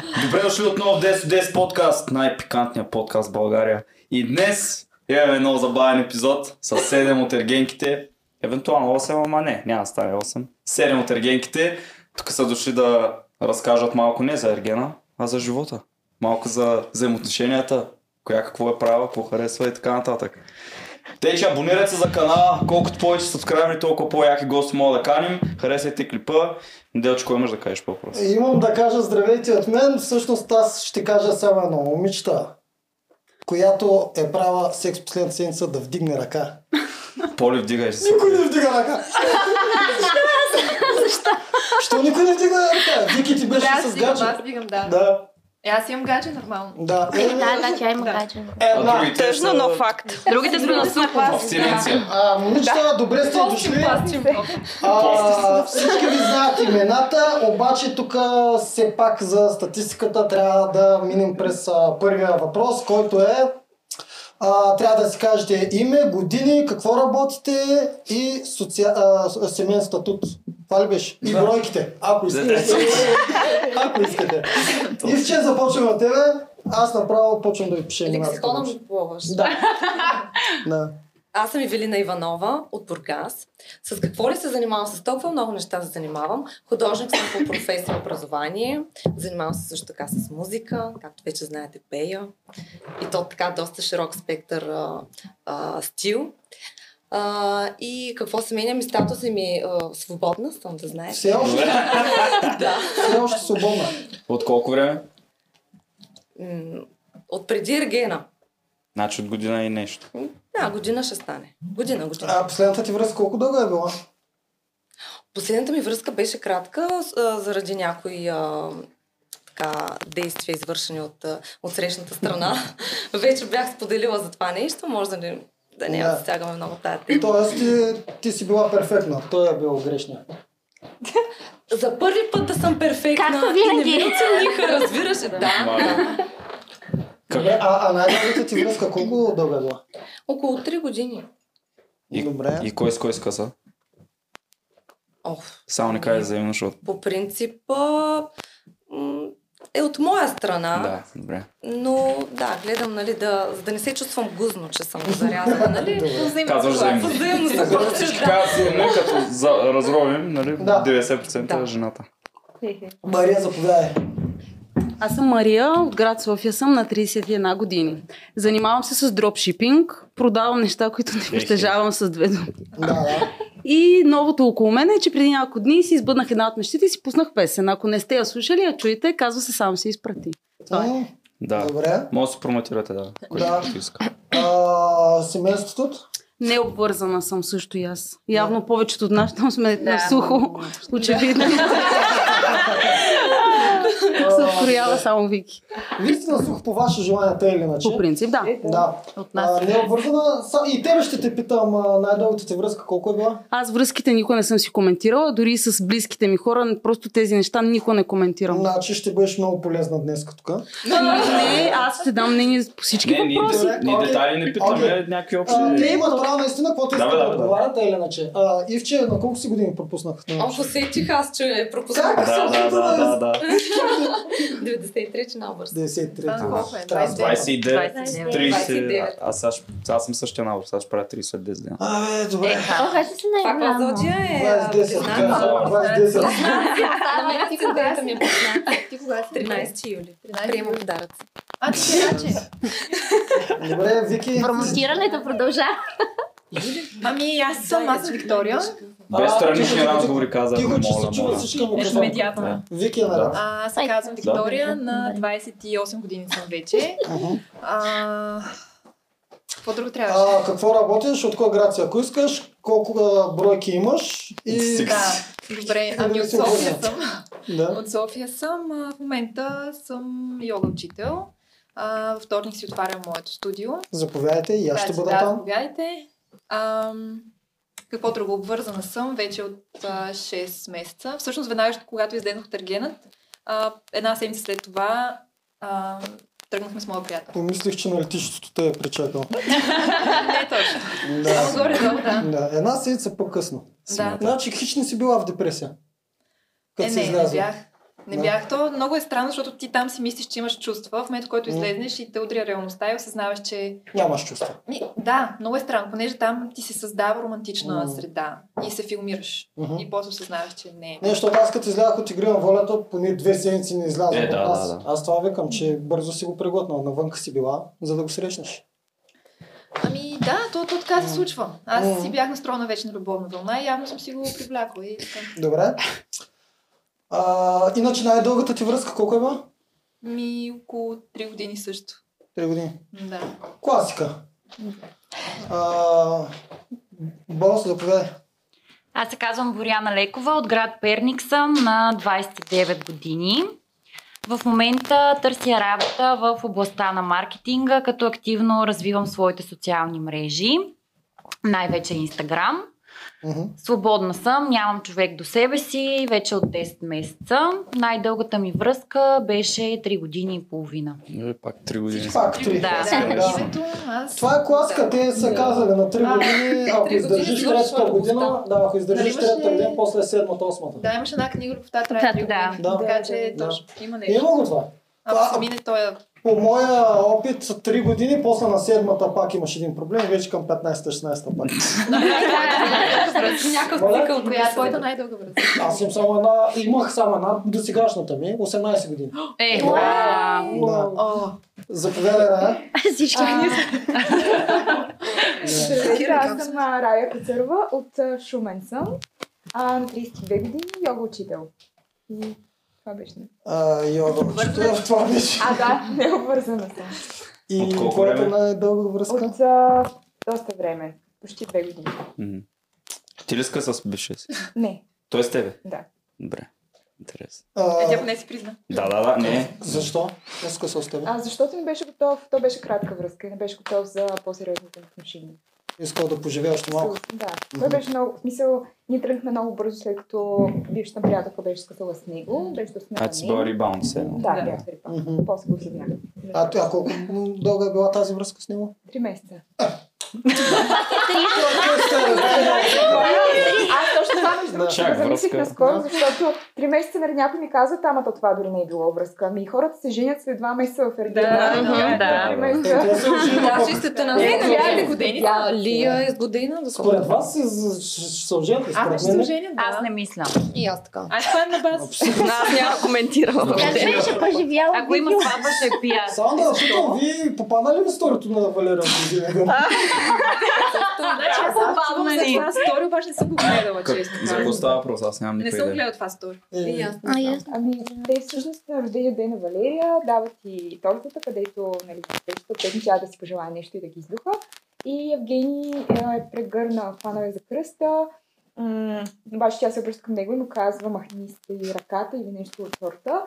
Добре дошли отново в 10 10 подкаст, най-пикантният подкаст в България. И днес имаме много забавен епизод с 7 от ергенките. Евентуално 8, ама не, няма да стане 8. 7 от ергенките. Тук са дошли да разкажат малко не за ергена, а за живота. Малко за взаимоотношенията, коя какво е права, какво харесва и така нататък. Те, че абонирайте се за канала, колкото повече сабскрайбери, толкова по-яки гости мога да каним. Харесайте клипа. Делчко, имаш да кажеш по въпрос. Имам да кажа здравейте от мен. Всъщност аз ще кажа само едно. Момичета, която е права секс последната седмица да вдигне ръка. Поли, вдигай се. Никой не вдига ръка. Защо? Що никой не вдига ръка? Вики ти беше Да, с аз дигам, гадже. аз дигам, да. Да. Е, аз имам гадже нормално. Да. Е, да, да, тя има Да. гадже. Една. другите Тъжно, са но факт. Другите сме на супа. А, момичета, добре сте дошли. А, всички ви знаят имената, обаче тук все пак за статистиката трябва да минем през а, първия въпрос, който е а, трябва да си кажете име, години, какво работите и соци... а, семейен статут. Това ли беше? И бройките, ако искате. ако искате. Ивче, започваме от тебе. Аз направо почвам да ви пиша. Лексикона ми плуваш. Да. да. Аз съм Евелина Иванова от Бургас. С какво ли се занимавам? С толкова много неща се занимавам. Художник съм по професия и образование. Занимавам се също така с музика, както вече знаете, пея. И то така доста широк спектър а, а, стил. А, и какво се меня ми статуса ми а, свободна съм, да знаеш. Все още, Да. все още свободна. От колко време? От преди Ергена. Значи от година и нещо. Да, година ще стане. Година, година. А последната ти връзка колко дълга е била? Последната ми връзка беше кратка а, заради някои а, така, действия, извършени от, а, от срещната страна. Вече бях споделила за това нещо, може да не, да не Да. я засягаме много тая тема. Тоест ти, ти си била перфектна, той е бил грешния. За първи път да съм перфектна Както винаги. не ме оцениха, разбираш? Да. Ма, Добре, а, а най-дългата ти връзка колко дълга е била? Около 3 години. И, Добре. и кой с кой скъса? Ох, Само не кажа взаимно, защото... по принцип м, е от моя страна. Да, добре. Но да, гледам, нали, да, за да не се чувствам гузно, че съм го зарязала, нали? Добре. Казваш взаимно. Взаимно Всички съгласие, да. казват взаимно, като за, разровим, нали? Да. 90% е Да. жената. Мария, заповядай. Аз съм Мария, от град София съм на 31 години. Занимавам се с дропшипинг, продавам неща, които не притежавам с две думи. Да, да. И новото около мен е, че преди няколко дни си избъднах една от мечтите и си пуснах песен. Ако не сте я слушали, я чуете, казва се само се изпрати. Това е. Да. Добре. Може да се промотирате, да. Кой Да. иска. А, семейството? Не обвързана съм също и аз. Явно повечето от нас там сме на сухо. Очевидно. Се откроява само Вики. Вие сте на сух по ваше желание, тъй или иначе. По принцип, да. Да. От нас. А, не е обвързана. И тебе ще те питам най-дългата ти връзка колко е била? Аз връзките никога не съм си коментирала, дори и с близките ми хора, просто тези неща никога не коментирам. Значи ще бъдеш много полезна днес тук. Не, аз ще дам мнение по всички Не, ние, въпроси. ние детайли не питаме, някакви общи А, идеи. те имат право наистина, каквото Да, искат бе, да да, бе, да. отговарят, тъй или иначе. Ивче, на колко си години пропуснах? Ох, усетих аз, че пропуснах. Да, да, да, да. 93 че на образ. 93. Това колко е? Трябва да- 29, 29. 30. а- Аз аз съм същия набор, сега ще правя 30 след 10 дена. Абе, добре. Ох, аз си Това най-голямо. какво зодия е? 20-10. Признавам. Да. 20-10. На Ти кога си? е. Ти кога си? 13 юли. 13 Приемам подаръци. А, ти че Добре, Вики. Промотирането продължава. Ами, аз съм, аз съм Виктория. Без странични разговори казах, Тихо, че моля, микрофон. медиатор. Вики е наред. А, Аз се казвам. Виктория, на 28 години съм вече. Какво друго трябваше? А, какво работиш, от кой град си, ако искаш, колко бройки имаш и... Да, добре. Ами от София съм. Да. От София съм. В момента съм йога учител. А, вторник си отварям моето студио. Заповядайте и аз ще Да, бъда да, там. заповядайте. Ам, какво друго? Обвързана съм вече от а, 6 месеца. Всъщност, веднага, когато излезнах от Ергенът, а, една седмица след това а, тръгнахме с моя приятел. Помислих, че на летището те е причакал. Не точно. Да. Ама горе-долу, да. да. Една седмица по-късно. Да. Значи хич не си била в депресия. Е, Като си не, не бях. Не Да. бях то. Много е странно, защото ти там си мислиш, че имаш чувства. В момента, в който излезнеш и те удря реалността и осъзнаваш, че... Нямаш чувства. Ми, да, много е странно, понеже там ти се създава романтична М. среда и се филмираш. Мгм. И после осъзнаваш, че не е. Не, защото аз като излязах от игри на волята, поне две седмици не излязох Е, да, от нас. да, да. Аз това викам, че бързо си го преглътнал. Навънка си била, за да го срещнеш. Ами да, то, то така се случва. Аз М. си бях настроена вече на любовна вълна и явно съм си го привлякла. И така. Добре. А, иначе най-дългата ти връзка колко е била? Ми около 3 години също. Три години. Да. Класика. А, бос, заповядай. Аз се казвам Боряна Лекова, от град Перник съм на 29 години. В момента търся работа в областта на маркетинга, като активно развивам своите социални мрежи, най-вече Инстаграм. Мгм. Свободна съм, нямам човек до себе си, вече от 10 месеца. Най-дългата ми връзка беше 3 години и половина. Е, пак 3 години. Пак три. Да. Да, Да. името, аз... Това е класика. Да. Те са казали на 3 А, години, ако издържиш третата година, да, ако издържиш третата година, после е седмата, осмата. Да, имаш една книга, любовта трае 3 Да. години. Да. Така че Да. точно има Е, нещо. Има го това. Ако се мине той По моя опит са 3 години, после на седмата пак имаш един проблем, вече към 15-16 пак. Някакъв цикъл. Коя е твоята най-дълга връзка? Аз съм само една, имах само една до сегашната ми, 18 години. Е. О, Заповядай, Рая. Всички Здравейте, аз съм Рая Кацърва от а, Шумен съм. А, на 32 години йога учител. Това беше. А, йога, това беше. А, да, не е обвързана съм. И От колко време? най-дълга връзка? От а, доста време. Почти две години. Ти ли с бившия си? Не, Той с тебе? да. Добре. Интересно. А, е, тя поне си призна. Да, да, да, не. защо? Не иска с теб. А, защото не беше готов, то беше кратка връзка и не беше готов за по-сериозните отношения. Искал да поживее още малко. Да, той беше много, в смисъл, ние тръгнахме много бързо, след като бившата приятелка беше скъсала с него, беше доснала А ти си била се. едно. Да, Да. бях. Мгм. После го. А, а колко дълга е била тази връзка с него? Три месеца. Аз Аз точно това между се замислих наскоро, защото три месеца нали, някой ми каза, ама то това дори не е било връзка. Ами хората се женят след два месеца в Ергена. Да, да, чистата на Не, Лия тя е е. Лия е с година. Според вас се се оженят ли? Аз се не. да. Аз не мисля. И аз така. Аз това е на база. Аз няма да коментирам. Как беше поживяла Ако има сватба, ще е пия. Само да вие попаднали ли в сторито на Бузинен? Значи аз съм попаднала за това стори, обаче не съм го гледала, често. За какво става въпрос? Аз нямам Не никаква съм идея. гледала това стори. А, ясно. Ами, те всъщност на рождения ден на Валерия дават и тортата, където нали, те тя да си пожелая нещо и да ги издуха. И Евгений е, е прегърна, хванал е за кръста. М- обаче тя се обръща към него и му казва махни си ръката или нещо от сорта.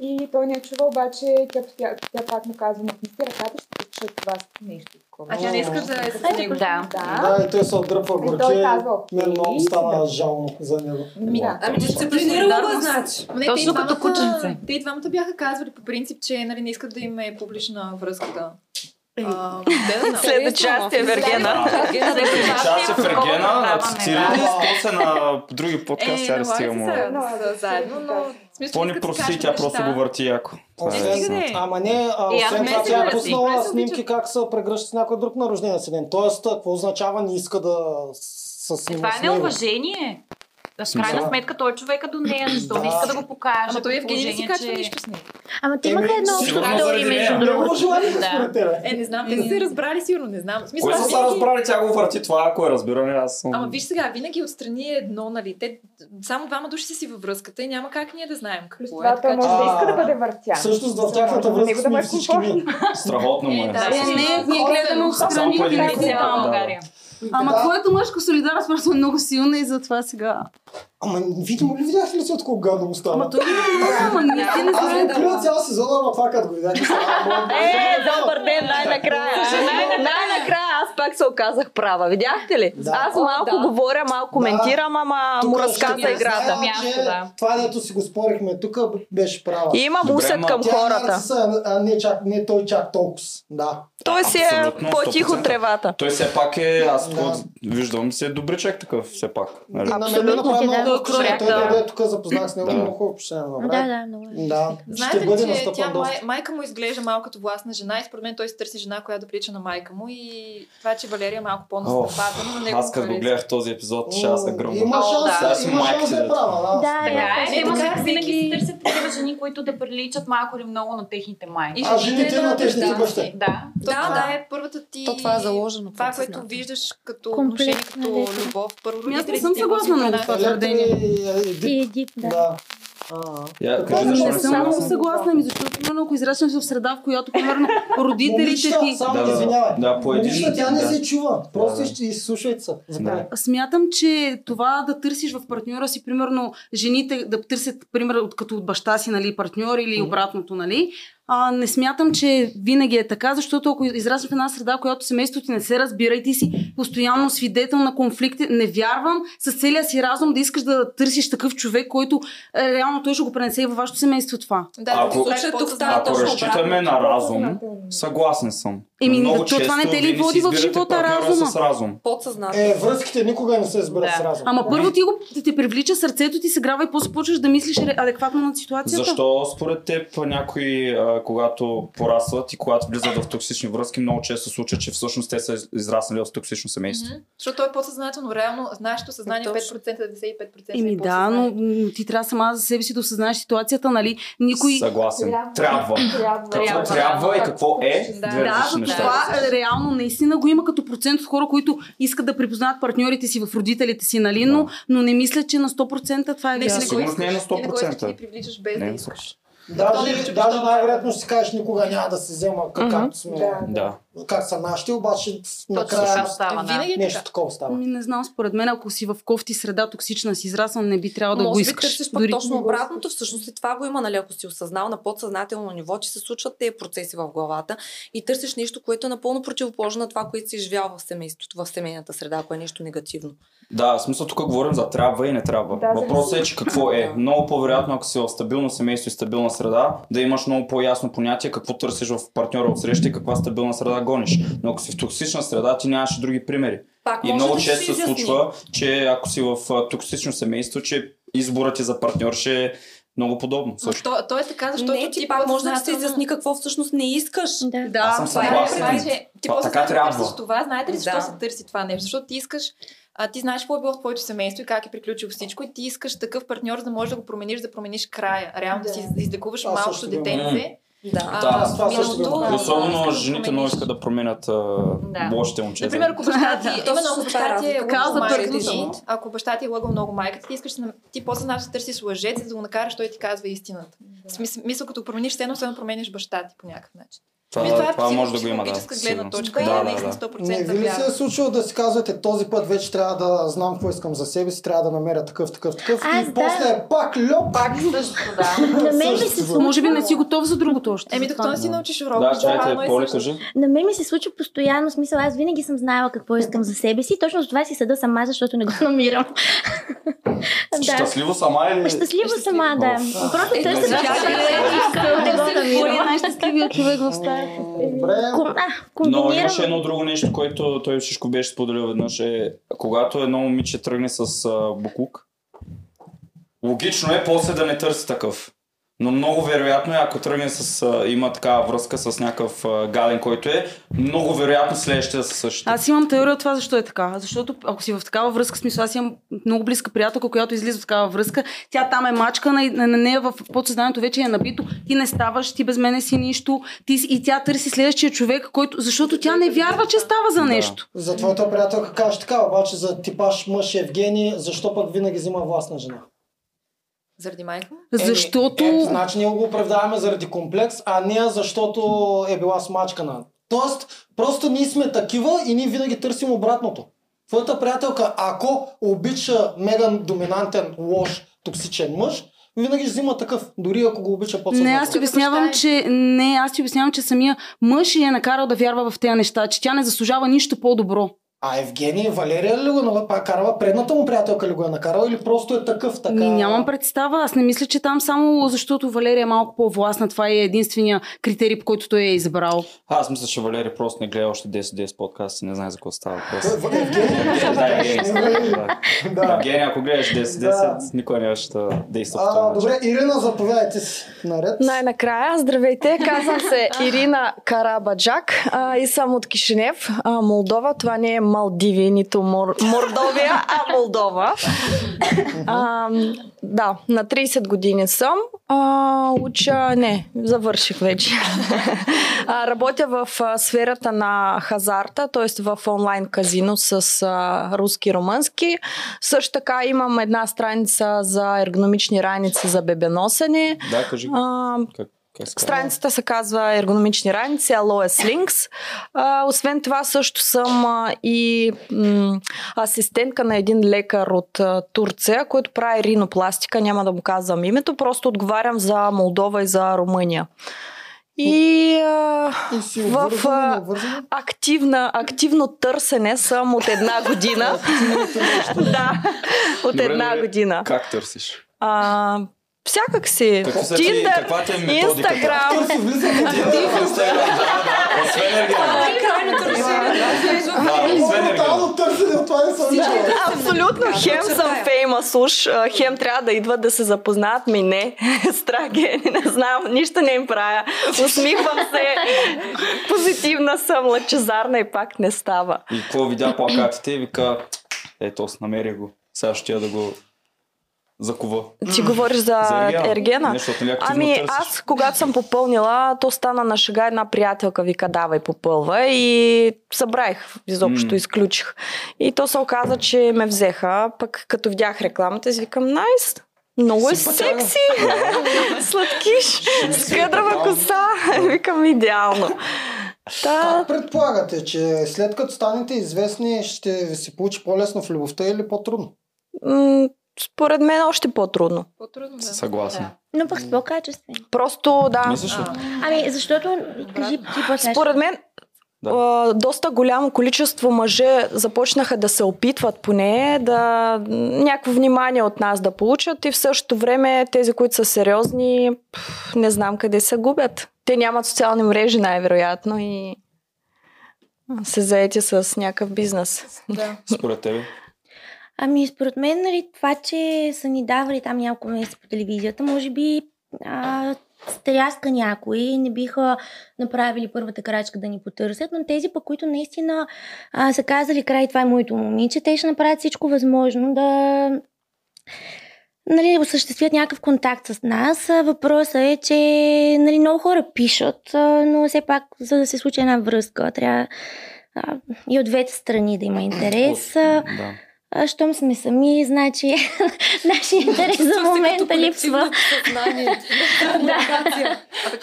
И той не е чува, обаче тя, тя, тя пак му казва си ръката, ще чуят това нещо. такова. А тя не иска да е с него. Да. Да. Да, и той се отдръпва горче. казва, окей, Мен много стана да. жално за него. Ми, да. Ами дисциплинирала го, значи. Точно като двамата- кученце. Те и двамата бяха казвали по принцип, че нали, не искат да има е публична връзката. А, да, знам. След участие в Ергена. Част е в Ергена, на други подкасти, Е, сега стига се заедно, но... смисъл, прости, кажат тя просто го върти яко. Това Е, е е. Ама не, а, аз освен това тя е пуснала снимки как се прегръща с някой друг на рождения си ден. Тоест, какво означава не иска да снима Това с е него? неуважение. В крайна сметка той е човека до нея, защо не Да. иска да го покаже? Ама той при Евгений не си качва че- нищо с него. Ама те Еми, имаха едно общо заради стори между нея. Другото. да. Е, не знам, те са се разбрали сигурно, не знам. Смисъл, Кой са се разбрали, тя го върти това, ако е разбиране, аз съм... Ама виж сега, винаги отстрани е едно, нали? Те, само двама души са си във връзката и няма как ние да знаем какво е. това може че... да иска да бъде въртян. Всъщност в Може тяхната на връзка сме е всички. Страхотно му Е, е. не, ние гледаме отстрани е цяла Да. България. Ама Да. твоята мъжка солидарност просто е много силна и затова сега... Ама видимо ли видяхте ли от колко гадно му става? Ама той не ама ние си не Аз знаем. го крия цял сезон, ама това като го видях. Е, добър ден, най-накрая. Най-накрая аз пак се оказах права. Видяхте ли? Да. Аз О, малко да. говоря, малко коментирам, ама Тук му ще разказа играта. Място, да. Това, дето си го спорихме тук, беше права. И имам усет ама към Тя е хората. нарциса, а не, чак, не той чак толкова. Да. Той си е Абсолютно, по-тихо 100%. от тревата. Той все пак е, аз Да. да. виждам, си е добричък такъв, все пак. Нали? Абсолютно направи ти много да. Той Да. дойде тук, запознах с него, Да. много хубаво впечатление. Да, Добре. да, много е. Да, Знаете ще ли, бъде че тя май, майка му изглежда малко като властна жена и според мен той се търси жена, която да прилича на майка му и това, че Валерия е малко по-настъпателна на него. Аз като го гледах този епизод, ще аз се гръмна. Има шанс, има шанс да е да- права. Да. Е, да, всеки- винаги се търсят такива жени, които да приличат малко или много на техните майки. А жените на техните бащи. Да. Да, е първата ти... То това е заложено Това, което виждаш като отношение, на като любов. Първо Ами аз не съм съгласна с това твърдение. Електри и. Едип, да. Какво кажи, Не съм много съгласна, ми, защото примерно ако израснеш в среда, в която примерно родителите ти... само Да, извинявай. да, по един- тя не се чува. Просто изч- изслушайте се. Смятам, че това да търсиш в партньора си, примерно, жените да търсят, примерно, като от баща си, нали, партньор или обратното, нали, а, не смятам, че винаги е така, защото ако израснеш в една среда, в която семейството ти не се разбира и ти си постоянно свидетел на конфликти, не вярвам с целия си разум да искаш да търсиш такъв човек, който е, реално той ще го пренесе и във вашето семейство това. Да, Ако- е Случай тук става Ако разчитаме на разум, съгласен съм. Еми, Но много то това не те ли води в живота разума? с разум. Подсъзнателно. Е, връзките никога не се избират Да. с разум. Ама първо ти го ти те привлича сърцето ти се грава и после почваш да мислиш адекватно на ситуацията. Защо според теб някои, а, когато порастват и когато влизат в токсични връзки, много често се случва, че всъщност те са израснали в токсично семейство? Защото то е по-съзнателно. Реално, нашето съзнание е Точно. 5%, 95% е Еми да, но ти трябва сама за себе си да осъзнаеш ситуацията, нали? Никой... Съгласен. Трябва. Трябва. Трябва. Какво трябва и какво е, Да. Да, неща. това е, реално наистина го има като процент от хора, които искат да припознават партньорите си в родителите си, нали? Но, Да. но не мисля, че на 100% това е вярно. не го Сигурно не е на Ти не го искаш, 100%. ти привличаш без Не да е искаш. Даже, звучи даже най-вероятно ще си кажеш, никога няма да се взема как, Мгм. както сме, Да. Да. как са нашите, обаче накрая става, да. Винаги е нещо така. такова става. Ами не знам, според мен, ако си в кофти среда, токсична си израснал, не би трябвало да го Може би искаш. търсиш пък Дори... точно обратното. Всъщност и това го има, нали, ако си осъзнал на подсъзнателно ниво, че се случват тези процеси в главата и търсиш нещо, което е напълно противоположно на това, което си изживял в семейството, в семейната среда, ако е нещо негативно. Да, в смисъл тук говорим за трябва и не трябва. Да, Въпросът е, че какво е. Много по-вероятно, ако си в стабилно семейство и стабилна среда, да имаш много по-ясно понятие какво търсиш в партньора от среща и каква стабилна среда гониш. Но ако си в токсична среда, ти нямаш други примери. Пак И много да често се случва, че ако си в токсично семейство, че изборът ти за партньор ще е много подобно. Но Също. То, то е така, защото Не, ти пак може да се изясни какво всъщност не искаш. Да. Да, Аз съм това е. Това че ти после така трябва. това. Знаете ли защо Да. се търси това нещо? Защото ти искаш, а, ти знаеш какво е било в твоето семейство и как е приключило всичко и ти искаш такъв партньор, за да можеш да го промениш, да промениш края. Реално да, Да. си излекуваш малкото детенце. Да. А, Да, това миналото, особено да жените много искат да променят а, Да. лошите момчета. Например, ако баща ти, Да, именно ако е баща ти е лъгал майка ти, ако баща ти е лъгал много майката ти, искаш, да на- ти после знаеш да търсиш лъжец, за да го накараш той ти казва истината. В смисъл, мисъл, като промениш стено, се промениш баща ти по някакъв начин. Това, Мисля, това, това е може да го има, да. гледна точка. Да, и да, наистина да. 100% Не ви ли се е случило да си казвате този път вече трябва да знам какво искам за себе си, трябва да намеря такъв, такъв, такъв Аз и да. после е пак льоп, пак Също, да. На мен ми се случва. Може би не си готов за другото още. Еми, докато това. не си научиш урока, Да, това чайте, Поли, също. кажи. На мен ми се случва постоянно, смисъл аз винаги съм знаела какво искам за себе си. Точно за това си седа сама, защото не го намирам. Щастливо сама или... Щастлива сама, да. Просто Е, търся това, което не го Кой е намирам. най-щастливият човек в стаята? Добре. Ком- а, Но имаше едно друго нещо, което той всичко беше споделил веднъж е, когато едно момиче тръгне с а, буклук, логично е после да не търси такъв. Но много вероятно е, ако тръгне с, а, има такава връзка с някакъв а, гаден, който е, много вероятно следващите да са същите. Аз имам теория от това защо е така. Защото ако си в такава връзка, смисъл аз имам много близка приятелка, която излиза в такава връзка, тя там е мачкана и на на нея в подсъзнанието вече е набито. Ти не ставаш, ти без мене си нищо. Ти, си- и тя търси следващия човек, който, защото тя не вярва, че става за Да. нещо. За твоята приятелка кажеш така, обаче за типаж мъж Евгений, защо пък винаги взима властна жена? Заради майка? Защото... Е, значи ние го оправдаваме заради комплекс, а не защото е била смачкана. Тоест, просто ние сме такива и ние винаги търсим обратното. Твоята приятелка, ако обича мега доминантен, лош, токсичен мъж, винаги ще взима такъв, дори ако го обича по Не, аз ти обяснявам, че не, аз ти обяснявам, че самия мъж я е накарал да вярва в тези неща, че тя не заслужава нищо по-добро. А Евгений, Валерия ли го пак карала? Предната му приятелка ли го е накарала или просто е такъв така? Ми, нямам представа. Аз не мисля, че там само защото Валерия е малко по-властна. Това е единствения критерий, по който той е избрал. А, аз мисля, че Валерия просто не гледа още 10-10 подкасти, не знае за какво става въпрос. Е. Да. Да. Евгений, ако гледаш 10-10, никой не ще действа добре, Ирина, заповядайте си. Наред. Най-накрая, здравейте, казвам се Ирина Карабаджак и съм от Кишинев, Молдова. Това не е Малдиви, нито Мор... Мордовия, а Молдова. А, да, на 30 години съм. А, уча, не, завърших вече. а, работя в а, сферата на хазарта, т.е. в онлайн казино с а, руски и румънски. Също така имам една страница за ергономични раници за бебеносене. Да, кажи. А, Как? Страницата се казва Ергономични раници, Aloes Links. А, освен това също съм а, и м, асистентка на един лекар от а, Турция, който прави ринопластика, няма да му казвам името, просто отговарям за Молдова и за Румъния. И а, И си в а, активна, активно търсене съм от една година. да, от Добре, една година. Как търсиш? А, всякак си. Тиндър, е? Инстаграм. Тиндър, Инстаграм, виждала. Абсолютно. Хем съм феймас уж, а, хем трябва да идват да се запознаят ми. Не, страх е, не знам, нищо не им правя. Усмихвам се, позитивна съм, лъчезарна и пак не става. И какво видя плакатите и вика, ето, аз намерих го. Сега ще я да го закува. Ти говориш за, За Ергена. Ергена? Не, защото Ами търсиш. аз, когато съм попълнила, то стана на шега една приятелка вика давай попълва и събрах, изобщо М. изключих. И то се оказа, че ме взеха, пък като видях рекламата, си викам найс, много е секси, сладкиш, с къдрава коса, викам идеално. Та, Как предполагате, че след като станете известни, ще ви се получи по-лесно в любовта или по-трудно? Според мен още по-трудно. По-трудно, да. Съгласен. Но пък с по-качествени. Просто да. Мислиш ли? Ами, защото, кажи ти по Според мен, Да. а, доста голямо количество мъже започнаха да се опитват поне да някакво внимание от нас да получат и в същото време тези, които са сериозни, не знам къде се губят. Те нямат социални мрежи най-вероятно и се заети с някакъв бизнес. Да. Според тебе? Ами, според мен, нали, това, че са ни давали там няколко месеца по телевизията, може би а, стряска някои, не биха направили първата крачка да ни потърсят, но тези пък, които наистина а, са казали край, това е моето момиче, те ще направят всичко възможно да нали, осъществят някакъв контакт с нас. Въпросът е, че нали, много хора пишат, но все пак, за да се случи една връзка, трябва а, и от двете страни да има интерес. Да. А, щом сме сами, значи нашия интерес за момента липсва.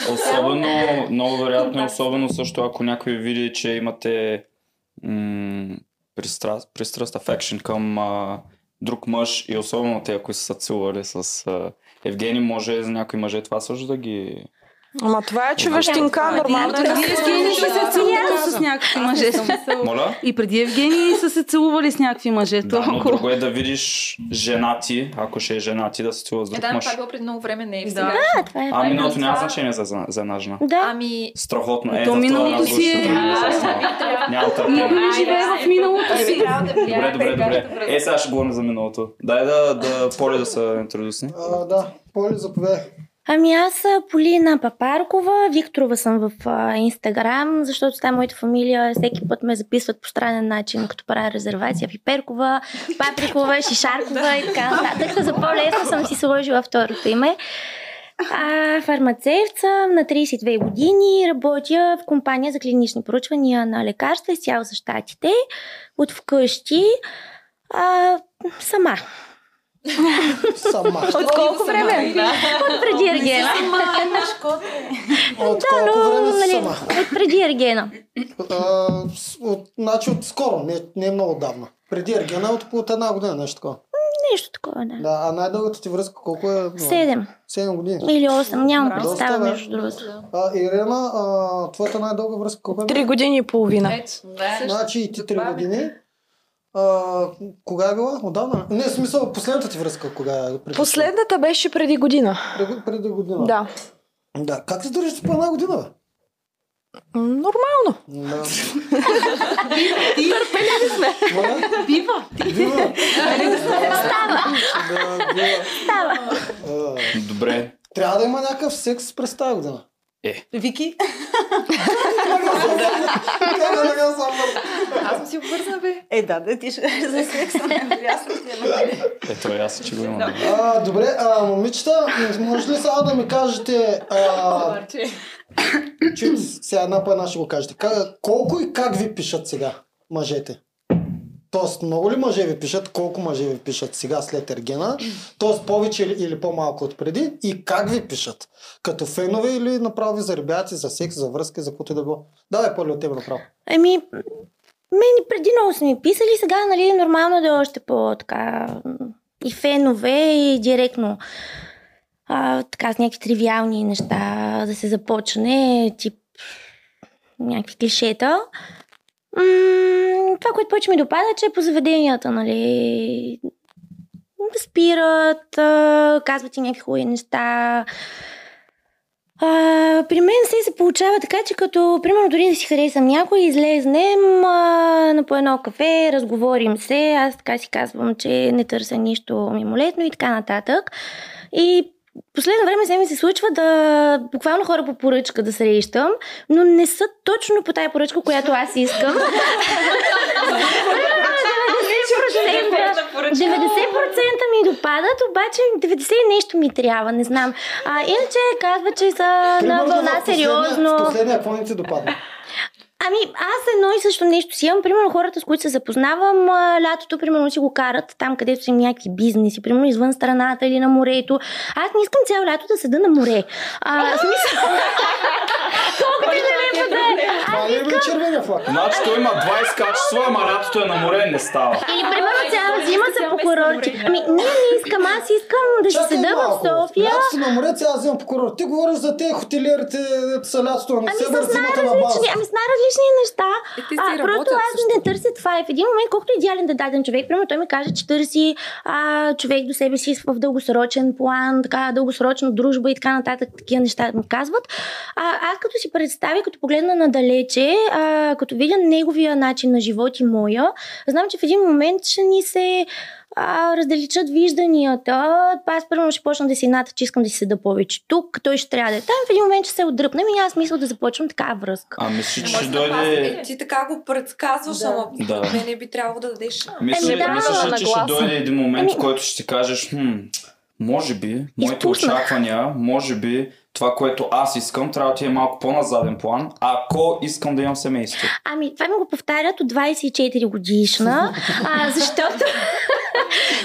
Особено, много вероятно е особено също, ако някой види, че имате м- пристраст, пристраст, affection към а, друг мъж и особено те, ако са целували с а, Евгений, може за някои мъже това също да ги... Ама това е човещинка, нормално. е да Преди Евгений са се целували Да. с някакви мъже. И преди Евгений са се целували с някакви мъже. Да, но друго е да видиш жена ти, ако ще е жена ти, да се целува с Е, друг да, мъж. това е преди много време, не е Да. сега. Да, е. А миналото няма значение за, за, една жена. Да. Ами, Страхотно. Е, То миналото си е- да. Нямам търпение. Живее в миналото си. Добре, добре, добре. Е, сега ще говорим за миналото. Дай да, да Поли да се интродусни. Да, Поли, заповядай. Ами аз Полина Папаркова, Викторова съм в Инстаграм, защото е моята фамилия. Всеки път ме записват по странен начин, като правя резервация Пиперкова, Паприкова, Шишаркова и така нататък. За по-лесно съм си сложила второто име. А, фармацевт съм на 32 години, работя в компания за клинични проучвания на лекарства изцяло за щатите, от вкъщи, а, сама. Сама. От колко време? От преди Ергена. От Да, колко но, време си нали, сама? от преди Ергена. От, значи от скоро, не, не е много давна. Преди Ергена от, от една година, нещо такова. Нещо такова, да. Да, а най-дългата ти връзка колко е? Седем. Седем години. Или 8, нямам Доста, представа бе. между другото. А, Ирена, а, твоята най-дълга връзка колко е? Три години и половина. Да. Значи и ти три години. А, кога е била? Отдавна? Не, в смисъл, последната ти връзка кога е? Преди- Последната беше преди година. Преди, преди година. Да. Да. Как се държиш по една година, Нормално. Да. Търпеливи сме. Бива. Бива. Става, бива. става. Добре. Трябва да има някакъв секс през тази година. Вики. Я знам? Аз съм си обвързана, бе. Е, да, да, ти ще за секса. Е. Ето, аз че го имам. А, добре, а, момичета, може ли сега да ми кажете, че сега една по една ще го кажете, колко и как ви пишат сега мъжете? Тоест, много ли мъже ви пишат, колко мъже ви пишат сега след Ергена? Тоест, повече или, по-малко от преди? И как ви пишат? Като фенове или направо ви заребявате за секс, за връзка, за каквото и да било? Давай, Поли, от тебе направо. Ами, мен преди много са ми писали, сега, нали, нормално да е още по-така и фенове, и директно а, така с някакви тривиални неща да се започне, тип някакви клишета. Това, което повече ми допада, че по заведенията, нали, спират, казват и някакви хубави неща. А, при мен се се получава така, че като, примерно, дори да си харесам някой, излезнем а, на по едно кафе, разговорим се, аз така си казвам, че не търся нищо мимолетно и така нататък. И последно време се ми се случва да буквално хора по поръчка да срещам, но не са точно по тая поръчка, която аз искам. 90% 90% ми допадат, обаче 90% и нещо ми трябва, не знам. А, иначе казва, че са на вълна сериозно. Последния, какво не ти допадна? Ами, аз едно и също нещо си имам. Примерно хората, с които се запознавам, лятото, примерно, си го карат там, където са им някакви бизнеси, примерно извън страната или на морето. Аз не искам цяло лято да седа на море. А, смисъл... Колкото и да. Това ли е бе червения флаг? Значи той има 20 качества, ама лятото е на море, не става. Или примерно цяла зима са по курорти. Ами, не, не искам. Аз искам да си Чакай седа в. София. Лятото на море, цяла зима по курорт. Ти говориш за тези хотелиерите, са лятото на Ами север, зимата на база. ами с най-различни неща. Е, те А, просто аз не търся това. И в един момент, колкото е идеален да е даден човек, примерно той ми каже, че търси а, човек до себе си в дългосрочен план, така дългосрочна дружба и така нататък, такива неща ми казват. А, аз като си представя, като погледна надалече, а, като видя неговия начин на живот и моя, знам, че в един момент ще ни се а, разделичат вижданията. Аз първо ще почна да си ната, че искам да си седа повече тук, той ще трябва да е там. В един момент ще се отдръпнем и аз мисля да започвам такава връзка. А мислиш, че ще да дойде... Ти така го предсказваш, Да. ама Да. да. не би трябвало да дадеш. Мисля, Еми да, мислиш, на ли, че ще дойде един момент, в Ами- който ще си кажеш, хм, може би, моите Изпуснах. очаквания, може би, това, което аз искам, трябва да ти е малко по-на заден план, ако искам да имам семейство. Ами, това ми го повтарят от 24 годишна, а, защото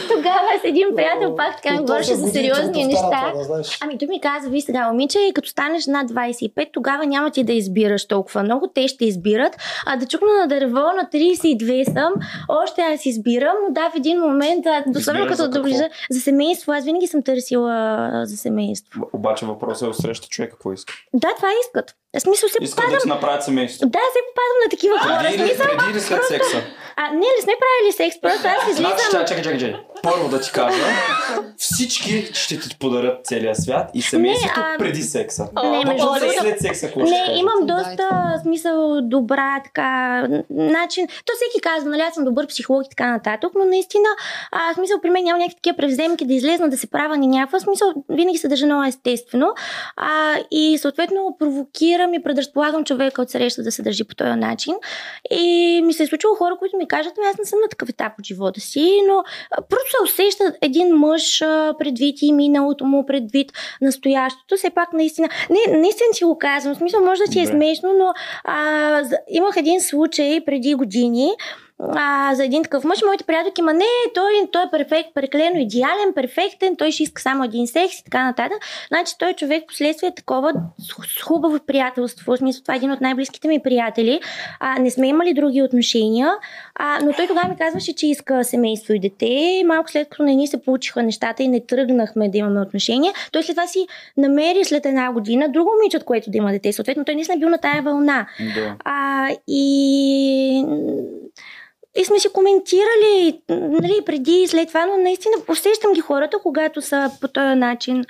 тогава с един приятел пак така ми От говореше за сериозни неща. това, да знаеш. Ами той ми каза, ви сега, момиче, като станеш над 25, тогава няма ти да избираш толкова много, те ще избират. А да чукна на дърво, на 32 съм, още аз избирам, но да, в един момент, особено като доближа за семейство, аз винаги съм търсила за семейство. Обаче въпросът е среща човека, какво иска. Да, това искат. В смисъл се Искат попадам. да ти направят семейство. Да, се попадам на такива хора. Преди или, преди или след секса? А, не, не сме правили секс, просто аз Значи, излизам. чакай, чакай, чакай, чакай. Първо да ти кажа, всички ще ти подарят целия свят и семейството Не, а- преди секса. Не, между е другото- след секса, какво ще Не, кажеш? имам доста смисъл добра така начин. То всеки казва, нали, аз съм добър психолог и така нататък, но наистина, а, смисъл при мен няма някакви такива превземки да излезна да се правя ни някаква смисъл, винаги се държа много естествено. А, и съответно провокирам и предразполагам човека от среща да се държи по този начин. И ми се е случило хора, които ми кажат, «Ами, аз не съм на такъв етап от живота си, но просто се усеща един мъж предвид и миналото му, предвид настоящото. Все пак наистина, не, наистина си го казвам, в смисъл може да ти е Добре. смешно, но а, имах един случай преди години, а, за един такъв мъж, моите приятелки, ма не, той, той е перфект, преклено идеален, перфектен, той ще иска само един секс и така нататък. Значи той човек последствие е такова с, хубаво приятелство, в смисъл това е един от най-близките ми приятели. А, не сме имали други отношения, а, но той тогава ми казваше, че иска семейство и дете. Малко след като не ни се получиха нещата и не тръгнахме да имаме отношения, той след това си намери след една година друго момиче, от което да има дете. Съответно, той наистина е бил на тая вълна. Да. А, и и сме си коментирали нали, преди и след това, но наистина усещам ги хората, когато са по този начин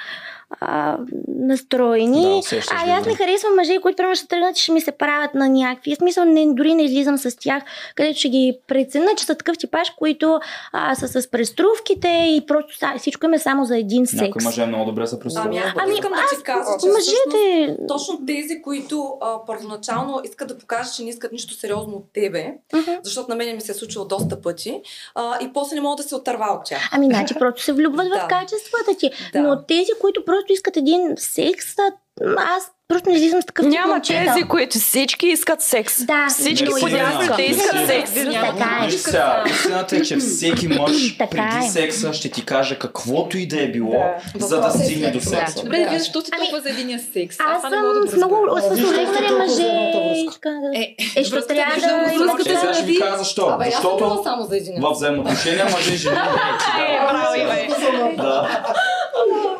а, настроени. Да, усещаш а аз не харесвам мъже, които примерно ще тръгнат и ще ми се правят на някакви. В смисъл, не, дори не излизам с тях, където ще ги преценя, че са такъв типаж, които а, са с преструвките и просто са, всичко им е само за един секс. Някои мъже много добре са Ами, представени. аз Ами, искам да ти кажа, че всъщност Мъжете... точно тези, които а, първоначално искат да покажат, че не искат нищо сериозно от тебе, Мгм. защото на мен ми се е случило доста пъти, а, и после не могат да се отърва от тях. Ами, значи, просто се влюбват в качествата ти. Да. Но тези, които просто искат един секс, а, аз просто не излизам с такъв тип Няма момчета. тези, които всички искат секс. Да, Всички подявките има. искат секс. Така е. Сега, истината е, че всеки мъж Така преди е. секса ще ти каже каквото и да е било, Да. за да е стигне до секса. Добре, вие защо сте толкова за единия секс? Аз съм с много толкова мъже. Е, Е, ще трябва да връзката има Е, сега ще ви кажа защо. Защото в взаимоотношения мъже и жени Е, браво. Да.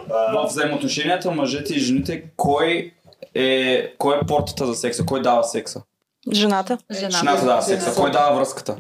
В взаимоотношенията мъжете и жените, кой е, кой е портата за секса? Кой дава секса? Жената. Жената дава секса. Кой дава връзката?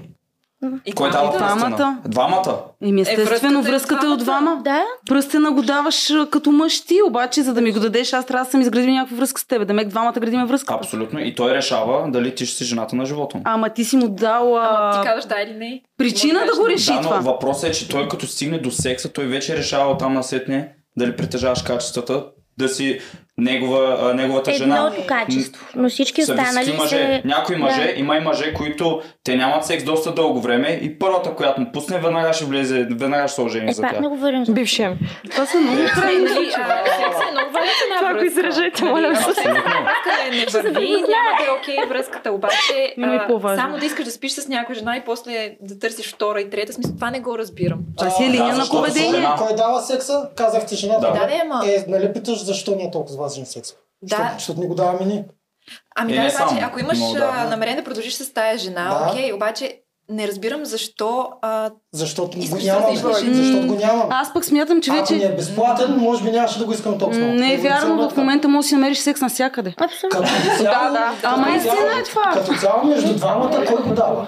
И Кой дава двамата. Двамата. Еми, естествено, връзката е връзката е от двама. Да, Пръстена го даваш като мъж ти, обаче за да ми го дадеш, аз трябва да съм изградил някаква връзка с теб. Да мек двамата градиме връзка. Абсолютно. И той решава дали ти ще си жената на живота му. Ама ти си му дал а, Ти казваш да или не? причина да го реши Да, това. но въпросът е, че той като стигне до секса, той вече решава там насетне дали притежаваш качествата, да си негова, а, неговата жена. едното качество. Но всички останали мъже. се... Някои мъже, Да. има и мъже, които те нямат секс доста дълго време и първата, която му пусне, веднага ще влезе, веднага ще се ожени Е, за тях. не говорим за Бившия. Това са много крайни Нали, е много важен една Това, ако връзка. изражете, моля Нали, се. не, не върви, няма да е окей връзката, обаче само да искаш да спиш с някоя жена и после да търсиш втора и трета, смисъл, това не го разбирам. Това си е линия на поведение. жена. Кой дава секса? Казахте жената. Да. Да, ама. Е, нали питаш защо ни е толкова важен секс? Да. Защото, защото ни го даваме ние. Ами Е, да, не обаче, само, ако имаш но да. намерение да продължиш с тая жена, Да. окей, обаче не разбирам защо а, Защото го да избориш. Защото го нямаме. Аз пък смятам, че Ако ни е вече безплатен, може би нямаше да го искам толкова не е вярно, в момента можеш да си намериш секс навсякъде. Абсолютно. Като цяло, да. като Ама цяло- истина е това. Като цяло между двамата, кой го дава?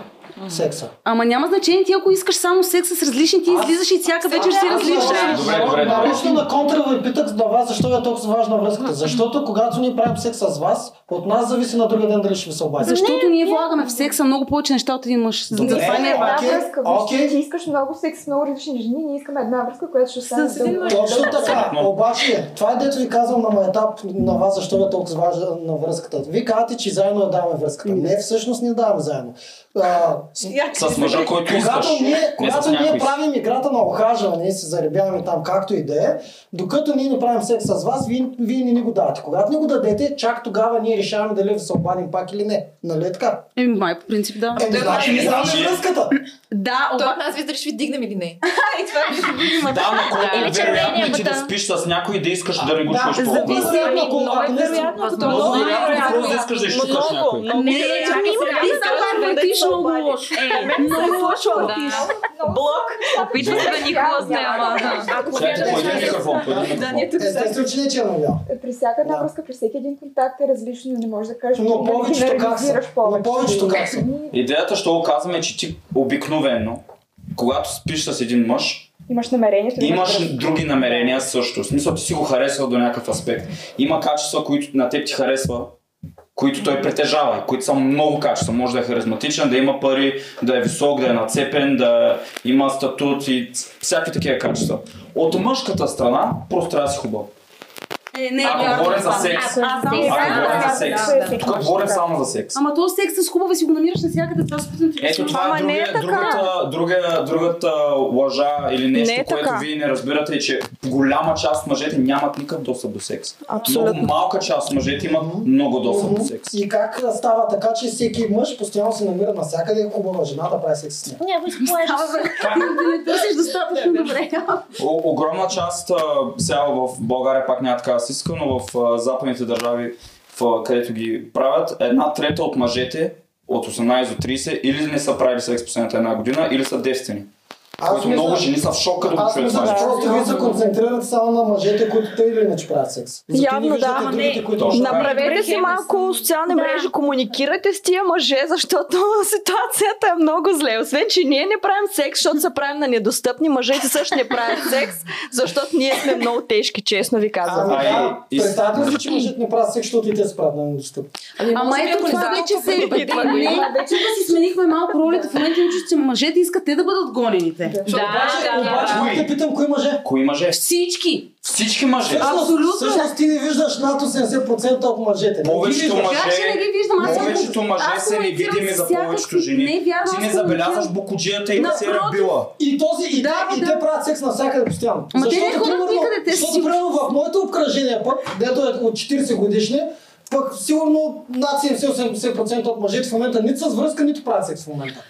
Секса. Ама няма значение ти, ако искаш само секс с различни, ти Аз- излизаш и всяка вечер си Аз различна. нарочно- Добре. Нарочно на контра ви питах на вас, защо е толкова важна връзката. Защото когато ние правим секс с вас, от нас зависи на другия ден дали ще ви се обадим. Защото ние влагаме в секса много повече неща от един мъж. За Добре. това не е връзка, ти искаш много секс с много различни жени, ние искаме една връзка, която ще остане С един дълго. мъж. Точно така. Обаче, това е дето ви казвам на етап на вас, защо е толкова важна на връзката. Вие казвате, че заедно я даваме връзката. Не, всъщност не даваме заедно. А, С мъжа, който искаш. когато ние, Не когато с ние правим играта на охажване и се заребяваме там както и да е, докато ние не правим секс с вас, вие, вие не ни го давате. Когато ни го дадете, чак тогава ние решаваме дали да се обадим пак или не. Нали е така? Еми, май по принцип да. Еми, значи не Значи- връзката. Да, той оба... от нас вижда дали ще ви дигнем или не. Да, но колко е вероятно ти да спиш с някой и да искаш да не го Да, чуеш зависи. толкова. Вероятно, ако- Много е не вероятно, Много е вероятно, да искаш да изчукаш някой. Не, ами, въртиш много лошо. Много лошо въртиш. Блок. Опитва се да ни хлъзне, ама... Ако виждаш... Да, ние тук Естествено, че не е черно-бял. При всяка една Да. връзка, при всеки един контакт е различно, не можеш да кажеш, Но нали, повечето как са? Но повечето как са? Ами, Идеята, що го казваме, е, че ти обикновено, когато спиш с един мъж, Имаш намерението да имаш връзка. други намерения също. В смисъл, ти си го харесал до някакъв аспект. Има качества, които на теб ти харесва, които той притежава, които са много качества. Може да е харизматичен, да има пари, да е висок, да е нацепен, да има статут и всякакви такива качества. От мъжката страна просто трябва да си хубав. Е, не, Ако говорим за секс. Само Ако за Ако говорим за секс. Тук говорим само за секс. Ама то секс с хубава си го намираш навсякъде. Това да ти Ето това Ама е, е другия, така. другата, другата, другата лъжа или нещо, Не е което вие не разбирате, е, че голяма част от мъжете нямат никакъв достъп до секс. Абсолютно. Много малка част от мъжете имат много достъп до секс. И как а, става така, че всеки мъж постоянно се намира навсякъде е хубава жена да прави секс с нея? Някой. Да не търсиш достатъчно добре. Огромна част, а, сега в България пак няма така стиска, но в а, западните държави, в, където ги правят, една трета от мъжете от 18 до 30 или не са правили секс последната една година, или са девствени. Които мисля- много жени са в шок, като го Аз мисля, че просто вие се концентрирате само на мъжете, които те или иначе правят секс. Явно да. другите, които. Направете си малко социални Да. мрежи, комуникирайте с тия мъже, защото ситуацията е много зле. Освен, че ние не правим секс, защото се правим на недостъпни, мъжете също не правят секс, защото ние сме много тежки, честно ви казвам. Ами А, да, и- представете си, че мъжете не правят секс, защото и те се правят на недостъпни. Ама може би, ето това вече се... има. вече да си сменихме малко ролите. В момента че мъжете искат те да бъдат гонените. Да, Обаче, да, обаче, да. те питам, кои мъже? Кои мъже? Всички. Всички мъже. Всъщност, Абсолютно. Всъщност ти не виждаш над 80% от мъжете. Повечето виждаш. Как ще не ги виждам? Аз Повечето мъже аз са невидими за повечето жени. Не, вярно, Ти не забелязваш букуджията и не се е рабила. И този, и, Да, те, и те правят секс навсякъде постоянно. Ама те не Защото, ходят никъде, те защото, примерно, в моето обкръжение пък, дето е от 40 годишни, пък сигурно над 70-80% от мъжете в момента нито с връзка, нито правят секс в момента.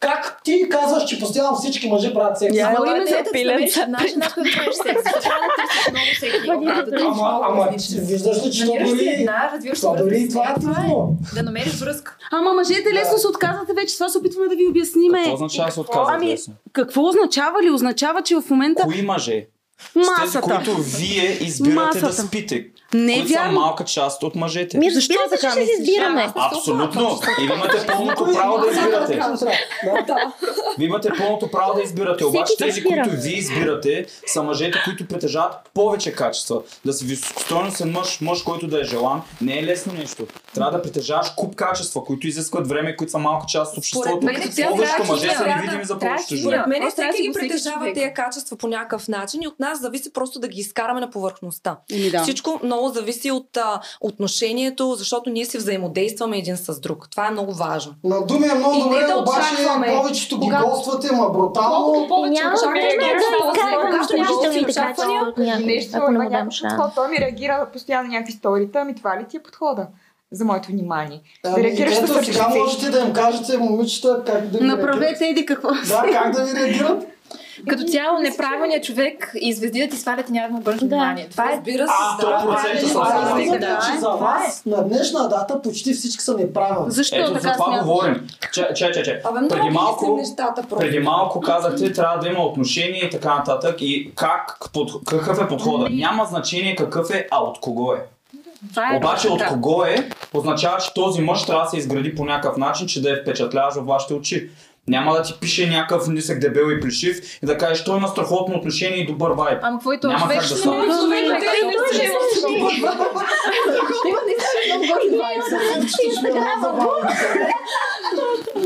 Как ти казваш, че постоянно всички мъже правят секс? Я- Ама, не, да пиленца. намериш една жена, която правиш секс. Трябва да търсиш много да търсиш ама, ама виждаш ли, че то Намираш си дори... се То дори това е това трудно. Да намериш връзка. Ама мъжете лесно се отказвате вече. Това се опитваме да ви обясниме. Какво означава се отказват Ами, лесно? какво означава ли? Означава, че в момента Кои мъже? С тези, масата. които вие избирате да Масата. спите. Не е които са вярно. малка част от мъжете. Ми Защо разбира се, така ще си избираме. Абсолютно. И вие имате пълното право да избирате. Вие имате пълното право да избирате. Обаче тези, които вие избирате, са мъжете, които притежават повече качества. Да си високостойностен мъж, мъж, който да е желан, не е лесно нещо. Трябва да притежаваш куп качества, които изискват време, които са малка част от обществото. Повечето мъже са невидими за повечето жени. Според мен Просто трябва да всеки ги притежава тези качества по някакъв начин и от нас зависи просто да ги изкараме на повърхността. Да. Всичко много зависи от а, отношението, защото ние си взаимодействаме един с друг. Това е много важно. На думи е много И добре, да обаче повечето ги Когато- гоствате, ма брутално. повече да някакъв шанс. подход. Той ми реагира постоянно някакви сторита, ами това ли ти е подхода за моето внимание? Да Ами, реагираш ето да сега можете да им кажете, момичета, как да ви. Направете еди какво. Да, как да ви реагират? Като цяло, неправилният човек и звезди да ти свалят и няма да му обърнеш внимание. Това е Разбира се, А, 100% съм А, съгласен. мисля, да. че за вас на днешна дата почти всички са неправилни. Защо Ето за така това смяташ? говорим. Че, че, че, че. Абе, много Преди малко, нещата преди малко казахте, трябва да има отношение и така нататък. И как, под, какъв е подхода? Няма значение какъв е, а от кого е. Това е Обаче от кого е, означава, че този мъж трябва да се изгради по някакъв начин, че да е впечатляващ във вашите очи. Няма да ти пише някакъв нисък дебел и плешив и да кажеш, той има страхотно отношение и добър вайб. Ама какво е то? Няма как да стане. не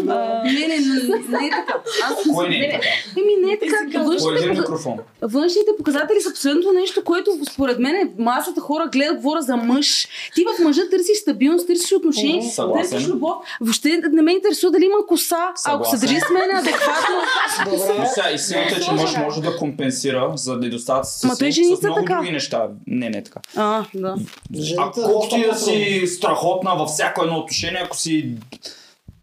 Ами, не е Не, е така. Аз Кой не е така? Еми, не е така. Един Външните, показатели са последното нещо, което според мен е масата хора гледат, говоря за мъж. Ти в мъжа търсиш стабилност, търсиш Съгласен. търсиш любов. Въобще не ме интересува дали има коса. Ако се Съгласен. държи с мен адекватно. Но сега истината е, че мъж може да компенсира за недостатъците Ма той си с много така. други неща. Не, не е така. А, да. Жените А е колкото и да си страхотна във всяко едно отношение, ако си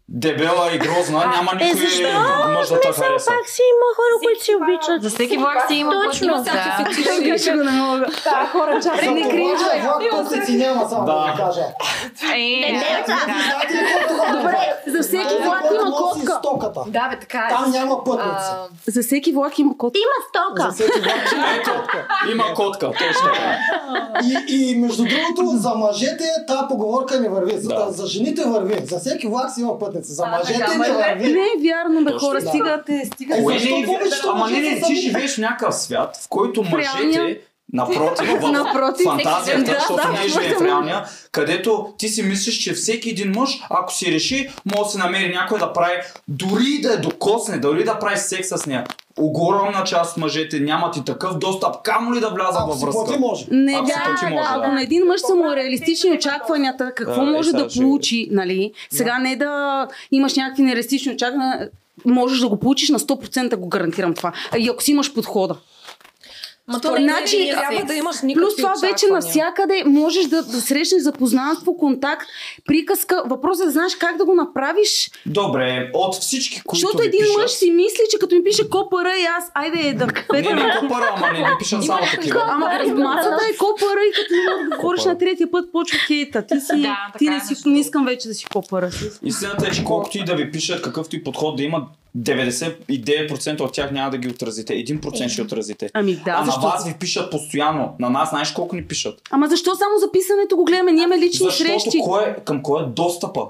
дебела и грозна, няма Е, никой защо? мъж да те хареса. Пак си има хора, които си обичат. За всеки влак си има Точно, път. Да. Ще го не мога. Да, хора, чакай, не кринжвай. Влак пътници няма, само да кажа. Е, Добре, за всеки влак има котка. Да, бе, така е. Там няма пътници. А, За всеки влак има котка. Има стока. За всеки влак има котка. има котка, точно. И, и между другото, за мъжете тази поговорка не върви. За, жените върви. За всеки влак си има пътници. За мъжете не върви. Не е вярно, бе, хора. Стигате, стигате. Не е Ама не, не, ти живееш в някакъв свят, в който мъжете Напротив, в Напротив, фантазията, да, защото да, ние живеем в реалния, където ти си мислиш, че всеки един мъж, ако си реши, може да се намери някой да прави, дори да я докосне, дори да прави секс с нея. Огромна част от мъжете нямат и такъв достъп, камо ли да влязат Ако във си плати, връзка. може. Не, Ако да, плати, може, Ако да. на един мъж са му реалистични очакванията, какво Да, е, може сега да ще- получи, нали? Сега не да имаш някакви нереалистични очаквания, можеш да го получиш на 100% го гарантирам това. А И ако си имаш подхода. Ма то не значи, трябва да имаш никакви Плюс това вече навсякъде можеш да, да срещнеш запознанство, контакт, приказка. Въпросът е да знаеш как да го направиш. Добре, от всички, които Защото един пишат, мъж си мисли, че като ми пише копара и аз, айде да Не, петна не копара, ама не ви пишат само такива. Ама масата е копара и като не да говориш на третия път, почва хейта. Ти, си, Да, ти не е, си, не искам вече да си копара. Истината е, че колкото и да ви пишат, какъвто и подход да има, 99% от тях няма да ги отразите. 1% ще отразите. Ами да, а на защо? вас ви пишат постоянно. На нас знаеш колко ни пишат? Ама защо само записането го гледаме? Ние имаме лични Защото срещи. кой е, към кой е достъпа?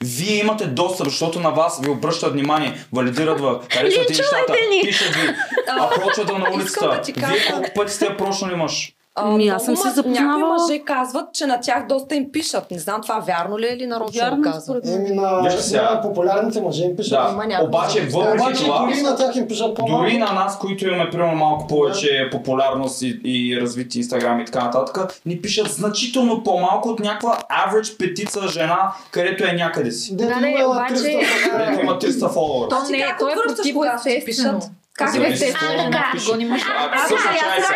Вие имате достъп, защото на вас ви обръщат внимание, валидират ви, харесвате нещата, пишат ви, а прочват да на улицата. Вие колко пъти сте прошнали мъж? Ами, аз съм се запознавала. Някои мъже казват, че на тях доста им пишат. Не знам това вярно ли е или нарочно Вярно, го казват. Еми на, сега. на популярните мъже им пишат. Да, Има обаче въпреки това, дори на тях им пишат по-малко. Дори на нас, които имаме примерно малко повече популярност и, и развити Инстаграм и така нататък, ни пишат значително по-малко от някаква average петица жена, където е някъде си. Дето Да, не, обаче- 300 Където има 300 фолуъра. То не, как то е отвръщаш, ти? Как Зависи естествено? какво А, да така. напишеш. Гони мъж. А, също чай са.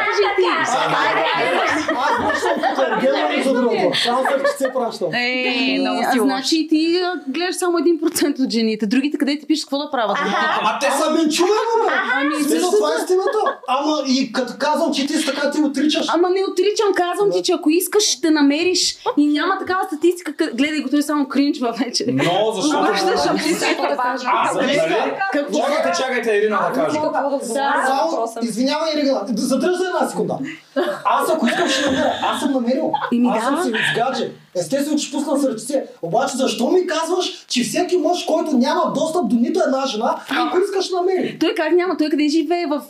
Аз връщам като Ергена за другото. Само сърчице пращам. Е, много а, си лош. значи ти гледаш само 1% от жените. Другите къде ти пишеш какво да правят? Ама те са минчове, бе! Ами, това е истината. Ама и като казвам, че ти си така, ти отричаш. Ама не отричам, казвам ти, че ако искаш, ще намериш. И няма такава статистика. Гледай го, той само кринчва вече. Но защото... Връщаш, ти си нали? Чакайте, чакайте Ирина да каже. Само, извинявай, Ирина, задръж за една секунда. Аз ако искам ще намеря. Аз съм намерил. Аз съм да. си в гадже. Естествено, че пусна сърчице. Обаче защо ми казваш, че всеки мъж, който няма достъп до нито една жена, ако искаш намери? Той как няма? Той къде живее? В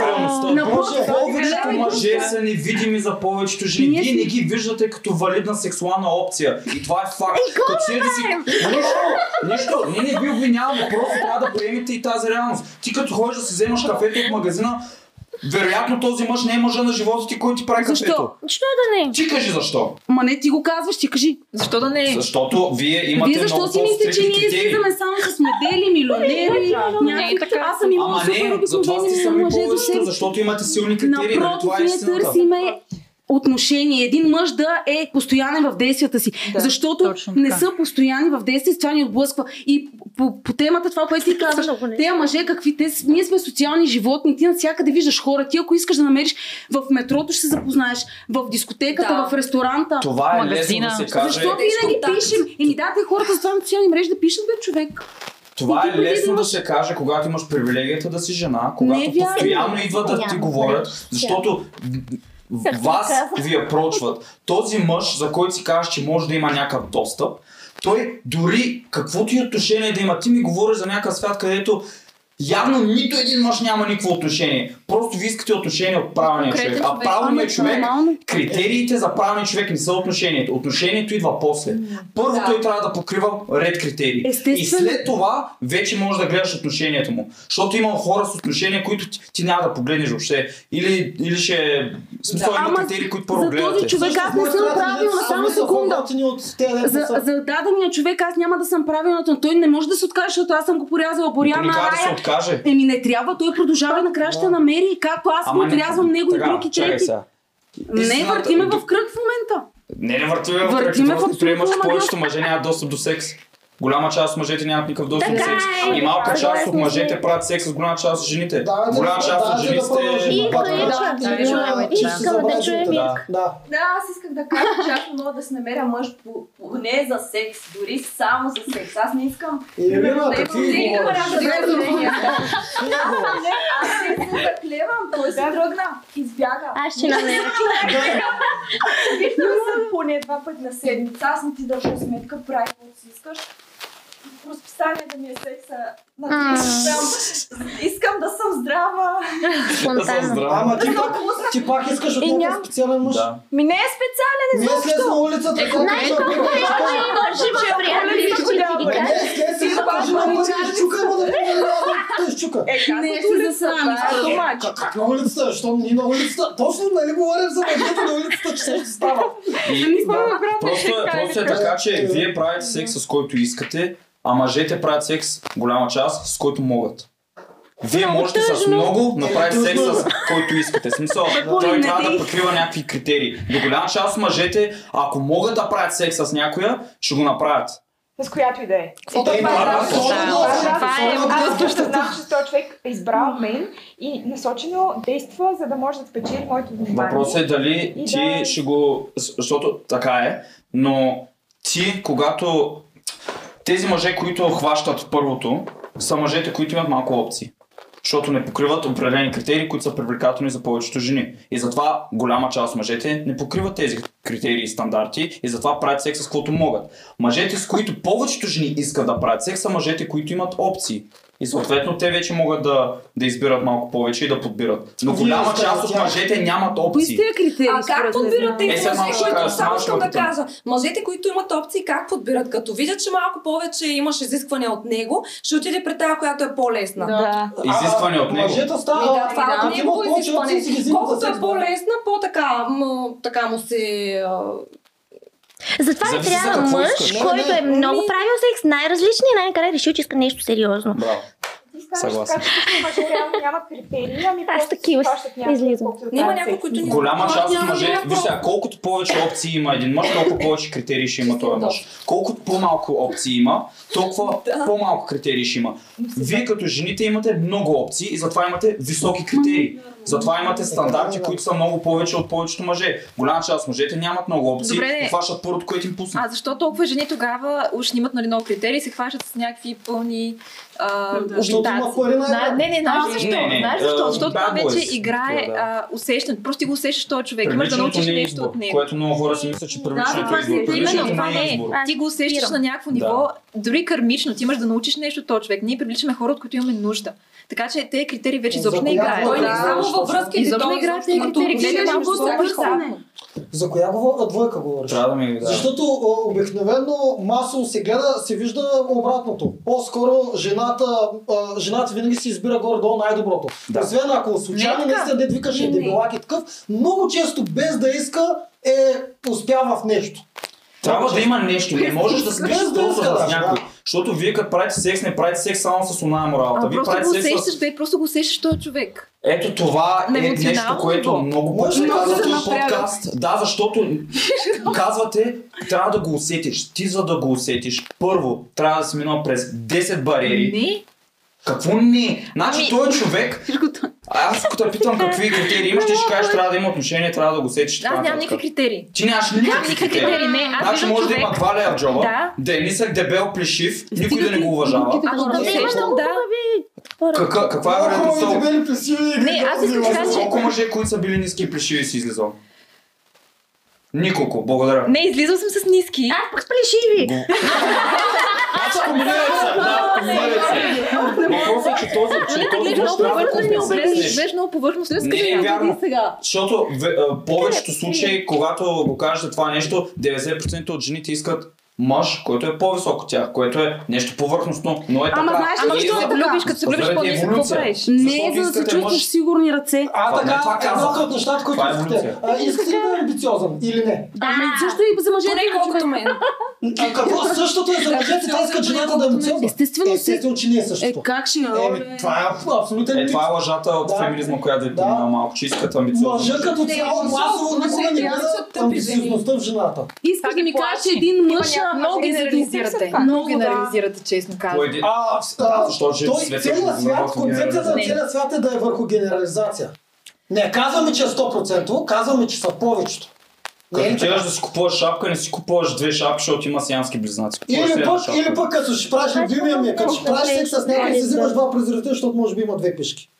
реалността. Напротив, Повечето мъже са невидими за повечето жени. Вие не ги виждате като валидна сексуална опция. И това е факт. Си... Нищо, нищо. Ние не ви обвиняваме. Просто трябва да приемете и тази реалност. Ти като ходиш да си вземаш кафето от магазина, вероятно този мъж не е мъжа на живота ти, който ти прави Защо? кафето. Що да не? Ти кажи защо. Ма не ти го казваш, ти кажи. Защо да не? Защото вие имате Вие защо много си мислите, че ние слизаме само с модели, милионери, Не е някакви... така. Аз съм имала супер обикновени мъже повечето, себе защото имате силни критерии. нали? Напротив, Това е ние истината. търсиме отношение. Един мъж да е постоянен в действията си. Да, защото точно не са постоянни в действия си, това ни отблъсква. И по, по темата това, което ти казваш, те мъже какви те са, ние сме социални животни, ти навсякъде виждаш хора. Ти ако искаш да намериш в метрото, ще се запознаеш, в дискотеката, Да. в ресторанта. Това е лесно Магазина. да се каже. Защо винаги контакт. пишем? Еми да, те хората с това на социални мрежи да пишат бе човек. Това е лесно да да се каже, когато имаш привилегията да си жена, когато постоянно идват да ти говорят, защото вас ви апрочват. Този мъж, за който си кажеш, че може да има някакъв достъп, той дори каквото и отношение да има, ти ми говориш за някакъв свят, където явно нито един мъж няма никакво отношение. Просто ви искате отношение от правилния човек. А правилният Ами, човек, критериите за правилния човек не са отношението. Отношението идва после. Първо Да. той трябва да покрива ред критерии. Естествено. И след това вече можеш да гледаш отношението му. Защото има хора с отношения, които ти, ти няма да погледнеш въобще. Или, или ще... В смисъл Да, има ама критерии, които първо за този гледате. човек аз не съм правилна, само секунда. За, за дадения човек аз няма да съм правилната, но той не може да се откаже, защото аз съм го порязала. Боряна да се откаже. Еми не трябва, той продължава и накрая ще намери, както аз не- отрязвам него и Така, друг и чакай трети. Не, въртиме в кръг в момента. Не, не въртиме в кръг. Въртиме Просто в приемаш, че повечето мъже нямат достъп до секс. Голяма част от мъжете нямат никакъв достъп до секс. е, И малка да, част от мъжете да. правят секс с голяма част от жените. Да, Голяма да, част от жените... искам да чуем. Да. Да. Да, аз исках да кажа, че аз не мога да се намеря мъж по, по, не за секс, дори само за секс. Аз не искам. Не аз не се заклевам, той се тръгна, избяга. Аз ще намеря. Виждам се поне два пъти на седмица, аз не ти държа сметка, прави каквото си искаш. По разписание да ми е секса на М. три спрям. Искам да съм здрава. Спонтанно. Ама ти пак, ти пак искаш от И някакъв ням- специален мъж. Да. Ми не е специален Не е слез на улицата, Знаеш колко колко ще приятели ти ги Не, слез сега, кажи на мъж, изчукай му да не чука. Е, Не, улицата? засрами, е. Как, как на улицата? Защо ни на улицата? Точно, нали говорим за мъжете на улицата, че ще става. В град, просто, е, така е така, че вие правите секс с който искате, а мъжете правят секс голяма част с който могат. Вие Много можете с много направите секс с който искате. Смисъл, той трябва да покрива някакви критерии. До голяма част от мъжете, ако могат да правят секс с някоя, ще го направят. С която и да е. Е, Е, е Аз също знам, че този човек е избрал мен и насочено действа, за да може да спечели моето внимание. Въпросът е дали ти ще го... Защото така е, но ти, когато... Тези мъже, които хващат първото, са мъжете, които имат малко опции. Защото не покриват определени критерии, които са привлекателни за повечето жени. И затова голяма част от мъжете не покриват тези критерии и стандарти и затова правят секс с каквото могат. Мъжете, с които повечето жени искат да правят секс, са мъжете, които имат опции. И съответно те вече могат да, да избират малко повече и да подбират. Но голяма част от мъжете нямат Кои опции. сте критерии? А как подбират тези Е, мъже, които, само искам да кажа, мъжете, които имат опции, как подбират? Като видят, че малко повече имаш изискване от него, ще отиде при тази, която е по-лесна. Да. Изискване от него. Мъжете Ми става. да, това е ако от негово повече изискване. Колкото е по-лесна, по-така, така му се... Затова не Зависи трябва мъж, искаш. който е много Ми- правил секс, най-различни и най-накрая решил, че иска нещо сериозно. Браво. Съгласен. мъже нямат критерии, ами Аз такива излизам. Няма някой, секс. който ни Голяма част от няма мъжете, някакво- виж сега, колкото повече опции има един мъж, толкова повече критерии ще има този мъж. Колкото по-малко опции има, толкова по-малко критерии ще има. Вие като жените имате много опции и затова имате високи критерии. Затова имате стандарти, които са много повече от повечето мъже. Голяма част мъжете нямат много опции Добре, и хващат първото, което им пусне. А защо толкова жени тогава уж имат нали, много критерии и се хващат с някакви пълни а, Защото има пари Зна- Не, не, знаеш защо? не, не, Знаеш защо? а, Защото това вече boys, играе да. усещането. Просто ти го усещаш този човек. Имаш да научиш не е нещо от него. което много хора си мислят, че привличането това е избор. е Именно, това не е е. Ти го усещаш на някакво ниво, дори кармично. Ти имаш да научиш нещо от този човек. Ние привличаме хора, от които имаме нужда. Така че тези критерии вече изобщо не играят. Той не е само във връзките, Изобщо не критерии. обичаш Гледай малко малко за коя говор- двойка говориш? Трябва да ми да. Защото о, обикновено масово се гледа, се вижда обратното. По-скоро жената, а, жената винаги си избира горе-долу най-доброто. Да. Освен ако случайно Не е така. наистина дед викаш Не, е не. дебелак и такъв, много често без да иска е успява в нещо. Трябва да има нещо. Не можеш да да толкова с някой. Защото вие като правите секс, не правите секс само с оная моралата. А Вие просто го усещаш, с... бе, просто го усещаш този човек. Ето това На е нещо, което ниво. много Може пъти да казват се в подкаст. Да, защото казвате, трябва да го усетиш. Ти за да го усетиш, първо трябва да си минал през 10 бариери. Не. Какво не? Значи Ами- той е човек. Аз ако те питам какви критерии имаш, ти ще кажеш, трябва да има отношение, трябва да го така Аз нямам никакви критерии. Ти нямаш никакви никакви критерии. Не, аз Значи може да човек. има два лея в джоба, Да. да е нисък, дебел, плешив, никой да не го уважава. Аз го Да, има усещам, много да. Каква, е вероятността? Не, аз искам да кажа, Колко мъже, които са били ниски и плешиви си излизал? Николко, благодаря. Не, излизал съм с ниски. Аз пък с плешиви. Значи комбинирайте се, да, комбинирайте се. Въпросът е, че този, че този гледаш мъж много повърхностно, гледаш много повърхностно. Не е вярно. сега. Защото повечето случаи, когато го кажете това нещо, 90% от жените искат мъж, който е по-висок от тях, което е нещо повърхностно, но е Ама така. знаеш ли Ама И като за- се влюбиш, като се влюбиш по-нисък, какво правиш? Не, за да се чувстваш мъж. сигурни ръце. А, Това- не, това така, казвам. едно от нещата, които Това е искате. А, искате ли да е амбициозен или не? Ами също и за мъжете. Поне колкото мен. А какво същото е за мъжете? Те искат жената да е амбициозна. Естествено. Естествено, че не е Е, същото. как ще Еми, това е аб- абсолютен Е, това е лъжата от Да. феминизма, която ви Да. малко, че искат амбициозно. Мъжа като Не, цяло масово мъже никога не да гледа амбициозността в жената. Искаш да ми кажеш, че един мъж... Много е генерализирате. Много генерализирате, честно казвам. А, а, той, целият свят, концепцията на целият свят е да е върху генерализация. Не казваме, че е 100%, казваме, че са повечето. Е Като отиваш да си купуваш шапка, не си купуваш две шапки, защото има сиански близнаци. Купуваш Или пък, шапка. или пък като ще правиш любимия ми, като ще правиш секс с някой, си взимаш два презерватива, защото може би има две пишки.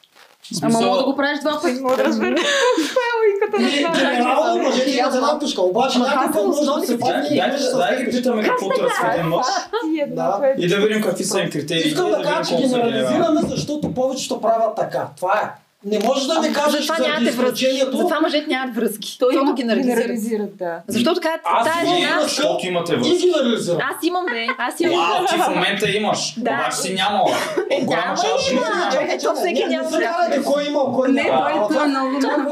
В Ама смисъл- мога да го правиш два пъти. Мога да разбера. Това е логиката на това. генерално мъжете имат една пишка, обаче някой път може да се падне и две ги питаме какво търсят един мъж И Да. да видим какви са им критериите. Искам да кажа, че генерализираме, защото повечето правят така. Това е. Не можеш да ми кажеш Затова заради нямате връзки. изключението. Затова мъжете нямат връзки. Той има генерализират. Да. Защото тая вие, жена... защото имате връзки. Аз имам, бе. Аз имам. Вау, ти в момента имаш. Да. Обаче си нямала. Голяма ама част има. нямат. то всеки Не, не няма се карате кой има, кой Не, няма. той е много Да. не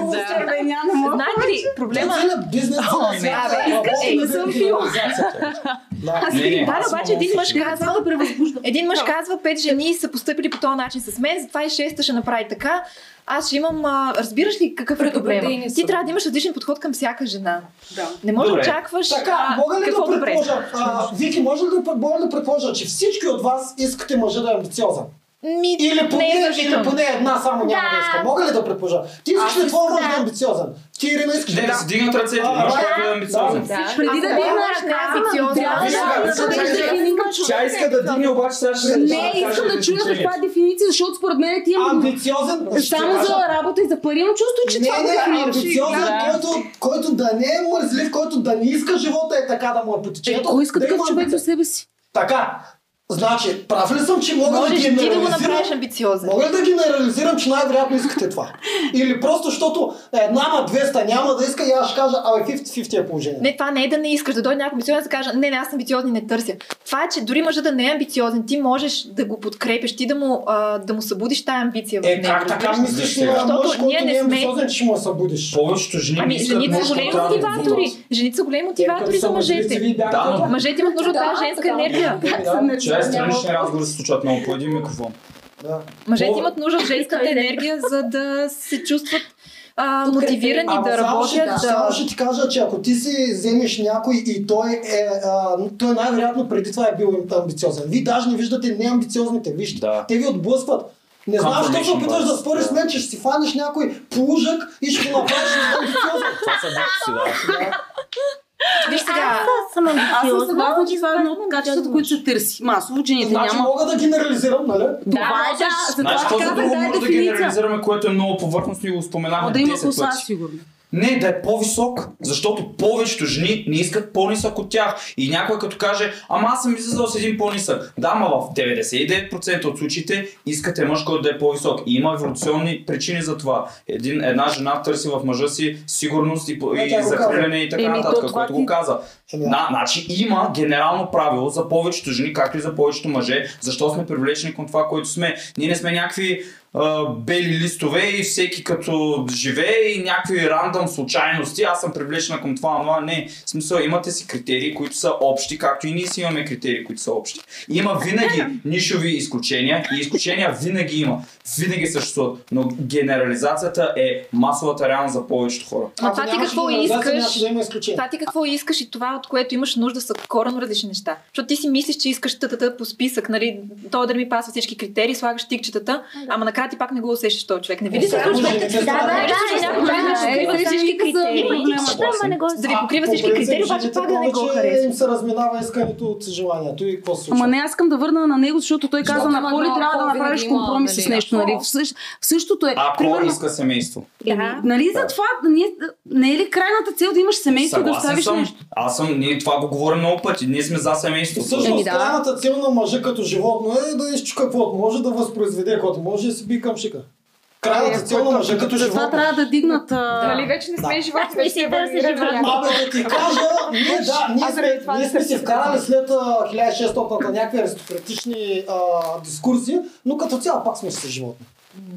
мога. Знаете ли, проблема... Това е бизнес абе? Не съм Не, не, да, обаче един мъж казва, един мъж казва, пет жени са поступили по този начин с мен, затова и шеста ще направи така. Аз ще имам, а, разбираш ли какъв е проблема? Са. Ти трябва да имаш различен подход към всяка жена. Да. Не може да очакваш Така, а, мога ли какво да добре. предположа, а, Вики, може ли да, мога да предположа, че всички от вас искате мъжа да е амбициозен? Ми, Или не поне, е или поне една само няма да, Да. иска. Мога ли да предположа? Ти искаш ли твоя мъж да е амбициозен? Ти, Ирина, искаш ли? Не да си дигнат ръцете. Мъж, да, е амбициозен. Преди да дигна не е ръка, амбициозен. Тя иска да дигне, обаче сега ще Не, искам да чуя каква е дефиниция, защото според мен ти имам Амбициозен. само за работа и за пари, имам чувство, че не, това не, дефинираш. амбициозен, Да. който, да не е мързлив, който да не иска живота е така да му е потече. Е, Кой иска да такъв човек за себе си? Така, значи, прав ли съм, че мога да Можеш ти да го направиш амбициозен. Мога ли да генерализирам, че най-вероятно искате това? Или просто защото една на 200 няма да иска и аз ще кажа, абе 50-50 е положение. Не, това не е да не искаш да дойде някой амбициозен да каже, не, не, аз съм амбициозен и не търся. Това е, че дори мъжа да не е амбициозен, ти можеш да го подкрепиш, ти да му, а, да му събудиш тая амбиция в Е, него. как така мислиш на Защото мъж, ние който не е сме- амбициозен, че му събудиш? Повечето жени Ами, жените са големи ги мотиватори. взима. Жените са големи мотиватори за мъжете. Мъжете имат нужда от тази женска енергия. Странични разговори се случват много по един микрофон. Да. Мъжете имат нужда от женската енергия, за да се чувстват а, Подкрепени. мотивирани Ама да само работят. само Да... ще ти кажа, че ако ти си вземеш някой и той е, а, той най-вероятно преди това е бил амбициозен. Вие даже не виждате неамбициозните, вижте. Да. Те ви отблъскват. Не знам, защо се опитваш да спориш с мен, че ще си фанеш някой плужък и ще го направиш амбициозен. Това са бокси, да. Виж сега, Аз съм Аз съм амбициозна. съгласна, че това е едно от качествата, които се търси. Масово жените Значи няма. мога да генерализирам, нали? Това е да, това Значи, казах, друго дай може да дефиниция. генерализираме, което е много повърхностно и го О, споменахме да има 10 коса, пъти. сигурно. Не, да е по-висок, защото повечето жени не искат по-нисък от тях. И някой като каже, ама аз съм излизал с един по-нисък. Да, ама в 99% от случаите искате мъж, който да е по-висок. И има еволюционни причини за това. Един, една жена търси в мъжа си сигурност и, тя и закриляне и така нататък, това което ти- го каза. Еми, да. На, значи има генерално правило за повечето жени, както и за повечето мъже, защо сме привлечени към това, което сме. Ние не сме някакви а, бели листове и всеки като живее и някакви рандъм случайности, аз съм привлечена към това, това не. В смисъл, имате си критерии, които са общи, както и ние си имаме критерии, които са общи. Има винаги нишови изключения и изключения винаги има. Винаги съществуват. Но генерализацията е масовата реалност за повечето хора. Ма Ако това ти какво искаш? Това ти какво искаш и това, от което имаш нужда, са коренно различни неща. Защото ти си мислиш, че искаш тътата по списък, нали? Той да ми пасва всички критерии, слагаш тикчетата, ама накрая ти пак не го усещаш този човек. Не видиш се жените Да, да, да, да, покрива всички критерии. Ама не го да ви покрива По всички критерии, обаче пак да не го харесва. им се разминава искането от желанието и какво се случва. Ама не, аз искам да върна на него, защото той каза на Поли трябва да направиш компромис с нещо. Нали? същото е. Ако примерно, иска семейство. Нали за това, не е ли крайната цел да имаш семейство и да оставиш нещо? Аз съм, ние това го говорим много пъти. Ние сме за семейство. Всъщност, крайната цел на мъжа като животно е да изчука каквото може, да възпроизведе каквото може и да си би към шика. Крайната цел на мъжа като животно. трябва да дигнат... а, Нали вече не сме Да. животи, Аз вече живеем. някакво. Абе да ти кажа, ние, да, ние сме, това ние не сме се вкарали след а, 1600-та някакви аристократични а, дискурси, но като цяло пак сме си животни.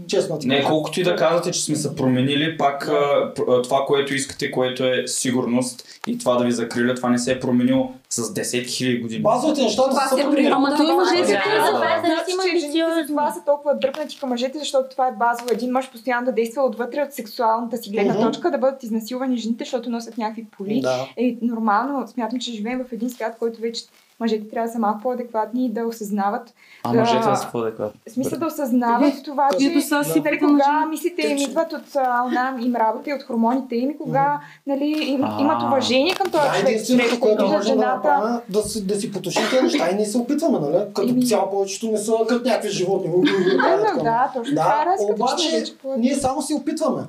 Честно ти Не, колкото и да казвате, че сме се променили, пак а, това, което искате, което е сигурност и това да ви закриля, това не се е променило с 10 000 години. Базовите неща Това са се приема. Ама той мъже си Да, да. Да, амбициозни. това са толкова дръпнати към мъжете, защото това е базово. Един мъж постоянно да действа отвътре от сексуалната си гледна точка, да бъдат изнасилвани жените, защото носят някакви поли. Да. Е нормално, смятам, че живеем в един свят, който вече мъжете трябва да са малко по-адекватни и да осъзнават. А да- мъжете да са по-адекватни. В смисъл да осъзнават това, че си нали, кога мислите им идват от а, им работа и от хормоните им и кога нали, им, имат уважение към този Да, човек, единственото, човек, което може да жената. направим, да, си, да си потушим тези неща и ние се опитваме, нали? Като цяло повечето не са като някакви животни. Да, точно е Да, че обаче ние само се опитваме.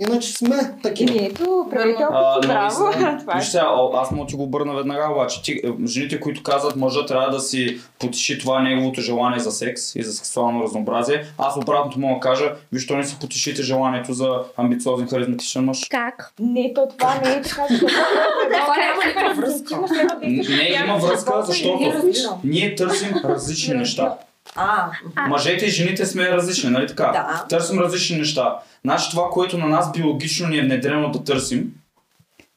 Иначе сме такива. Еми ето, правителството, браво. Това е. Сега, аз мога да ти го обърна веднага, обаче ти, е, жените, които казват мъжа трябва да си потиши това неговото желание за секс и за сексуално разнообразие, аз обратното мога да кажа, виж, що не си потишите желанието за амбициозен, харизматичен мъж. Как? Не, то това не е така, Това няма никаква връзка. Не, има връзка, защото ние търсим различни неща. А, Мъжете и жените сме различни, нали така? Да. Търсим различни неща. Значи това, което на нас биологично ни е внедрено да търсим,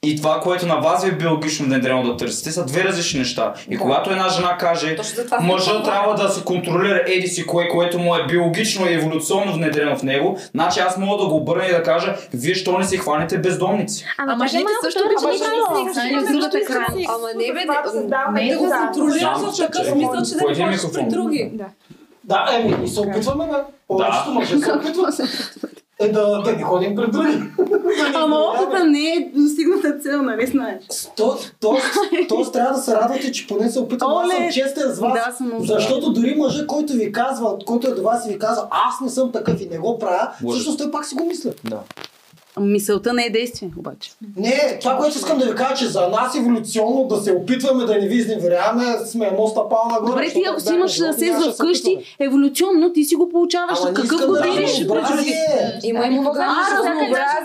и това, което на вас ви е биологично внедрено да търсите, са две различни неща. И Да. когато една жена каже, мъжът трябва да се контролира еди си кое, което му е биологично и еволюционно внедрено в него, значи аз мога да го обърна и да кажа, вие що не си хванете бездомници? Ама, Ама е жените също обичат секс. Ама секс. Ама не бе, не да го контролираш в такъв смисъл, че да не при други. Да. Еми, и се опитваме, бе. Повечето мъже. Е, да, да не ходим пред други. Ама изненадаме. опита не е достигната цел, нали знаеш? То, то, тоест трябва да се радвате, че поне се опитвам. Аз съм честен с вас. Да, съм Защото дори мъжа, който ви казва, който е до вас и ви казва, аз не съм такъв и не го правя, Лъже. всъщност той пак си го мисля. Да. Мисълта не е действие, обаче. Не, това, което искам да ви кажа, че за нас еволюционно да се опитваме да не ви изневеряваме, сме едно стъпало нагоре. Добре, ти ако си имаш да се вкъщи, еволюционно ти си го получаваш. Ама Какъв го да делиш? Има и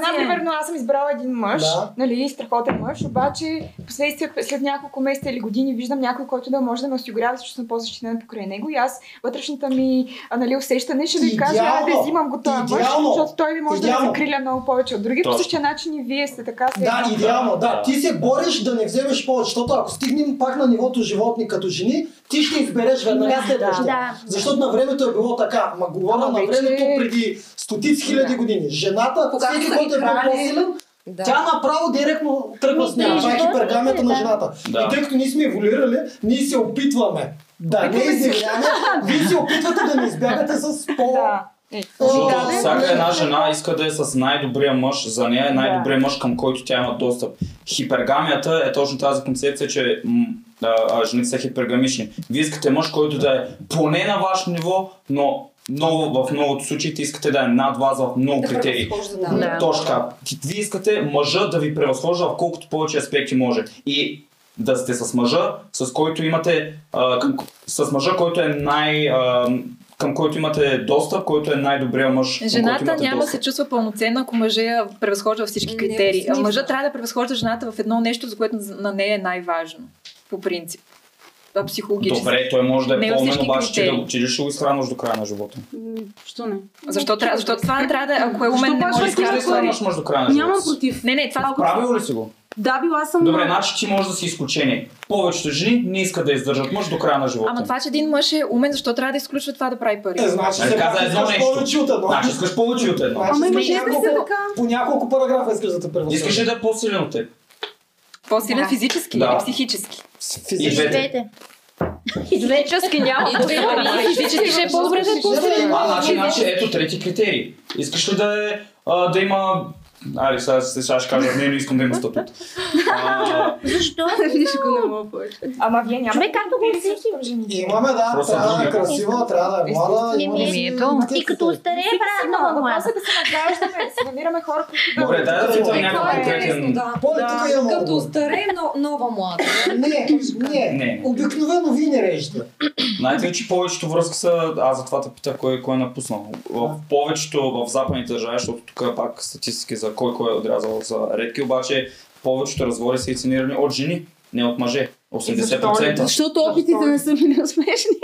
Ами, примерно, аз съм избрала един мъж, Да. нали, страхотен мъж, обаче последствие след няколко месеца или години виждам някой, който да може да ме осигурява, защото съм по-защитена покрай него и аз вътрешната ми нали, усещане ще ви кажа да взимам го този мъж, защото той ви може да закриля много повече от други. По Точно. същия начин и вие сте така. се Да, идеално, да. Да. Ти се бориш да не вземеш повече, защото ако стигнем пак на нивото животни като жени, ти ще избереш веднага следващия. Да. Защото на времето е било така. Ма говоря на времето преди стотици хиляди Да. години. Жената, Когато всеки, който е бил по-силен, Да. тя направо директно тръгва с нея. Това е хипергамията на жената. Да. И тъй като ние сме еволюирали, ние се опитваме да не изневяваме, вие се опитвате да не избягате с по... Да. Е, Защото Да, всяка една жена иска да е с най-добрия мъж, за нея е най-добрият мъж, към който тя има достъп. Хипергамията е точно тази концепция, че а, жените са хипергамични. Вие искате мъж, който да е поне на ваше ниво, но много, в многото случаите искате да е над вас в много критерии. да. Точно така. Вие искате мъжа да ви превъзхожда в колкото повече аспекти може. И да сте с мъжа, с който имате, а, към, с мъжа, който е най... А, към който имате достъп, който е най-добрият мъж. Жената няма да се чувства пълноценна, ако мъжа я превъзхожда всички Не, критерии. никога. Мъжът трябва да превъзхожда жената в едно нещо, за което на нея е най-важно. По принцип. Това психологически. Добре, той може да е по-умен, обаче ти да, ли ще го изхранваш до края на живота. М, Що не? Защо, трябва, защото това не трябва да ако е умен, не Защо може да е- изхранваш мъж до края на Нямам живота си. против. Не, не, това Правил ли си го? Да, била съм... Добре, значи ти можеш да си изключение. Повечето жени не искат да издържат мъж до края на живота. Ама това, че един мъж е умен, защо трябва да изключва това да прави пари? Е, значи Нали се каза едно искаш нещо. повече от едно. Значи искаш повече от едно. Значи Ама мъжете са така. По няколко параграфа искаш да те превъзхожда. Искаш да е по-силен от теб? По-силен Да. физически Да. или психически? Физически. Физически няма. Физически ще е по-добре да. А, значи, значи, ето трети критерий. Искаш ли да, е, да има... Айде, сега, сега ще кажа, не, не искам да има статут. А, Защо? Го не мога повече. Ама вие няма Човек, както го усети. Имаме, да, Просто трябва да е красива, трябва да е млада. И като остарее, правят много млада. Въпросът е да се награждаме, да намираме хора, които да... Добре, дай да питам някакъв конкретен... Като старе, но нова млада. Не, не. Не. Обикновено вие не режете. Знаете ли, че повечето връзки са... Аз затова те питах кой, е напуснал. В повечето в западните държави, защото тук пак статистики за кой кой е отрязал за редки, обаче повечето разводи са инициирани от жени, не от мъже. 80%. Защото опитите не са били успешни.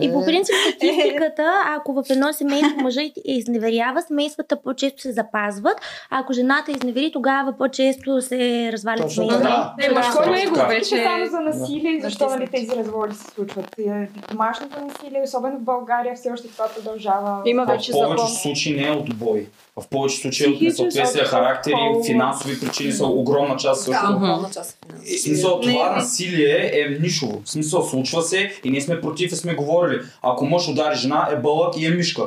И по принцип статистиката, ако в едно семейство мъжът изневерява, семействата по-често се запазват, а ако жената изневери, тогава по-често се развалят Точно семейства. така. Не, мъжко Да. вече Само за насилие и защо нали, тези разводи се случват. Е, Домашното насилие, особено в България, все още това продължава. Има В вече закон. повечето случаи не е от бой. В повечето случаи е от несъответствия, от характери, финансови причини са огромна част. Да, огромна част. В смисъл, това насилие е нишово. В смисъл, случва се и ние сме против и сме говорили. Ако мъж удари жена, е бълък и е мишка.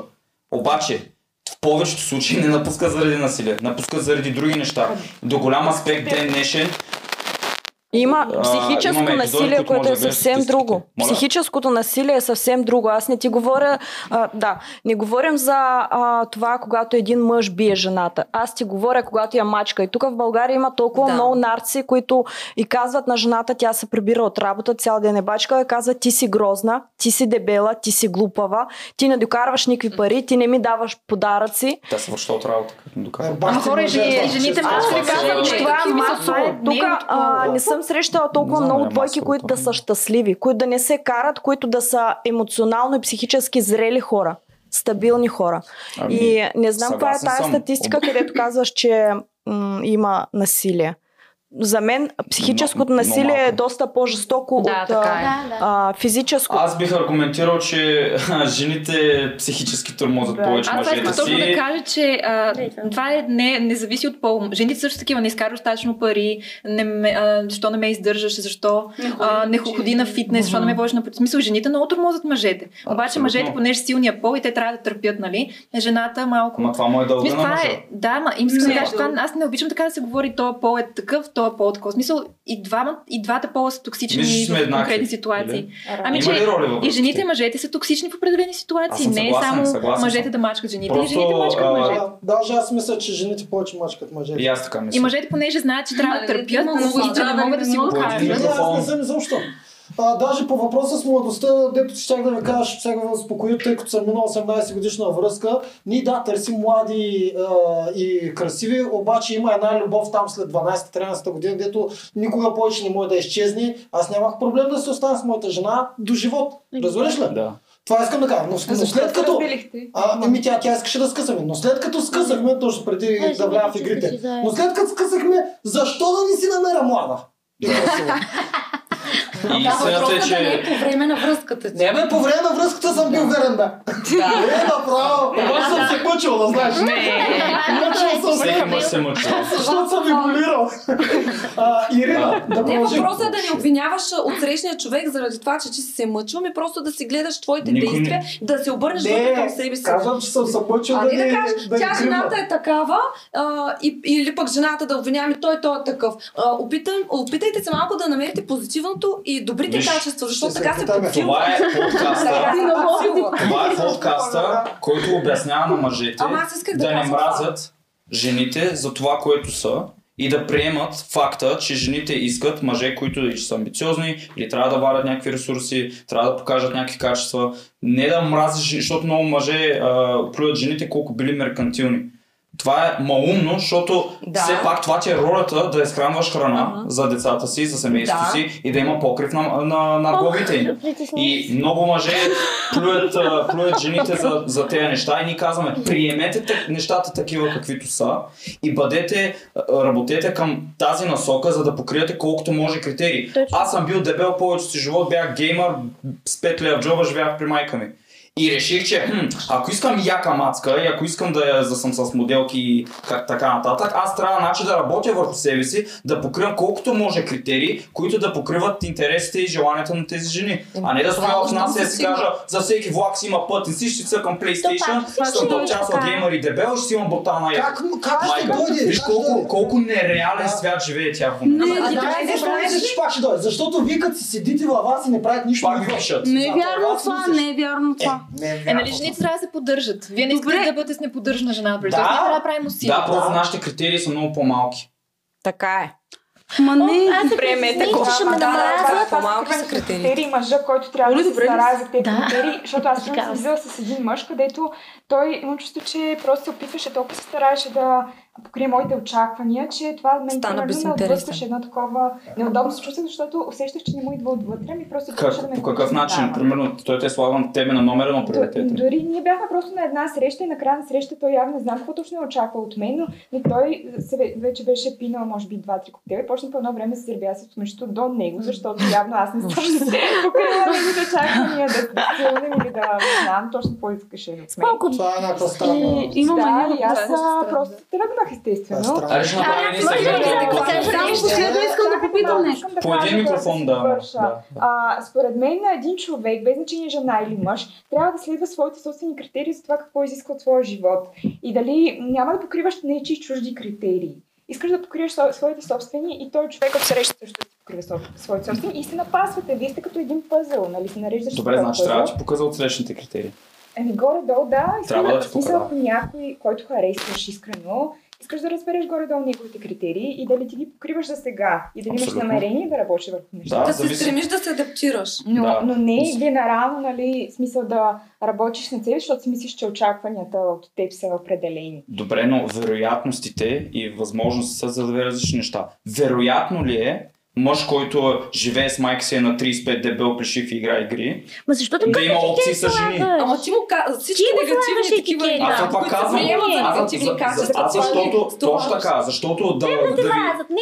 Обаче, в повечето случаи не напуска заради насилие, напуска заради други неща. До голям аспект ден днешен Има А, психическо епизоди, насилие, които което е съвсем друго. Моля? Психическото насилие е съвсем друго. Аз не ти говоря, а, да, не говорим за а, това, когато един мъж бие жената. Аз ти говоря, когато я мачка. И тук в България има толкова Да. много нарци, които и казват на жената, тя се прибира от работа, цял ден е бачка, и казват, ти си грозна, ти си дебела, ти си глупава, ти не докарваш никакви пари, ти не ми даваш подаръци. Тя се връща от работа, като ми доказва. Ама хора, жени- жените Аз ви казвам, че това е масово. Тук Не е а, не съм срещала толкова знам, много двойки, които да са щастливи, които да не се карат, които да са емоционално и психически зрели хора, стабилни хора. Ами, и не знам каква е тази съм. статистика, където казваш, че м- има насилие. За мен психическото Но- но насилие е доста по-жестоко Да, от така а, е. Да, да. а, физическото. Аз бих аргументирал, че жените психически тормозят Да. повече Аз това мъжете точно да кажа, че а, това. е, не, не зависи от пол. Жените също такива, не изкарваш достатъчно пари, не ме, а, защо не ме издържаш, защо а, не ходи на фитнес, защо не ме водиш на. В смисъл, жените много тормозят мъжете. Обаче Абсолютно. мъжете, понеже силния пол и те трябва да търпят, нали? Жената малко... Ма това му е дълга на това мъжа. е, да, ма им искам да Не, кажа, това, аз не обичам така да се говори, този пол е такъв, този пол такъв. В смисъл, и, двама, и двата пола са токсични сме в конкретни ситуации. или? Ами, Има че и жените и мъжете са токсични в определени ситуации. съм Не е съгласен, само съгласен мъжете съм. да мачкат жените, Просто, и жените мачкат а, мъжете. А, Даже аз мисля, че жените повече мачкат мъжете. И аз така мисля. И мъжете, понеже знаят, че трябва да Ма, търпят, много и че не могат да си го кажат. Аз не съм изобщо. А, даже по въпроса с младостта, дето щях да ви кажа, ще сега да успокоя, тъй като съм минал 18 годишна връзка. Ние да, търсим млади а, и красиви, обаче има една любов там след 12-13 година, дето никога повече не може да изчезне. Аз нямах проблем да се остана с моята жена до живот. Разбираш ли? Да. Това искам да кажа. Но, но след като... А, еми тя, тя искаше да скъсаме. Но след като скъсахме, точно преди Ай, да вляза в игрите, но след като скъсахме, защо да не си намеря млада? И Да, истината е, въпросът да не е че... по време на връзката ти. Не бе, по време на връзката съм бил верен, бе. Не, направо. Обаче съм се мъчил, да знаеш. Мъчил съм Всеки се. мъж се мъчи. Защото съм регулирал. Ирина, да Не, въпросът е да не обвиняваш от срещния човек заради това, че ти си се мъчил, ми просто да си гледаш твоите не- действия, да се обърнеш вътре към себе Не, си. казвам, че съм се мъчил да не да кажеш, да тя жената е такава, или пък жената да обвиняваме, той, той е такъв. Опитайте се малко да намерите позитивното и добрите Виж, качества, защото така се подсилва. Това е подкаста. Това е подкаста, който обяснява на мъжете да да не мразят жените за това, което са и да приемат факта, че жените искат мъже, които или са амбициозни, или трябва да варят някакви ресурси, трябва да покажат някакви качества. Не да мразиш, защото много мъже а, плюят жените колко били меркантилни. Това е малумно, защото Да. все пак това ти е ролята да изхранваш храна Ага. за децата си, за семейството Да. си и да има покрив на, на, на главите им. И много мъже плюят, плюят жените за, за тези неща и ние казваме, приемете те- нещата такива каквито са и бъдете, работете към тази насока, за да покриете колкото може критерии. Точно. Аз съм бил дебел повечето си живот, бях геймър, с 5 лева в джоба живях при майка ми. И реших, че хм, ако искам яка мацка и ако искам да, я- да съм с моделки и как, така нататък, аз трябва значи да работя върху себе си, да покривам колкото може критерии, които да покриват интересите и желанията на тези жени. А не да стоя в нас и да си кажа, за всеки влак си има пътници, ще цъкам PlayStation, пак съм участвал геймър и дебел, ще си имам ботана. Как, как ще Майка, дойде? виж ще колко, колко нереален Да. свят живее тя в момента. Не, А ти да, мислиш, че пак ще дойде? Защото вие като си седите във вас и не правите нищо. Пак ви пишат. Не е вярно това си не е вярно това. Не е Е, нали жените трябва да се поддържат. Вие не искате да бъдете с неподдържана жена. Да. Тоест, ние трябва да правим усилия. Да, просто нашите критерии са много по-малки. Така е. Ма не, Аз Приемете притесних, го. че ще ме Да, да, по-малки са критериите. критерии мъжа, който трябва Оли, да се старае за тези Да. критерии, защото аз съм е. се с един мъж, където той имам чувство, че просто се опитваше, толкова се стараеше да покрие моите очаквания, че това мен Стана примерно ме отблъскваше едно такова неудобно чувство, защото усещах, че не му идва отвътре, ми просто трябваше да Как, ме по какъв начин? подчинява. Примерно, той те слага на тебе на номер едно Д- приоритет. Дори ние бяхме просто на една среща и на края на среща той явно не знам какво точно е очаква от мен, но, но той се, ве- вече беше пинал може би два-три коктейла и почна по едно време да се сърбя с смешното до него, защото явно аз не съм покрила неговите очаквания да се силнем или да знам точно какво искаше от мен. Това е странна... И, Има да, мания и аз е просто тръгнах Е естествено. странно. Аре ще направим един може ли да от кажеш Само последно искам да попитам нещо. искам да По един микрофон, да. да, да. А, според мен на един човек, без значение жена или мъж, трябва да следва своите собствени критерии за това какво изисква от своя живот. И дали няма да покриваш нечи чужди критерии. Искаш да покриеш своите собствени и той човек от среща също да покрива своите собствени и се напасвате. Вие сте като един пъзъл, нали се нареждаш Добре, значи трябва да ти показа отсрещните критерии. Еми горе-долу, да. Трябва да ти смисъл, покажа. ако някой, който харесваш искрено, искаш да разбереш горе-долу неговите критерии и дали ти ги покриваш за сега и дали Абсолютно. имаш намерение да работиш върху нещата. Да, Да се стремиш да се адаптираш. Но, Да. но не генерално, нали, смисъл да работиш на цели, защото си мислиш, че очакванията от теб са определени. Добре, но вероятностите и възможности са за две различни неща. Вероятно ли е мъж, който живее с майка си е на 35 дебел плешив и игра игри, Ма защо така да има опции с жени? Ама ти му казва, всички негативни такива етикет. Аз Да. това казвам. Аз, аз защото, е точно така, защото да, да не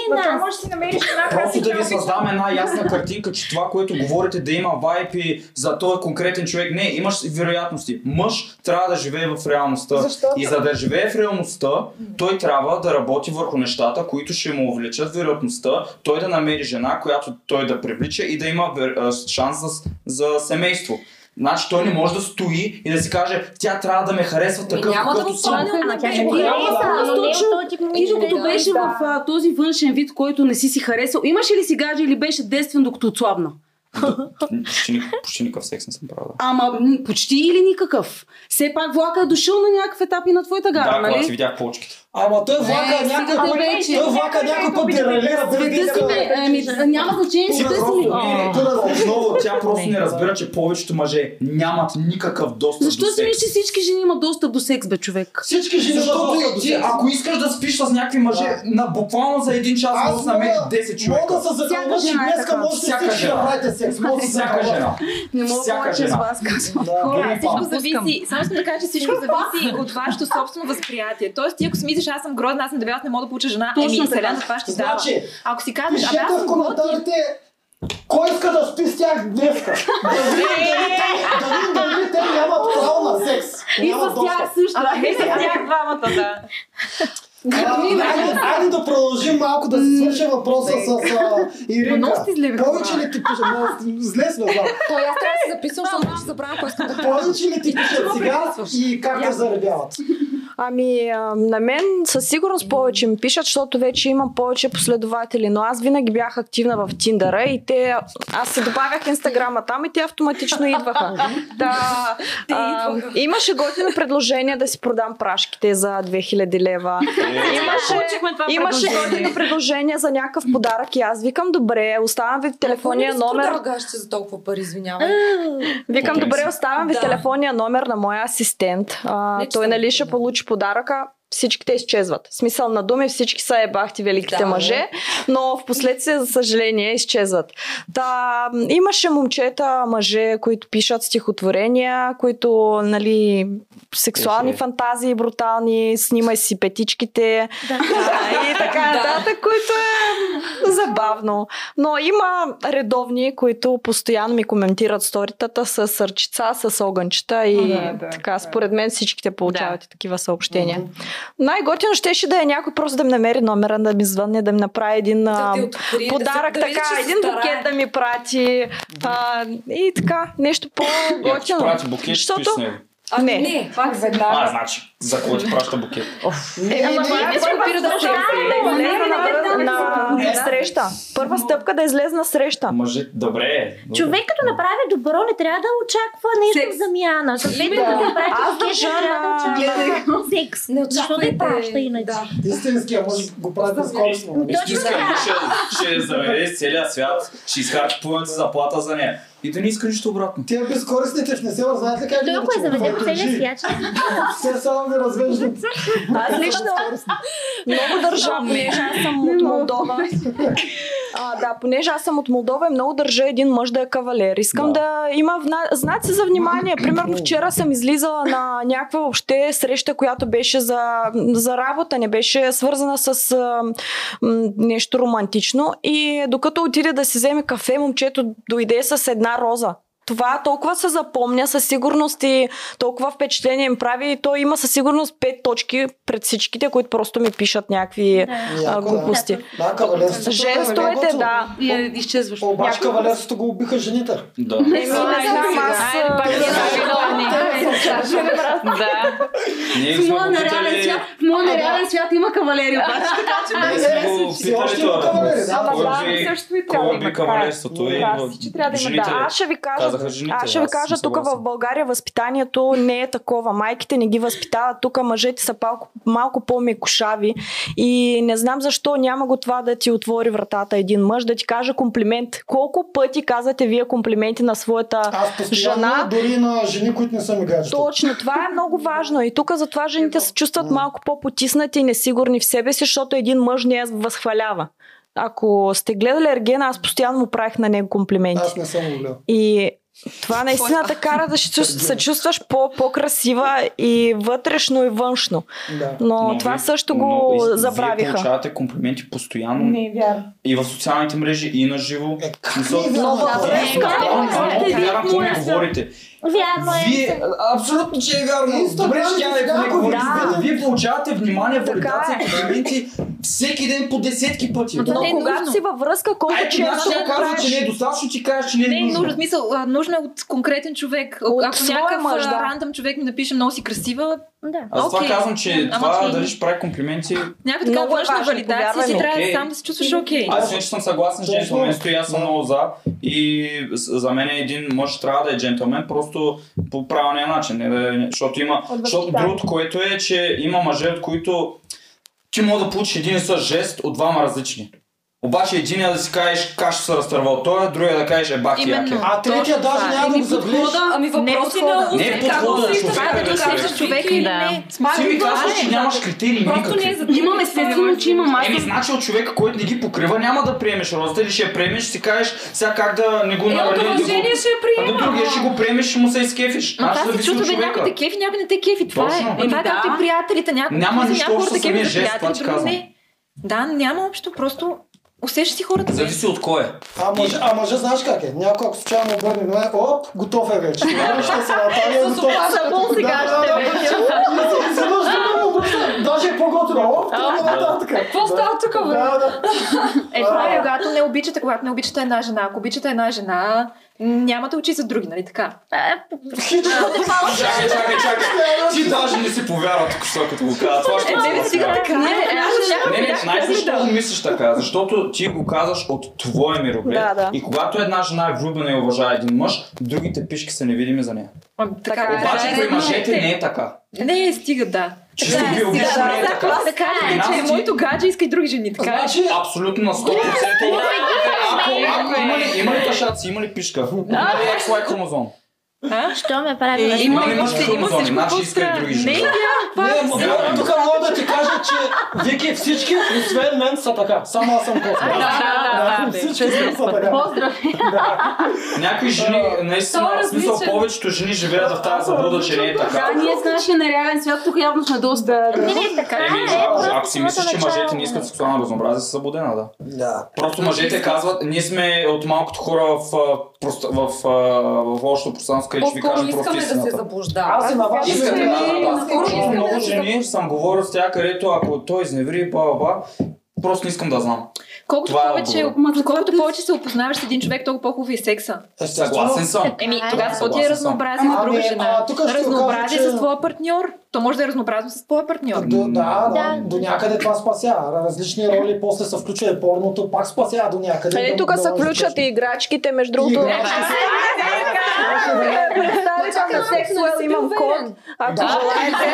Ма това нас. може да си намериш една Просто да ви създам една ясна картинка, че това, което говорите да има вайп и за този конкретен човек, не, имаш вероятности. Мъж трябва да живее в реалността. И за да живее в реалността, той трябва да работи върху нещата, които ще му увеличат вероятността, той да намери жена, която той да привлича и да има шанс за, за семейство. Значи той не може да стои и да си каже, тя трябва да ме харесва такъв, няма да какъвто го съм. Ама тя ще го да, Ти докато да, беше да. в а, този външен вид, който не си си харесал, имаше ли си гадже или беше действен докато отслабна? Почти, ни- почти никакъв секс не съм правил. Ама почти или никакъв. Все пак влака е дошъл на някакъв етап и на твоята гара, Да, когато си нали? видях полчките. Ама той влака някой път, той влака някой път дералира без да няма значение, света си отново тя просто не разбира, че повечето мъже нямат никакъв достъп Защо до си мислиш, че всички жени имат достъп до секс, бе, човек? Всички жени имат Защото достъп до ти, секс. ако искаш да спиш с някакви мъже, на буквално за един час може да намериш мога, 10 човека. мога да се че жена е днеска можете Всяка всички да жена. правите секс. Може да Всяка жена. Не мога повече с вас, казвам. Да. Хора, всичко зависи. Само искам да кажа, че всичко зависи от вашето собствено възприятие. Тоест, ти ако си мислиш, аз съм грозна, аз съм дебела, не мога да получа жена, Точно еми. Вселената това ще дава. Значи, Ако си кажеш, абе, аз съм коментарите кой иска да спи с тях днеска. Да видим дали те- да видим дали те нямат право на секс. И с тях също. Ама не с тях двамата, да. Айде, да продължим малко да се свърши въпроса с а, Иринка. Много сте зле, бе, Повече ли ти? Много Зле сме, знам. Той аз трябва да се записвам, защото ще забравя кой искам да кажа. Повече ли ти пишат сега и как те заребяват? Ами, а, на мен със сигурност повече ми пишат, защото вече имам повече последователи, но аз винаги бях активна в Тиндъра и те, аз се добавях инстаграма там и те автоматично идваха. Да, а, имаше готино предложение да си продам прашките за 2000 лева. Имаше, имаше предложение. готино предложение за някакъв подарък и аз викам, добре, оставям ви телефонния номер. Продългащите за толкова пари, извинявай. Викам, добре, оставям ви Да. телефонния номер на моя асистент. Той нали ще получи подаръка. Всичките изчезват. В смисъл на думи всички са ебахти великите Да, мъже, но в последствие, за съжаление, изчезват. Та, имаше момчета, мъже, които пишат стихотворения, които, нали, сексуални Ехе. фантазии, брутални, снимай си петичките а, и така Да. нататък, които е забавно. Но има редовни, които постоянно ми коментират сторитата с сърчица, с огънчета и Да, да, така. да. Според мен всичките получават и такива съобщения. Най-готино щеше да е някой просто да ми намери номера, да ми звънне, да ми направи един Да а, ти открие, да подарък, се- да види, така, един букет да ми прати а, и така, нещо по-готино. прати букет, Защото- него. Ами Не. не. Пак веднага. А, значи, за кого ти праща букет? Е, ама това е първа да излезе на, среща. Първа стъпка да излезе на среща. Мъже, добре. Човек като направи добро, не трябва да очаква нещо в замяна. Аз държа не трябва да на- очаква секс. Не Защо да праща иначе? Истинския може да го прави безкорисно. Истинска така. ще, заведе с целия свят, ще изхарчи половината заплата за нея. И да не иска нищо обратно. Тия безкорисните в не се знаете ли как Той ако е заведен целия свят, Те само ви развеждат. Аз лично много държа, понеже аз съм от Молдова. А, да, понеже аз съм от Молдова и много държа един мъж да е кавалер. Искам да, Да. има вна... знаци за внимание. Примерно вчера съм излизала на някаква въобще среща, която беше за, за работа, не беше свързана с а, м, нещо романтично. И докато отиде да си вземе кафе, момчето дойде с една роза. Това толкова се запомня със сигурност и толкова впечатление им прави и той има със сигурност пет точки пред всичките, които просто ми пишат някакви а, да. глупости. Да, кавалерството. Жестовете, е да. И е изчезващо. Обаче кавалерството го убиха жените. Да. Еми, не знам, аз... Да. В моя питали- свят, в моя нереален свят има кавалери, обаче така че Ние сме го Все още има кавалери, да. Ама Кой да, би- също и трябва Кой да би има кавалерството и Да, в- всички трябва да има, жените. да. Аз ще ви кажа, Казаха жените, аз ще ви кажа тук в. България възпитанието не е такова. Майките не ги възпитават. Тук мъжете са малко, малко по-мекошави и не знам защо няма го това да ти отвори вратата един мъж, да ти каже комплимент. Колко пъти казвате вие комплименти на своята Аз жена? дори на жени, които не са ми гаджета. Точно, това е много важно. И тук затова жените се чувстват малко по-потиснати и несигурни в себе си, защото един мъж не я възхвалява. Ако сте гледали Ергена, аз постоянно му правих на него комплименти. Аз не съм го гледал. И това наистина те кара да се чувстваш, се чувстваш по, по-красива и вътрешно и външно. Да. Но, това вие- също но го Вие забравиха. получавате комплименти постоянно Не е вярно. и в социалните мрежи, и на живо. Е, е е не, не, вярвам какво ми говорите. Вярно е. Вие, абсолютно, че е вярно. Добре, че тя го говори. Да. Вие получавате внимание, валидация, е. комплименти всеки ден по десетки пъти. Но Но това е когато нужно. си във връзка, колко често ще го казва, че не е достатъчно, ти кажеш, че не е Не е нужно. смисъл, нужно е от конкретен човек. От Ако някакъв мъж, да. рандъм човек ми напише много си красива, Да. Аз това Окей. казвам, че Ама това ти- дали ще прави комплименти. някаква така е външна валидация, си трябва Окей. сам да се чувстваш окей. Аз иначе съм съгласен с джентлменството и аз съм много за. И за мен един мъж трябва да е джентлмен, просто по правилния начин. Не да, защото има. От Защото другото, което е, че има мъже, от които ти може да получиш един и същ жест от двама различни. Обаче един е да си кажеш как ще се разтърва той, а другия да кажеш е бахи Именно. яке. А третия даже няма да го загледаш. Ами Не въпрос е подхода. на Не е подхода, как човека, усещаш, бе, като човек. казваш човек Вики, или Да. не. Ти ми казваш, че нямаш критерии никакви. не е за Имам естествено, че имам. Аз Еми, значи от човека, който не ги покрива, няма да приемеш розата или ще я приемеш, ще си кажеш сега как да не го Е, от навреди. да го- уважение ще я А до приема. другия ще го приемеш и му се изкефиш. Ма това се зависи от чувства, бе, някой човека. те кефи, някой не те кефи. Това е. Това е както да. и приятелите. Няма нищо общо с самия жест, това ти казвам. не. Да, няма общо, просто усещаш си хората. Зависи от кой е. А мъж, а мъжа знаеш как е? Някой ако случайно обърне внимание, оп, готов е вече. Връща се Наталия, готов. опазъбъл сега Да, ще се Даже е по-готино. Тръгва нататък. Какво става тук, бе? Е, това е когато не обичате, когато не обичате една жена. Ако обичате една жена, нямате очи за други, нали така? Чакай, чакай, чакай. Ти даже не си повярва тук, що като го казва. Това ще Е, не, не, стига така. Не, не, знаеш защо го мислиш така? Защото ти го казваш от твоя мироглед. Да, да. И когато една жена е влюбена и уважава един мъж, другите пишки са невидими за нея. Е. Обаче при мъжете е. не е така. Не, стига, да. Чисто Да, биологично стига, не е да. кажете, че ти- моето гадже иска и други жени, така е. Значи, Абсолютно на 100%. Ако, ако има ли, има ли тъшаци, има ли пишка? Има ли XY хромозом? А? Що ме прави? Е, на- Има ли Има всичко хромозоми? По иска и други Не, жени. Не, ма, Вярвам. тук мога да ти кажа, че Вики всички, освен мен, са така. Само аз съм кофе. да, да, да. Всички са така. Някои жени, наистина, в смисъл повечето жени живеят в тази заблуда, че не е така. Да, ние с нашия нереален свят тук явно сме доста. Не, не, така е. ако- си мислиш, че мъжете не искат сексуално разнообразие, си събудена, да. Да. Просто мъжете казват, ние сме от малкото хора в, а, прост- в, а, в общото пространство, където ще ви просто искаме да се заблуждаваме. Аз и на вас Искате, ще- да, много жени съм говорил с тях, където ако той изневри, ба, ба, просто не искам да знам. Колкото Това е повече, отговор. колкото повече се опознаваш с един човек, толкова по-хубав е секса. Съгласен съм. Еми, е. тогава какво ти е разнообразие с Ами, друга жена? Разнообразие кажа, с твоя партньор. То може да е разнообразно с твоя партньор. До, да, да, Да. до някъде това спасява. Различни роли, после се включва и порното, пак спасява до някъде. Нали, Да- тук да се включат и играчки, между другото. играчки. Представите на Sexwell имам код, ако Да. желаете.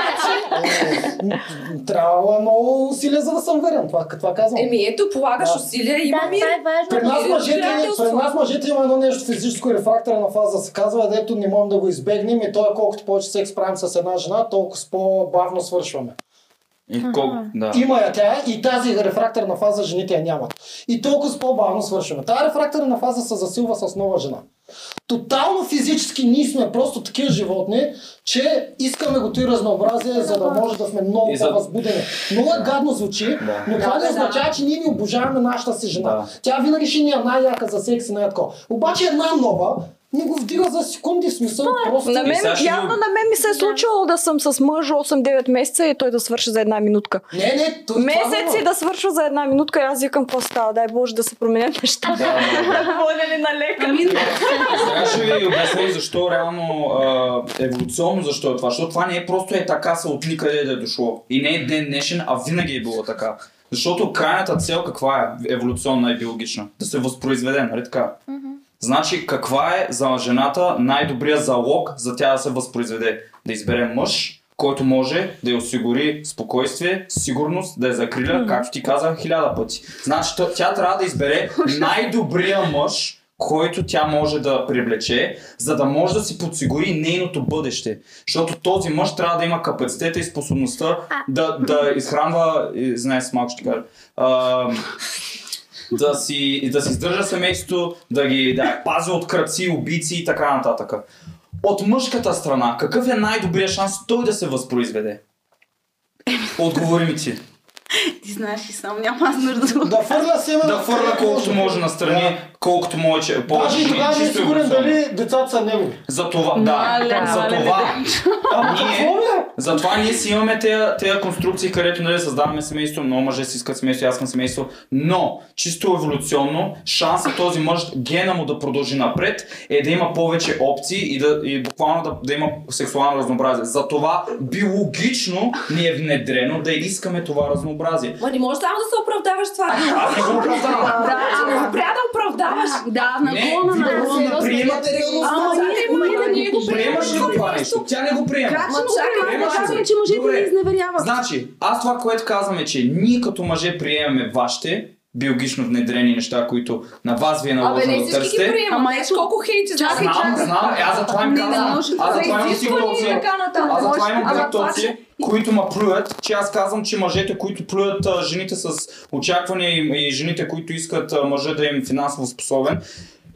Е, Трябва много усилия, за да съм верен. Това, това казвам. Еми ето, полагаш Да. усилия, Да, има е важно. При нас, мъжете, при нас мъжете има едно нещо физическо рефракторна фаза, се казва, дето не можем да го избегнем и то е колкото повече секс правим с една жена, толкова по-бавно свършваме. И колко, да. Има я тя и тази рефракторна фаза жените я нямат. И толкова с по-бавно свършваме. Тази рефракторна фаза се засилва с нова жена. Тотално физически ние сме просто такива животни, че искаме го и разнообразие, за да може да сме много за- по-възбудени. Много е гадно звучи, Да. но това не Да, да. означава, че ние не обожаваме нашата си жена. Да. Тя винаги ще ни е най-яка за секс и най-тако. Обаче една нова не го вдига за секунди, смисъл просто... На мен, ще явно на мен ми се е случвало да съм с мъж 8-9 месеца и той да свърши за една минутка. Не, не, то, Месеци да свършва за една минутка и аз викам какво става. Дай Боже да се променят нещата. Да, да, да. На лекар. Сега ще ви обясня защо реално а, еволюционно защо е това. Защото това не е просто е така са от никъде да е дошло. И не е ден днешен, а винаги е било така. Защото крайната цел каква е еволюционна и биологична? Да се възпроизведе, нали така? Значи каква е за жената най-добрият залог за тя да се възпроизведе? Да избере мъж, който може да й осигури спокойствие, сигурност, да я закриля, както ти казах хиляда пъти. Значи тя трябва да избере най-добрия мъж, който тя може да привлече, за да може да си подсигури нейното бъдеще. Защото този мъж трябва да има капацитета и способността да, да изхранва, знае с малко ще кажа, а, да си, да си издържа семейството, да ги да пази от кръци, убийци и така нататък. От мъжката страна, какъв е най-добрият шанс той да се възпроизведе? Отговори ми ти. Ти знаеш и сам, няма аз нужда да Да фърля семе. Да фърля колкото може настрани, колкото може, че повече Даже и тогава не е сигурен дали децата са негови. За това, да, за това, ние, бе? затова ние си имаме тези, конструкции, където нали, създаваме семейство, много мъже си искат семейство, аз искам семейство, но чисто еволюционно шансът този мъж, гена му да продължи напред, е да има повече опции и, да, и буквално да, да има сексуално разнообразие. Затова биологично ни е внедрено да искаме това разнообразие. Ма не можеш само да се оправдаваш това. Аз не го оправдавам. Да, ама спря да оправдаваш. Да, вие на... не приемате реалността. Ама ние го Приемаш ли го това нещо? Тя не го приема. Как ще Ма го чакай, приема? ма Да казвам, чакай. че мъжете не изневеряват. Значи, аз това, което казвам е, че ние като мъже приемаме вашите биологично внедрени неща, които на вас ви е Абе, наложено не да всички ги търсите. приемат. Ама Знаеш ето- колко хейти Чакай, знаеш? Знам, знам, е, аз затова им Не, не казвам. Аз да затова имам нататък. Аз имам Ама това, тиктоци, че- които ма плюят, че аз казвам, че мъжете, които плюят а, жените с очакване и, и жените, които искат а, мъжа да им е финансово способен,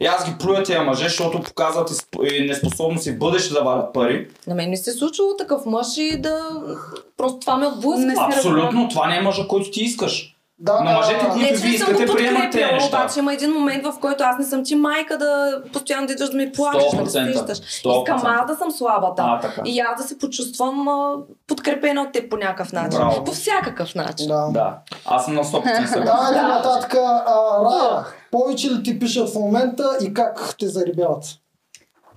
и аз ги плюя тези мъже, защото показват и сп- и неспособност и в бъдеще да вадят пари. На мен ми се е случило такъв мъж и да... Просто това ме отблъска. Не Абсолютно, това не е мъжа, който ти искаш. Да, Но мъжете, а, които Не, ви че не съм искате, го приемат тези неща. обаче има един момент, в който аз не съм ти майка да постоянно да идваш да ми плачеш, да 100%. сещаш. 100%. Искам аз да съм слабата. А, така. И аз да се почувствам а, подкрепена от теб по някакъв начин. Браво. По всякакъв начин. Да. Да, аз съм на 100% съгласен. Давай нататък, Рая, повече ли ти пишат в момента и как те заребяват?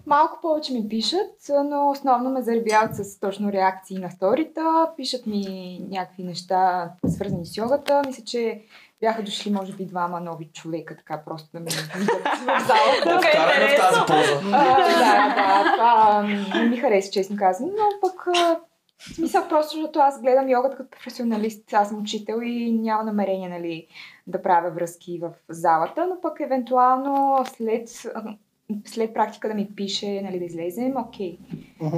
Малко повече ми пишат, но основно ме заребяват с точно реакции на сторита. Пишат ми някакви неща, свързани с йогата. Мисля, че бяха дошли, може би, двама нови човека, така просто да ме видят в залата. Вкарай ме в тази поза. А, да, да, това не ми хареса, честно казано, но пък в смисъл просто, защото аз гледам йогата като професионалист, аз съм учител и няма намерение, нали, да правя връзки в залата, но пък евентуално след, след практика да ми пише, нали, да излезем, окей. Мгм.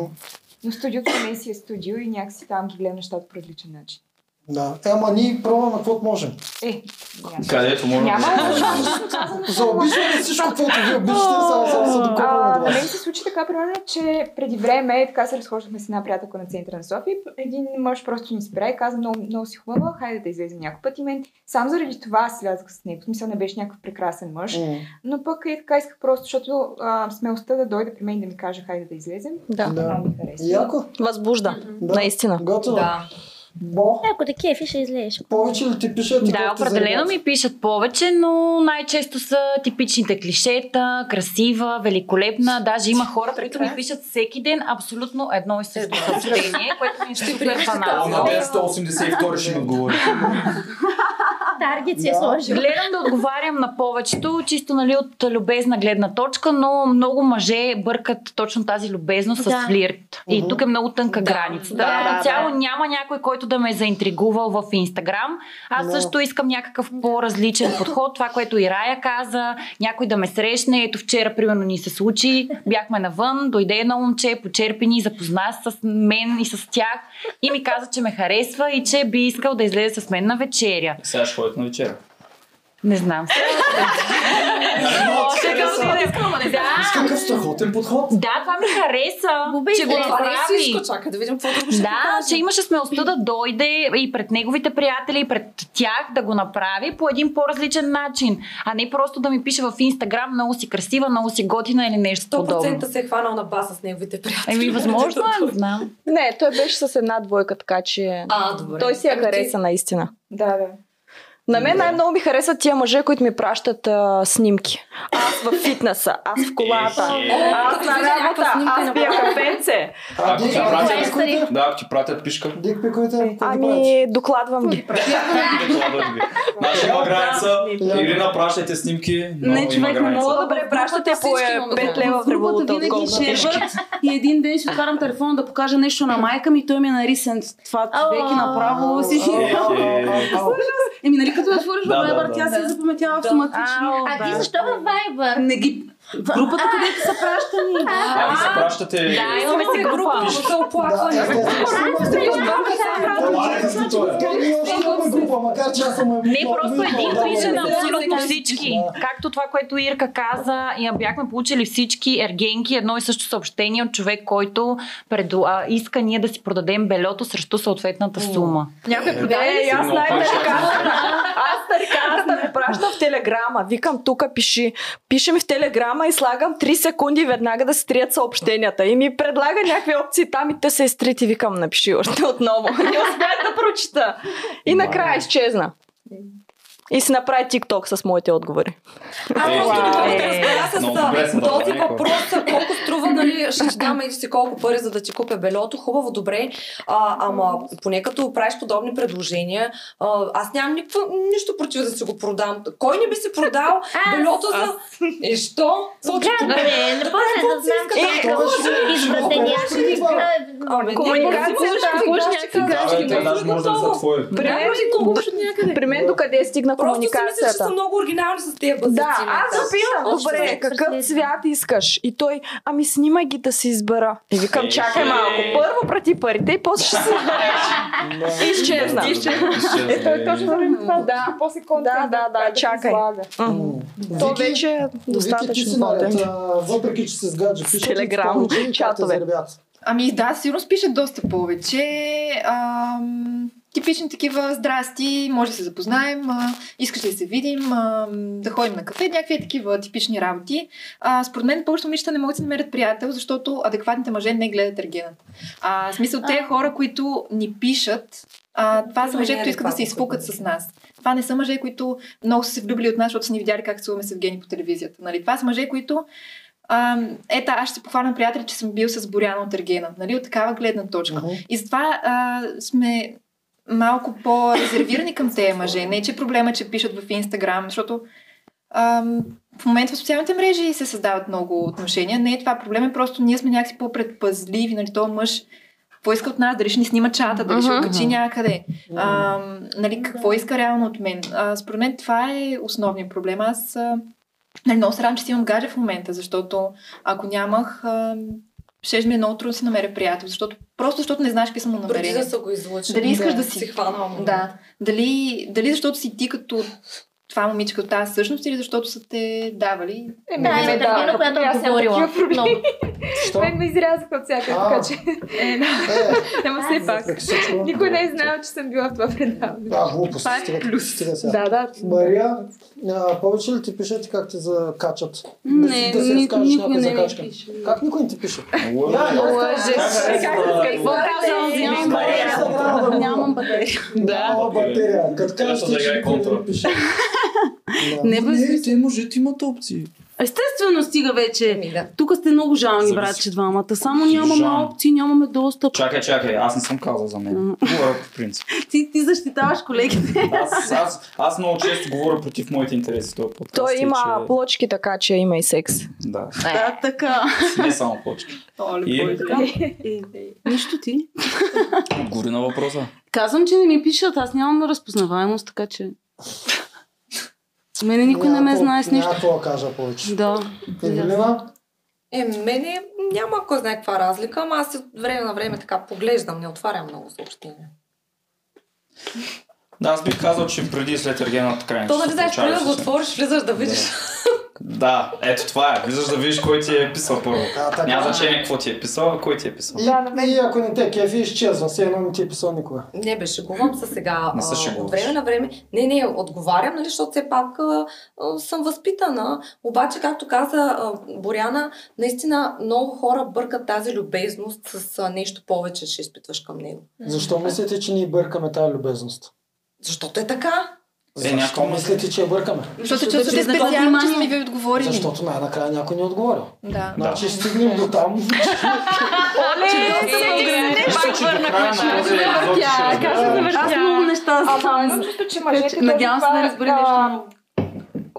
Но студиото не си е студио и някакси там ги гледам нещата по различен начин. Да. Е, ама ние пробваме каквото можем. Е. Където може Няма. да Заобичаме всичко, което вие обичате, само само се докопваме до на мен вас. се случи така, примерно, че преди време така се разхождахме с една приятелка на центъра на София. Един мъж просто ни спря и каза, много, много си хубава, хайде да излезем някой път. И мен сам заради това слязах с него. В смисъл не беше някакъв прекрасен мъж. Но пък и така исках просто, защото а, смелостта да дойде при мен и да ми каже, хайде да излезем. Да. Да. Много ми хареса. Яко? Възбужда. Да. Наистина. Готово. Да. Бо, Ако те кефи, ще излезеш. повече ли ти пишат Да, определено ми пишат повече, но най-често са типичните клишета, красива, великолепна. Даже има хора, които ми пишат всеки ден абсолютно едно и също съобщение, което ми е супер О, на банално. ден 182 ще ми отговори. Таргет си е сложил. Гледам да отговарям на повечето, чисто нали, от любезна гледна точка, но много мъже бъркат точно тази любезност с флирт. И тук е много тънка граница. да, цяло няма някой, който да ме е заинтригувал в Инстаграм. Аз Да. също искам някакъв по-различен подход. Това, което и Рая каза, някой да ме срещне. Ето вчера, примерно, ни се случи. Бяхме навън, дойде едно момче, почерпи ни, запозна с мен и с тях и ми каза, че ме харесва и че би искал да излезе с мен на вечеря. Сега ще ходят на вечеря. Не знам. Да. С какъв страхотен подход. Да, това ми хареса, че го не е направи. всичко, чакай да видим какво друго ще Да, че имаше смелостта да дойде и пред неговите приятели, и пред тях да го направи по един по-различен начин, а не просто да ми пише в Инстаграм много си красива, много си готина или нещо 100% подобно. се е хванал на баса с неговите приятели. Еми, възможно е, не знам. Не, той беше с една двойка, така че А, добре. той си я Ами хареса наистина. Да, да. На мен най-много ми харесват тия мъже, които ми пращат а, снимки. Аз в фитнеса, аз в колата, Е, аз на работа, аз на пия кафенце. Ако ти пратят, да, ако ти пратят пишка? Ами, докладвам ги. докладвам. Наша има граница. Ирина, пращайте снимки. Не, човек, не мога По-добре пращате по Всички имаме 5 лева в Групата револута, винаги ще върт и един ден си откарам телефона да покажа нещо на майка ми, той ми е нарисен това човек и направо си... Еми, нали като отвориш Да, Viber, да. тя се запаметява автоматично. А ти защо във Viber? Не ги... В групата, където са пращани. А, ви се пращате... Да, имаме си група. Много се група, макар че аз съм е Не, просто един пише на абсолютно всички. Както това, което Ирка каза, я бяхме получили всички ергенки едно и също съобщение от човек, който иска ние да си продадем белето срещу съответната сума. Някой Е, продаде аз най-тариканата. Аз тариканата ми праща в телеграма. Викам, тук пиши. Пише ми в телеграма и слагам 3 секунди веднага да се трият съобщенията. И ми предлага някакви опции там и те се изтрит и викам, напиши още отново. Не успях да прочита. И накрая изчезна. И си направи тикток с моите отговори. Аз Е, просто не мога да е, разбера. С този въпрос, колко струва, нали, ще ти дам еди си колко пари, за да ти купя белето, хубаво, добре, а, ама поне като правиш подобни предложения, а, аз нямам никакво, нищо против да си го продам. Кой не би си продал белето за... И що? Бе, не после да знам. Е, какво да са твои. При мен, купуваш от докъде стигна Просто си мисля, че комуникацията? са много оригинални с тези базици. Да, аз запитам, добре, човек какъв цвят искаш? И той, ами снимай ги да си избера. И викам, Е, чакай е. малко, първо прати парите и после ще си избереш. И изчезна. Е, той точно заради това. Да. После контент Да, да, да, се чакай. То вече е достатъчно въпреки че се сгаджа, ти Телеграм, чатове. Ами да, сигурно пишат доста повече. Ам, типични такива, здрасти, може да се запознаем, а, искаш ли да се видим, а, да ходим на кафе, някакви такива типични работи. А, според мен повечето момичета не могат да си намерят приятел, защото адекватните мъже не гледат ергенът. А, в смисъл, те хора, които ни пишат, а, това са мъже, които искат да се изпукат с нас. Това не са мъже, които много са се влюбили от нас, защото са ни видяли как целуваме с Евгений по телевизията. Нали? Това са мъже, които а, ета, аз ще се похвана приятели, че съм бил с Боряна от Ергена, нали, от такава гледна точка. Мгм. И затова а, сме малко по-резервирани към тези мъже. Не, че проблема е, че пишат в Инстаграм, защото ам, в момента в социалните мрежи се създават много отношения. Не е това проблем, е просто ние сме някакси по-предпазливи, нали, този мъж какво иска от нас, дали ще ни снима чата, дали ще Мгм. окачи някъде, ам, нали, какво иска реално от мен. А, според мен това е основният проблем. Аз а, нали, много се радвам, че си имам гадже в момента, защото ако нямах, а, ще ми е много трудно да си намеря приятел, защото, просто защото не знаеш какви са му намерения. да са го излъчили. Дали искаш да си- си момент. Да. Дали, дали защото си ти като това момиче, като тази същност или защото са те давали? Е, Да, е Търгена, която е отговорила. Много. Що? Мен ме изрязаха от всяка, така че... Е, да. Е, Ама все пак. Никой не е знал, че съм била в това предаване. Да, глупост. Това е плюс. Да, да. Мария, а, повече ли ти пишат и как те закачат? Не, да си ни- разкажеш ми закачка. пише. Как никой не ти пише? Лъжеш. Какво казвам? Нямам батерия. Нямам батерия. Да. батерия. Като кажеш да че никой не пише. Да. Не, бе, те мъжете имат опции. Естествено стига вече. Еми, да. Тук сте много жални, Зависи. братче, двамата. Само нямаме Жални. опции, нямаме достъп. Чакай, чакай, аз не съм казал за мен. Говоря по принцип. Ти, ти защитаваш колегите. Аз, аз, аз много често говоря против моите интереси този подкаст. Той и има че- плочки, така че има и секс. Да, Да, така. не само почки. И Е, Нищо ти. отговори на въпроса. Казвам, че не ми пишат, аз нямам разпознаваемост, така че... Мене никой не ме Няма знае с нищо. Няма какво да кажа повече. Да. Евелина? Е, мене няма кой знае каква разлика, ама аз от време на време така поглеждам, не отварям много съобщения. Да, аз бих казал, че преди и след ергената крайна. То нали знаеш, преди да го отвориш, влизаш да видиш. Да, ето това е. Виждаш да видиш кой ти е писал първо. А, така. Няма значение какво ти е писал, а кой ти е писал. И, Да, мен- и ако не те кефи, изчезва. Все едно не ти е писал никога. Не бе, шегувам се сега. Не се шегуваш. От време на време. Не, не, отговарям, нали, защото все пак а, а, съм възпитана. Обаче, както каза а, Боряна, наистина много хора бъркат тази любезност с а, нещо повече, ще изпитваш към него. Защо мислите, че ние бъркаме тази любезност? Защото е така. Защо някой мисли- мислите, че я бъркаме? Защото Защото чувствате признаква специално, че сме ви отговорили. Защото най-накрая някой ни е отговорил. Да. Значи стигнем до там. Че този епизод ще разберем. Аз много неща знам. че Надявам се да разбери а, нещо много.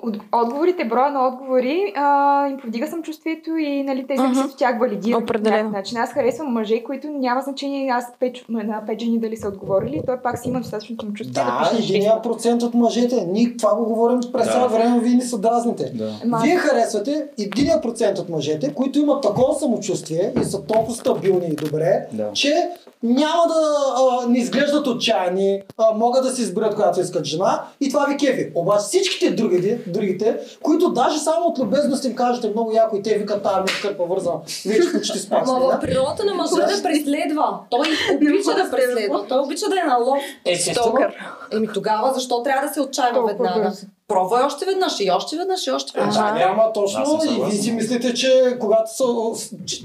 От, отговорите, броя на отговори, а, им повдига самочувствието и нали, те Мгм. от тях валидират. Определено. начин. Аз харесвам мъже, които няма значение аз пет, на пет жени дали са отговорили, той пак си има достатъчно самочувствие Да, единия шест. процент от мъжете. Ние това го говорим през Да. цяло време, вие ни се дразните. Да. Вие харесвате единия процент от мъжете, които имат такова самочувствие и са толкова стабилни и добре, Да. че няма да а, не изглеждат отчаяни, а, могат да си изберат която искат жена и това ви кефи. Обаче всичките другите, другите, които даже само от любезност им кажете много яко и те викат тази ми кърпа вързана, вече почти спасли. Ама в да? природата на мъжа да преследва. Той обича да преследва. Той обича да е на лов. Естествено. Еми тогава защо трябва да се отчаява Толкова веднага? Пробвай още веднъж и още веднъж и още веднъж. Да, няма точно съм и вие си мислите, че когато са, че,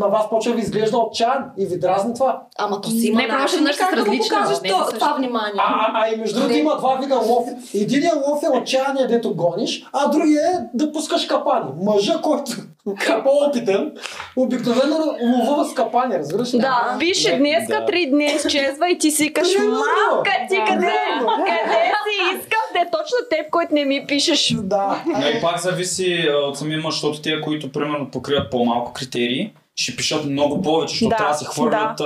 на вас почва да ви изглежда отчаян и ви дразни това. Ама то си има Не, начин как да го различна, покажеш не то- със това внимание. А, а, а и между другото има два вида лов. Единият лов е отчаяние, дето гониш, а другия е да пускаш капани. Мъжа, който е по-опитен, обикновено ловува с капани, разбираш ли? Да, Не, днеска три дни изчезва и ти си викаш, Примерно. малка ти къде? Къде си? Искам да е точно теб, който не ми пишеш. Да. Но и пак зависи от самия мъж, защото тия, които примерно покриват по-малко критерии, ще пишат много повече, защото Да, трябва да си хвърлят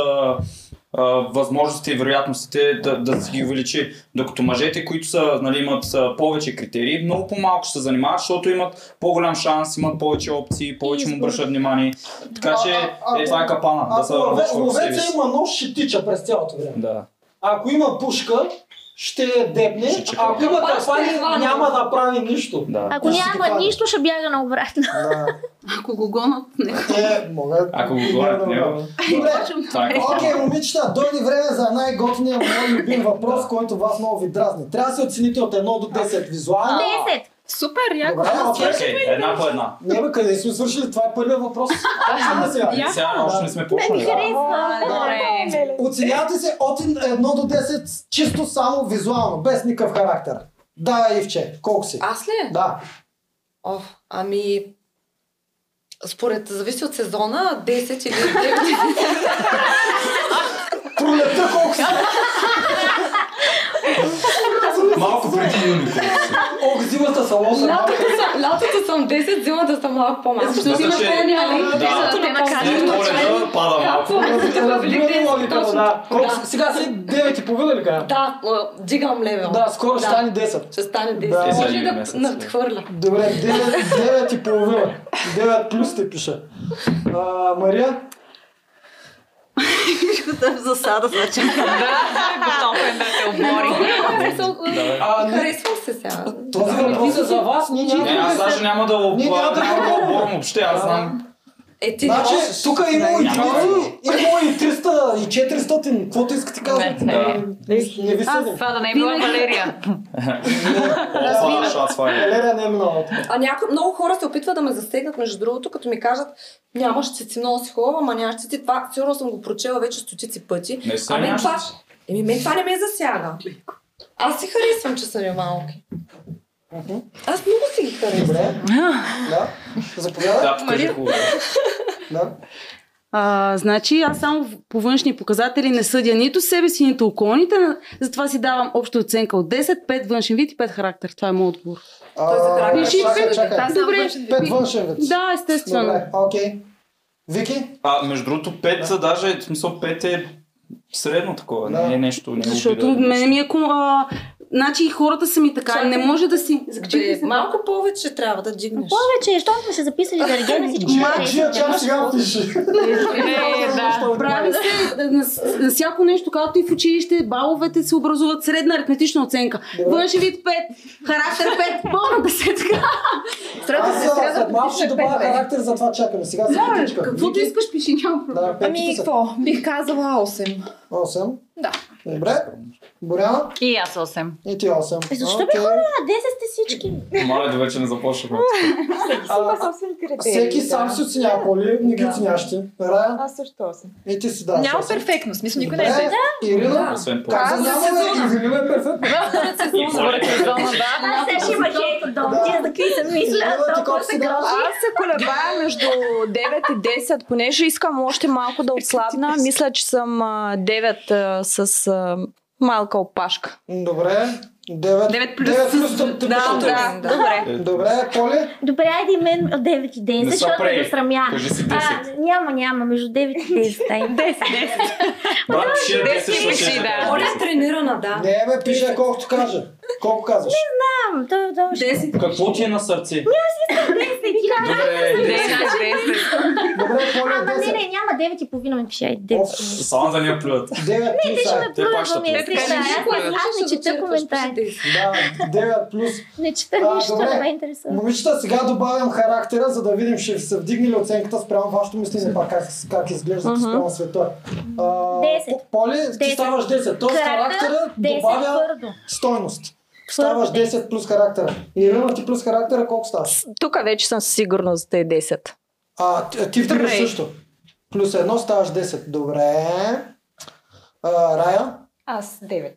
а, възможностите и вероятностите да, да си ги увеличи. Докато мъжете, които са, нали, имат а, повече критерии, много по-малко ще се занимават, защото имат по-голям шанс, имат повече опции, повече му обръщат внимание. Така че А, а, е, това е капана, да Ако се си. има нож, ще тича през цялото време. Да. Ако има пушка, ще дебне, Ще а ако има я хване. няма да прави нищо. да. Ако няма нищо, ще бяга наобратно. Да. Ако го гонат, не. Е, мога. Ако го гонят него, Добре. е капана. Окей, момичета, дойде време за най-готиния мой любим въпрос, който вас много ви дразни. Трябва да се оцените от 1 до 10 визуално. 10. Супер, яко. Добре, окей. Окей, една по една. Не бе, къде сме свършили? Това е първият въпрос. Почваме сега. И сега още не сме почнали. Харесва. Добре. Оценявате се от 1 до 10 чисто само визуално, без никакъв характер. Да, Ивче, колко си? Аз ли? Да. О, ами... Според, зависи от сезона, 10 или 9. Пролетта колко си? Малко преди юни. Ох, зимата са лоса. Лятото съм, лятото съм 10, зимата съм малко по-малко. Защото имаш Значи, по-няли. Да, Те накажат. коледа пада малко. Да. си? Сега си 9 и половина ли кажа? Да, дигам левел. Да, скоро ще стане 10. Ще стане 10. Да. Може Е, да надхвърля. Добре, 9, 9 и половина. 9 плюс те пиша. А, Мария? Засада, значи. Готов е да те обори. Харесвам се сега. този въпрос е за вас. Ние аз да даже няма да об- Ние няма да- няма да оборвам въобще, аз знам. Е, ти Значи, можеш. тук е имало и Няма. 300, имало и 300, и 400, каквото искате казвате. Не, не. Не, не ви съдим. Това да не е била Валерия. Сваля. Валерия не е минала. А някои, много хора се опитват да ме засегнат, между другото, като ми кажат, нямаш си много си хубава, ама нямаш си това. Сигурно съм го прочела вече стотици пъти. Не се а мен това, еми, мен това не ме засяга. Аз си харесвам, че са ми малки. Аз много си ги харесвам. Добре. Да. Заповядай. Да, покажи хубаво. Да. А, значи аз само по външни показатели не съдя нито себе си, нито околните, затова си давам обща оценка от 10, 5 външен вид и 5 характер. Това е моят отговор. А, Той за характер. чакай, Пиши чакай. Съм Добре. външен вид. Пет външен вид. Да, естествено. Добре, окей. Вики? А, между другото, 5 даже, в смисъл 5 е средно такова, Да. не е нещо. Не е Защото обида, мене ми е а, значи хората са ми така. Не може да си... Закачи Бе, малко повече трябва да дигнеш. Повече, щом сме се записали да регена всички. Маджия, чак сега пише. Е, да. Прави се на, всяко нещо, както и в училище, баловете се образуват средна аритметична оценка. Външен вид 5, характер 5, пълна десетка. Аз а, след малко ще добавя характер, затова чакаме. Сега се потичка. Каквото искаш, пиши, няма проблем. Ами, какво? Бих казала 8. 8. Да. Добре. Боряна? И аз 8. И ти 8. Е, Защо бе хора? 10 сте всички. Моля да вече не започнахме. Всеки сам да. си оценява, Поли, не ги Да. оценяваш ти. Аз също 8. И ти си да. Няма осем. перфектно, в смисъл никой не е без. Ирина? Освен по. Как за няма бе? Ирина е перфектно. Според сезона, да. Аз ще има хейт от дом. Ти за какви се мисля, толкова се грози. Аз се колебая между 9 и 10, понеже искам още малко да отслабна. Мисля, че съм а, 9 а, с а, малка опашка. Добре. 9, 9 плюс 9 плюс с- да, да. тъп. Добре. Добре, Поли? Добре, айде мен от 9 и 10, Не защото прей. ме срамя. Кажи си А, 10. няма, няма, между 9 и 10. Ай. 10, 10. Брат, пиши на 10, пиши, да. Оля е тренирана, да. Не, бе, пише колкото каже. Колко казваш? Знам, то, то ще... 10. Какво ти е на сърце? 10, ти Добре, 10. Добре, Поли Ама е не, 10. не, няма 9 и половина ми пише. Айде 9. Оф, Само да ни я плюят. 9 Ти плюс ще а. ме плюва, ми е плюят. Аз не- аз не чета коментари. Да, 9 плюс. Не чета А, нищо, добре. не ме интересува. Момичета, сега добавям характера, за да видим ще се вдигне ли оценката спрямо вашето мислене, пак как, как изглеждате Мгм. спрямо света. А, 10. По- Поли, ти 10. ставаш 10. Тоест характера 10 добавя твърдо. стойност. Ставаш Твърдо 10 плюс характера. Ирина, ти плюс характера колко ставаш? Тук вече съм със сигурност да е 10. А, ти, вдигаш също. Плюс едно ставаш 10. Добре. А, Рая, Аз 9.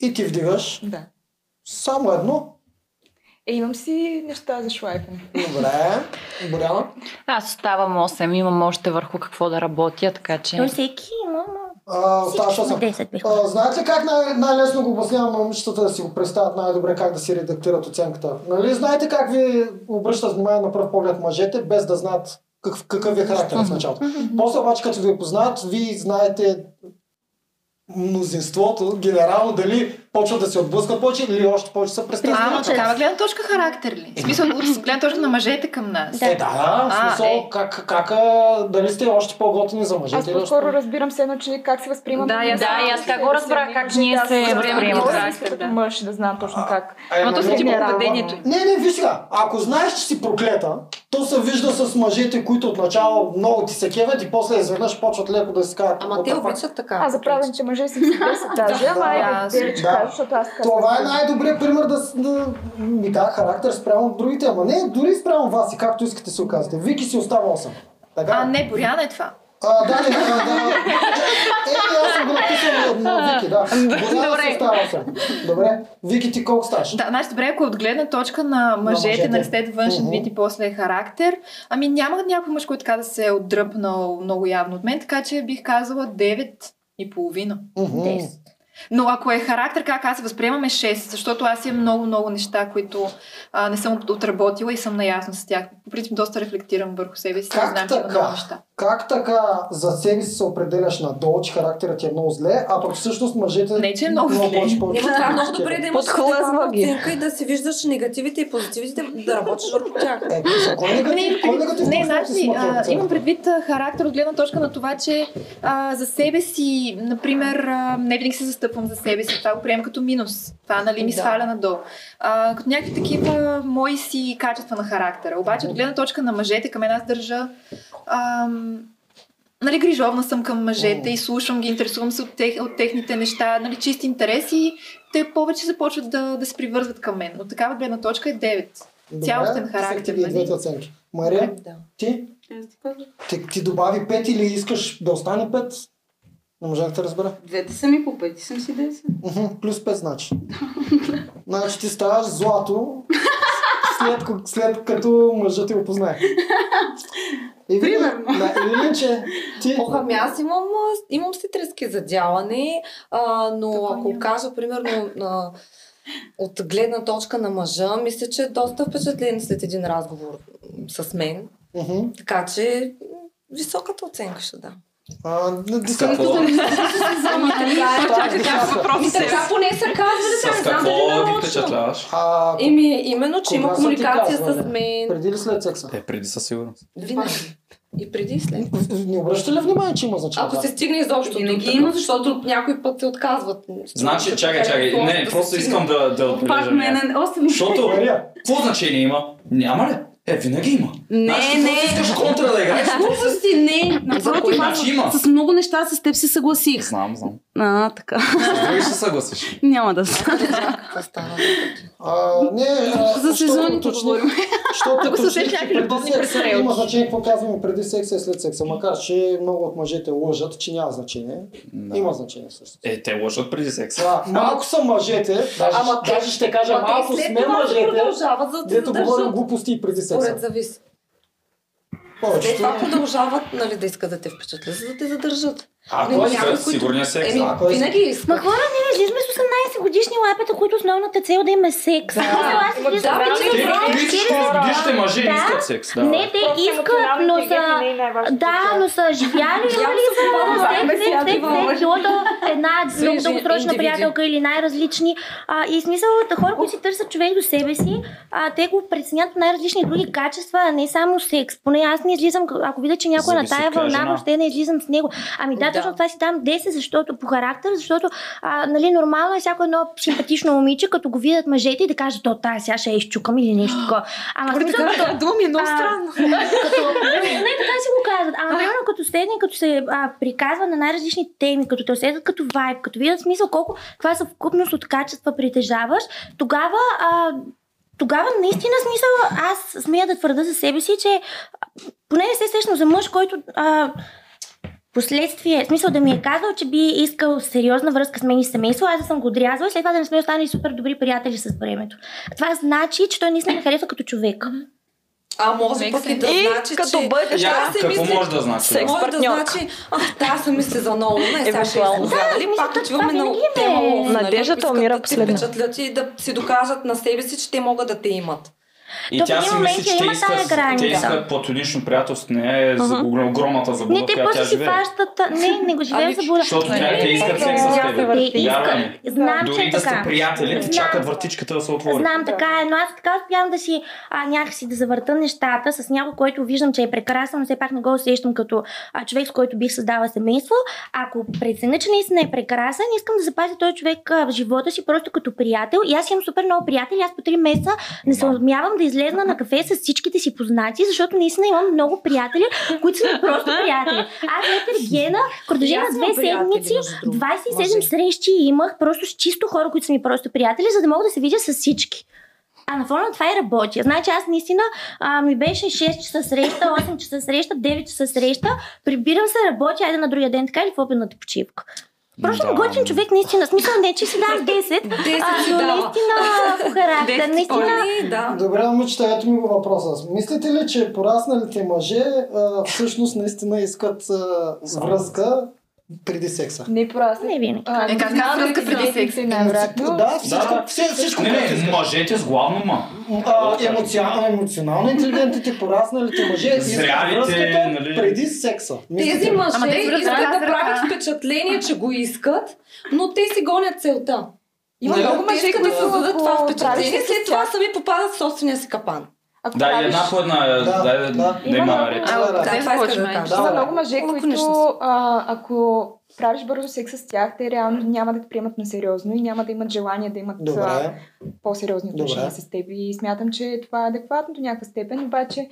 и ти вдигаш. Да. Само едно. Е, имам си неща за шлайфане. Добре. Боряна. Аз оставам 8, имам още върху какво да работя, така Но че... всеки има, оставаш всички на 8. 10 бих. А, знаете ли как най- най-лесно го обяснявам на момичетата да си го представят най-добре как да си редактират оценката? Нали знаете как ви обръщат внимание на пръв поглед мъжете, без да знаят какъв, какъв е характер в началото? После обаче, като ви опознаят, вие знаете мнозинството, генерално, дали почват да се отблъскат повече или още повече са А, престрастени. от такава гледна точка характер ли? В смисъл, от гледна точка на мъжете към нас. Е, да, да, в А, смисъл, е. как, как, а, дали сте още по-готини за мъжете? Аз по-скоро разбирам се едно, че как се възприема. Да, аз- Да, и аз как го разбрах, как ние се възприемаме. да. мъж, да знам точно как. Ама то си поведението. Не, не, виж сега. Ако знаеш, че си проклета, то се вижда с мъжете, които отначало много ти се кеват и после изведнъж почват леко да си кажат. Ама «What те the fuck?» обичат така. Аз за правилните мъже си 10 даже, ама Да, да. защото аз така Това е съм. най-добрият пример да, да ми дава характер спрямо другите, ама не, дори спрямо вас и както искате се оказвате. Вики си остава 8. Така? А, не, Боряна е това. А, да, не, да, да. Е, е, аз съм го написал на, Вики, да. Остава 8. Добре. Вики, ти колко ставаш? Да, значи добре, ако от гледна точка на мъжете, мъжете. на растет външен вид и после характер, ами няма някой мъж, който така да се е отдръпнал много явно от мен, така че бих казала 9 и половина. Мгм. 10. Но ако е характер, как аз се възприемам е 6, защото аз имам много, много неща, които а, не съм от- отработила и съм наясно с тях. По принцип, доста рефлектирам върху себе си Как знам, че има много неща. Как така за себе си се определяш надолу, че характерът ти е много зле, а пък всъщност мъжете... Не, че е много много зле. повече, повече. Има това много добре да имаш ги. оценка и да си виждаш негативите и позитивите, да работиш върху тях. Е, за кой негатив? Кой негатив? не, значи, а, имам предвид характер от гледна точка на това, че а, за себе си, например, а, не винаги се застъпвам за себе си. Това го приемам като минус. Това, нали, ми Да. сваля надолу. А, като някакви такива мои си качества на характера. Обаче, от гледна точка на мъжете, към аз държа ам, нали, грижовна съм към мъжете и слушам ги, интересувам се от, тех, от техните неща, нали, чисти интереси, те повече започват да, да се привързват към мен. От такава гледна точка е 9. Добре, цялостен характер, и нали? двете оценки. Мария, Да. ти? Ти, ти добави 5 или искаш да остане 5? Не можах да разбера. Двете са ми по пети, съм си 10. Мгм, Плюс 5 значи. значи ти ставаш злато след, след като мъжът ти го познае. И Примерно. Да, или че ти... Ох, ами аз имам, имам си трески за дялане, а, но Какво ако няма? кажа, примерно, а, от гледна точка на мъжа, мисля, че е доста впечатлен след един разговор с мен. Мгм. Така че високата оценка ще да. А, на С десетката какво? така. И поне са казвали, С не знам какво дали ги нарочно. впечатляваш? Еми, именно, че има комуникация с мен. преди ли след секса? Е, преди със сигурност. Винаги. И преди и след. Не обръща ли внимание, че има значение? Ако се стигне изобщо Винаги до има, защото някой път се отказват. Значи, чакай, чакай. Не, просто искам да, да Пак отбележа мен нещо. е 8 Защото, какво значение има? Няма ли? Е, винаги има. Не, Значи, не. искаш контра да играеш. Глупости, не. Напротив, аз има. с много неща с теб се съгласих. Знам, знам. А, така. С други ще съгласиш. Няма да се. Какво стана? не, а, За сезоните говорим. Защото Ако всеки че някакви любовни секса престрелки. има значение какво казваме преди секса и след секса, макар че много от мъжете лъжат, че няма значение. Има значение също. Е, те лъжат преди секса. Малко са мъжете, Ама даже ще кажа малко сме мъжете, дето говорим глупости и преди секса. Според зависи. Те това продължават нали, да искат да те впечатлят, за да те задържат. А, Не, кой някой, иска сигурния секс? Еми, А, кой иска? винаги искат. Ма хора, ние излизаме с 18 годишни лапета, които основната цел да има секс. Да. Да, е 40 Годишните мъже Да. искат секс. Да. Не, те искат, но са... Да, но са живяли нали, са секс, секс, една много дългосрочна приятелка или най-различни. И смисъл, хора, които си търсят човек до себе си, а, те го преценят най-различни други качества, а не само секс. Поне аз не излизам, ако видя, че някой е на тая вълна, въобще не излизам с него. Ами да, Да. точно това си дам 10, защото по характер, защото а, нали, нормално е всяко едно симпатично момиче, като го видят мъжете и да кажат, то тази сега ще я изчукам или нещо такова. Ама в смисъл, като- дума ми е много странно. като, не, така си го казват. Ама примерно като седне, като се а, приказва на най-различни теми, като те усетят като вайб, като видят смисъл колко каква съвкупност от качества притежаваш, тогава а, тогава наистина смисъл аз смея да твърда за себе си, че поне не се сещам за мъж, който а, последствие, в смисъл да ми е казал, че би искал сериозна връзка с мен и семейство, аз да съм го отрязала и след това да не сме останали супер добри приятели с времето. Това значи, че той наистина ме харесва като човек. А може пък и да И значи, като че... бъдеш Я, Аз какво мисля- може да значи? Секс. Може да значи, а, да, съм мисля за много, не, сега ще мисля, пак отиваме на ме- тема лов, нали, Надеждата умира искат да последна. впечатлят и да си докажат на себе си, че те могат да те имат. И То в тя си мисли, че има тая искат, граница. те искат платонично приятелство, не е за огромната заблуда, Не, те която тя после си живее. Не, не го живеем Ами, за буда. Защото тя, те искат Те секс с теб. Искат. Знам, че Дори е да сте приятели, те Знам. чакат въртичката да се отвори. Знам, така е, но аз така успявам да си а, някакси да завърта нещата с някой, който виждам, че е прекрасен, но все пак не го усещам като а, човек, с който бих създала семейство. Ако преценя, че наистина е прекрасен, искам да запазя този човек а, в живота си просто като приятел. И аз имам супер много приятели. Аз по 3 месеца не се отмявам да излезна на кафе с всичките си познати, защото наистина имам много приятели, които са ми просто приятели. Аз след Ергена, в продължение аз на две седмици, между другото, 27 мъже. срещи имах просто с чисто хора, които са ми просто приятели, за да мога да се видя с всички. А на фона на това и работя. Значи аз наистина а, ми беше 6 часа среща, 8 часа среща, 9 часа среща, прибирам се, работя, айде на другия ден така или в обедната почивка. Просто Да. да. готин човек, наистина. Смисъл не, че си дам 10, 10 а, но дава. наистина по характер, наистина. Да. Добре, момичета, ето ми го въпроса. Мислите ли, че порасналите мъже а, всъщност наистина искат а, връзка преди секса? Не просто. Не винаги. А, Е, как казвам, връзка преди секс? Най-вероятно. Да, всичко, Да. все- всичко Не, не, мъжете с главно ма. А, емоционално, емоционално интелигентните, порасналите мъже Зрялите, нали? преди секса. Тези мъже Ама те искат да правят впечатление, че го искат, но те си гонят целта. Има много мъже, които създадат това впечатление, след това сами попадат в собствения си капан. Ако Да, правиш- една по една, Да, да, да. да има ред. А, Да, да. Да, това исках да кажа. Да, Има да. много мъже, които а, ако правиш бързо секс с тях, те реално няма да те приемат на сериозно и няма да имат желание да имат Добре. по-сериозни отношения с теб. И смятам, че това е адекватно до някаква степен, обаче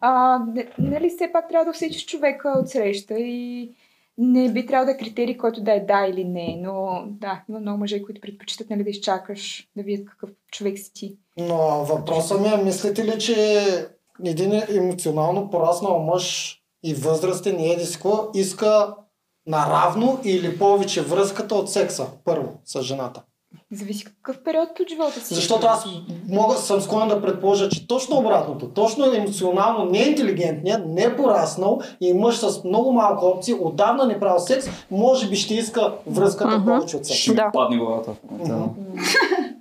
а, нали все пак трябва да усетиш човека от среща и не би трябвало да е критерий, който да е да или не, но да, има много мъже, които предпочитат нали, да изчакаш да видят какъв човек си ти. Но въпросът ми е, мислите ли, че един емоционално пораснал мъж и възрастен и едиско иска наравно или повече връзката от секса, първо, с жената? Зависи какъв период от живота си. Защото аз мога, съм склонен да предположа, че точно обратното, точно емоционално неинтелигентният, не пораснал и мъж с много малко опции, отдавна не правил секс, може би ще иска връзката повече от секс. Ще Да. падне главата.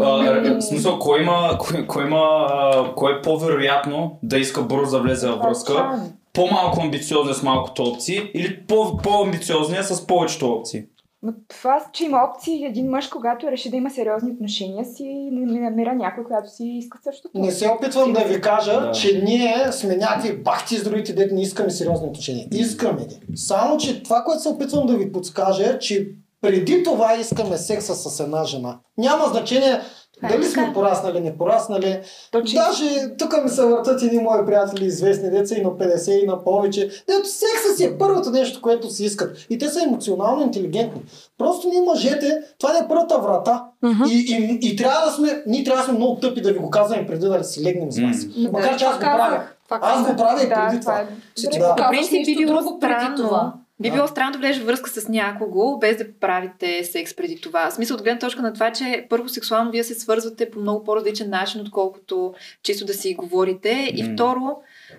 А, е, смисъл, кой има, кой, кой има, а, кой е по-вероятно да иска бързо да влезе във връзка? по-малко амбициозен с малкото опции или по- по-амбициозния с повечето опции? Но това, че има опции, един мъж, когато реши да има сериозни отношения си, не, не намира някой, която си иска същото. Не се опитвам да ви кажа, Да. че ние сме някакви бахти с другите, дете не искаме сериозни отношения. Искаме ги. Само, че това, което се опитвам да ви подскажа е, че преди това искаме секса с една жена. Няма значение е дали сме пораснали, не пораснали. Точно. Даже тук ми се въртат едни мои приятели, известни деца и на 50 и на повече. Дето секса си е първото нещо, което си искат. И те са емоционално интелигентни. Просто ние мъжете, това не е първата врата. И, и, и, трябва да сме, ние трябва да сме много тъпи да ви го казваме преди да си легнем с вас. М. Макар че аз го правя. Аз го правя и преди това това. е. Да. да. По принцип било друго преди странно. Би било странно да влезеш връзка с някого, без да правите секс преди това. В смисъл от гледна точка на това, че първо сексуално вие се свързвате по много по-различен начин, отколкото чисто да си говорите. И второ,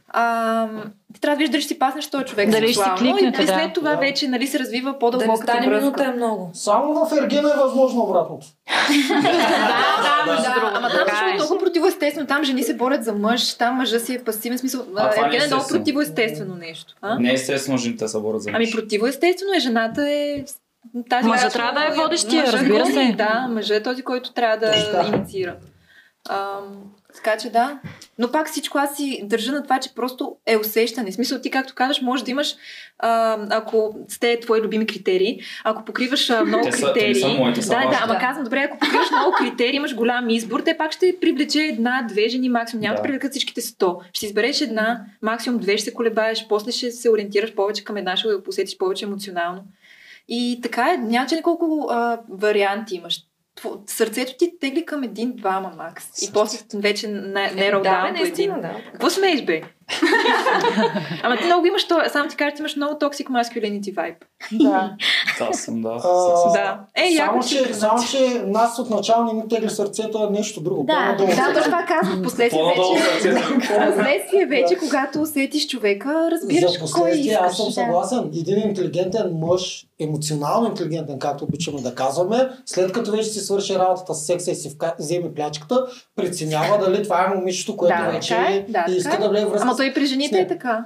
ам, ти трябва да виждаш дали ще си паснеш този човек Дали ще си кликнете, и да. след това Да. вече нали, се развива Да не по-дълбоката стане минута е много. Само в Ергена е възможно обратното. Да, да, да, другото, ама там е. е много противоестествено. Там жени се борят за мъж, там мъжа си е пасивен смисъл. А, това не е е много естествено. противоестествено нещо. А? Не е естествено жените се борят за Ами мъж. противоестествено е, жената е тази, Мъжът която- трябва да е водещия, разбира се. Да, мъжът е този, който трябва да инициира. Така че да. Но пак всичко аз си държа на това, че просто е усещане. В смисъл ти, както казваш, може да имаш, а, ако сте твои любими критерии, ако покриваш а, много Те са- те критерии. са моите, са да, да, ама Да. казвам, добре, ако покриваш много критерии, имаш голям избор, те пак ще привлече една, две жени максимум. Няма да Да. привлекат всичките 100. Ще избереш една, максимум две ще се колебаеш, после ще се ориентираш повече към една, ще го посетиш повече емоционално. И така е, няма че колко а, варианти имаш. Тво- Сърцето ти тегли към един-двама макс. И после вече не, не Е, рол да, наистина, да. Какво смееш, бе? Ама ти много имаш, то, само ти кажа, ти имаш много toxic masculinity vibe. Да. Аз съм, да. А, Да. Е, само, че, само, че нас отначало не ни тегли сърцето, нещо друго. Да, Да, точно това казвам. Последствие вече, последствие вече, когато усетиш човека, разбираш За кой искаш. аз съм да. съгласен. Един интелигентен мъж, емоционално интелигентен, както обичаме да казваме, след като вече си свърши работата с секса и си вземе плячката, преценява дали това е момичето, което Да, вече е, да, иска е. да влезе връзка. С- той при жените е така.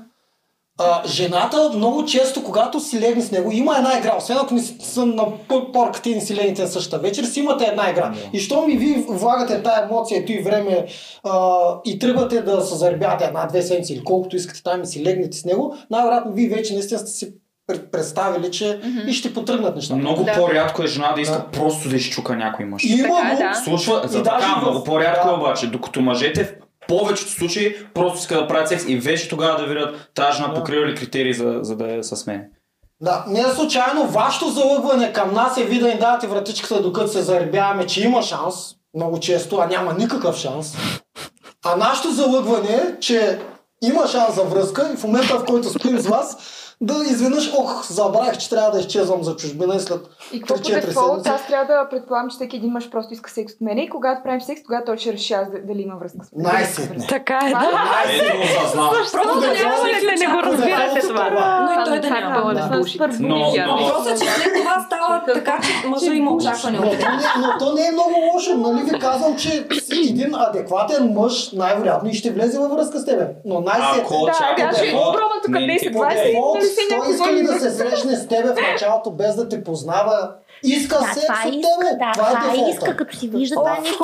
А, жената много често, когато си легне с него, има една игра. Освен ако не си- са на порката и не си легнете на същата вечер, си имате една игра. Да. И що ми ви влагате тая емоция, ето и време а, и тръгвате да се заребявате една-две седмици или колкото искате там и си легнете с него, най-вероятно вие вече наистина сте си пред- представили, че Мгм. и ще потръгнат нещата. Много Да. по-рядко е жена да иска Да. просто да изчука някой мъж. Има Така е, да. Случва за И даже така, в- много по-рядко да. е обаче, докато мъжете повечето случаи просто искат да правят секс и вече тогава да видят тази жена Да. покрива ли критерии за, за да е с мен. Да, не е случайно вашето залъгване към нас е ви да ни давате вратичката, докато се заребяваме, че има шанс, много често, а няма никакъв шанс. А нашето залъгване е, че има шанс за връзка и в момента, в който спим с вас, да изведнъж, ох, забравих, че трябва да изчезвам за чужбина и след И какво по дефолт, аз трябва да предполагам, че всеки един мъж просто иска секс от мен. И когато правим секс, тогава той ще реши аз дали има връзка с мен. Най-сетне. Така е, да. Е просто да не го разбирате това. Е е но и той да няма. да Просто, че след това става така, че мъжа има очакване. Но то не е много лошо, нали ви казвам, че един адекватен мъж най-вероятно и ще влезе във връзка с тебе. Но най-сетне. Ако чакай, да, ще той иска ли да се срещне с тебе в началото, без да те познава? Иска Да, секс това от иска, тебе. да, това е това дефолта. иска, като си вижда това нещо,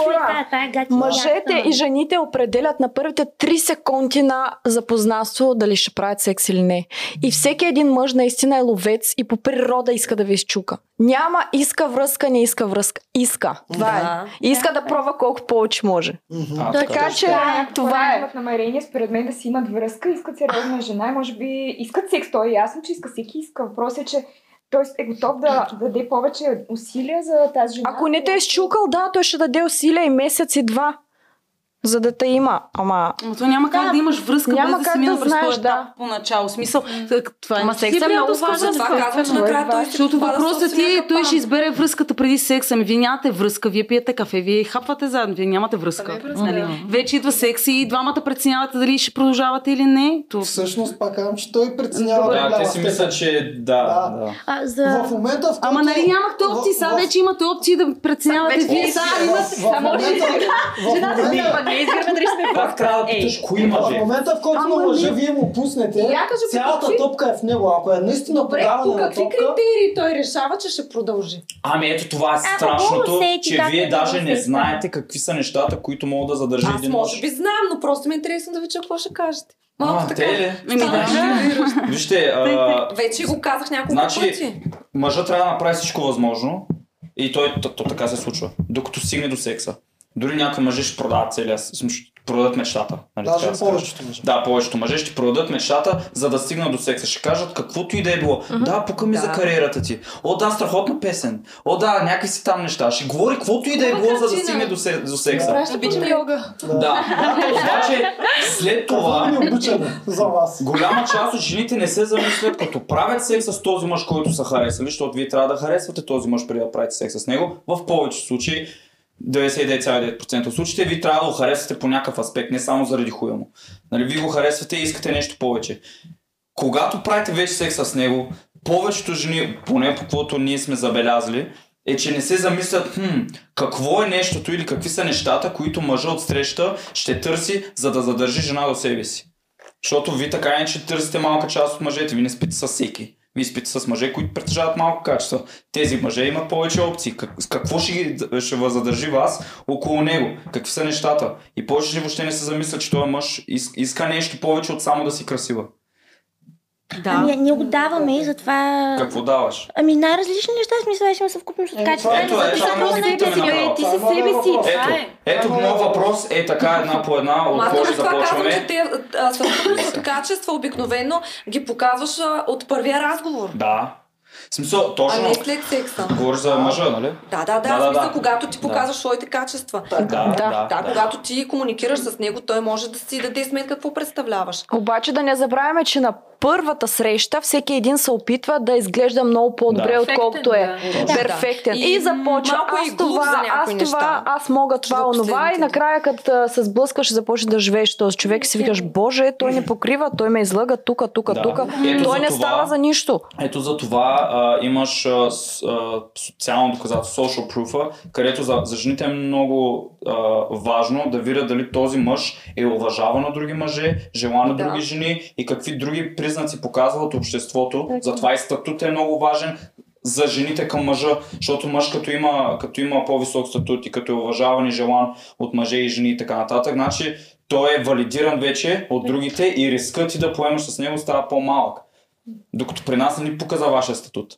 е гати. Мъжете и жените определят на първите 3 секунди на запознанство дали ще правят секс или не. И всеки един мъж наистина е ловец и по природа иска да ви изчука. Няма иска връзка, не иска връзка. Иска. Това е. Да. Иска да пробва колко повече може. А, Така че Да, това е. имат намерение, според мен, да си имат връзка, искат сериозна жена и може би искат секс. То е ясно, че иска всеки иска. Въпросът е, че той е готов да даде повече усилия за тази жена. Ако не те е изчукал, да, той ще даде усилия и месец и два. За да те има. Ама Но то няма как Да. да имаш връзка Няма без да си да мина през знаеш, този да. етап поначало. В Смисъл, това е Ама не секса е много важен. Това казвам, че накрая той ще Защото въпросът ти е, той ще избере връзката преди секса. Ами вие нямате връзка, вие пиете кафе, вие хапвате заедно, вие нямате връзка. Е връзка, Нали? да. Вече идва секс и двамата преценявате дали ще продължавате или не. То... Всъщност пак казвам, че той преценява Да, те си мислят, че да, Да. да. А, за... В момента, в който... Ама нали нямахте опции, сега вече имате опции да преценявате вие ви сами. имате. В, в в не е избираме дали сме Пак трябва да Ей. питаш кои В мъже. момента, в който на мъжа вие му пуснете, цялата топка е в него. Ако е наистина Добре, по подаване на какви топка, критерии той решава, че ще продължи? Ами ето това е страшното, че вие даже не знаете какви са нещата, които могат да задържи Аз един може мъж. би знам, но просто ми е интересно да ви чуя какво ще кажете. Малко А, така. те ли? Ами да. Вижте, а, Вече го казах няколко Значи- пъти. мъжът трябва да направи всичко възможно и той, то, то така се случва, докато стигне до секса. Дори някои мъже ще продават целия, ще продадат мечтата. Нали, даже да повечето мъже. Да, повечето мъже ще продадат мечтата, за да стигнат до секса. Ще кажат каквото и да е било. Да, пука ми Да. за кариерата ти. О, да, страхотна песен. О, да, някакви си там неща. Ще говори каквото и да е било, за да стигне до, се, до секса. Обичам йога. Да. Обаче, след това, е за вас. голяма част от жените не се замислят, като правят секс с този мъж, който са харесали, защото вие трябва да харесвате този мъж преди да правите секс с него. В повечето случаи, 99,9% от случаите, ви трябва да го харесвате по някакъв аспект, не само заради хуя му. Нали, вие го харесвате и искате нещо повече. Когато правите вече секс с него, повечето жени, поне по каквото ние сме забелязали, е, че не се замислят, хм, какво е нещото или какви са нещата, които мъжа от среща ще търси, за да задържи жена до себе си. Защото ви така иначе търсите малка част от мъжете, ви не спите с всеки. Вие спите с мъже, които притежават малко качества. Тези мъже имат повече опции. Как, какво ще, ще задържи вас около него? Какви са нещата? И повече въобще не се замислят, че този мъж ис- иска нещо повече от само да си красива. Да. Ами, ние го даваме и затова... Какво даваш? Ами най-различни неща, в смисъл, ще има съвкупност от качества. Ето, ето, да питаме за- направо. ти е си себе си. въпрос. Ето, е. ето моят въпрос е така една по една, от кой точно това казвам, започваме. че те а, съвкупност качества обикновено ги показваш а, от първия разговор. Да. Смисъл, А точно. не след секса. Говориш за мъжа, нали? Да, да, да, Да, да, смисъл, да. когато ти Да. показваш своите качества. Да, да, Да, да. когато ти комуникираш с него, той може да си даде сметка какво представляваш. Обаче да не забравяме, че на първата среща всеки един се опитва да изглежда много по-добре, Да. отколкото е. Перфектен, да. Перфектен. И И, започва малко аз това, за аз това, неща. аз мога това, онова и накрая като се сблъскаш и започнеш да живееш този човек и си викаш, боже, той не покрива, той ме излъга тука, тука, Да. тука. Ето Той не това- става за нищо. Ето за това а, имаш а, с, а, социално доказателство, social proof, където за, за жените е много а, важно да видят дали този мъж е уважаван от други мъже, желан от Да. други жени и какви други признаци показва от обществото. Затова и статут е много важен за жените към мъжа, защото мъж като има, като има по-висок статут и като е уважаван и желан от мъже и жени и така нататък, значи той е валидиран вече от другите и рискът ти да поемаш с него става по-малък. Докато при нас не ни пука за вашия статут.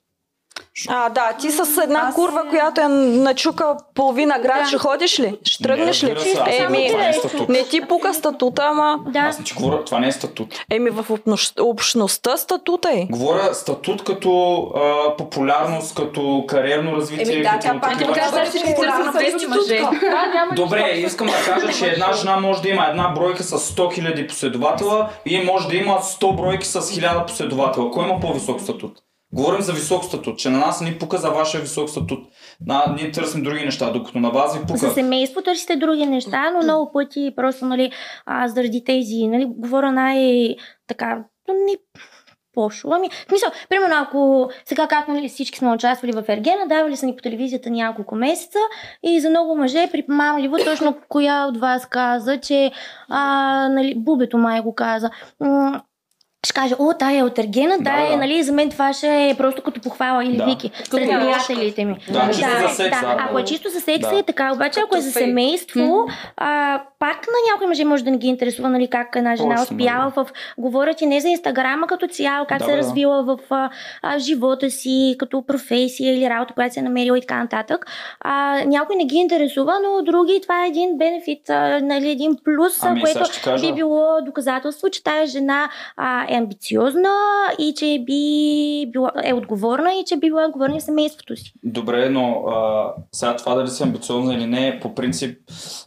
А, да, ти с една курва, която е начука половина град, ще ходиш ли? Ще тръгнеш Не, ли? се, аз Еми, не е не ти пука статута, ама... Да. Аз не ти говоря, това не е статут. Еми в общност- общността статута е. Говоря статут като а, популярност, като кариерно развитие. Еми да, като тя пак неща. казва, че популярна известни мъже. Да, Добре, искам да кажа, че една жена може да има една бройка с 100 000 последователа и може да има 100 бройки с 1000 последователа. Кой има по-висок статут? Говорим за висок статут, че на нас ни пука за вашия висок статут. На, ние търсим други неща, докато на вас ви За пука. семейство търсите други неща, но много пъти просто, нали, а, заради тези, нали, говоря най- така, не пошло. Ами, в смисъл, примерно, ако сега как нали, всички сме участвали в Ергена, давали са ни по телевизията няколко месеца и за много мъже припомамливо точно коя от вас каза, че а, нали, бубето май го каза. Ще каже, о, тая е от Ергена, да, Да, е, да. нали, за мен това ще е просто като похвала или Да. вики сред Да. приятелите ми. Да, чисто за секс, да, Ако е да. чисто за секса Да. е така, обаче ако е Като за семейство, а, пак на някои мъже може да не ги интересува, нали, как една жена Точно, успява в... Говорят и не за Инстаграма като цяло, как Да, се е да. развила в а, а, живота си, като професия или работа, която се е намерила и така нататък. А, някой не ги интересува, но други това е един бенефит, а, нали, един плюс, Ами, което кажа. би било доказателство, че тая жена а, е амбициозна и че би била, е отговорна и че би била отговорна в семейството си. Добре, но а, сега това дали си амбициозна или не, по принцип,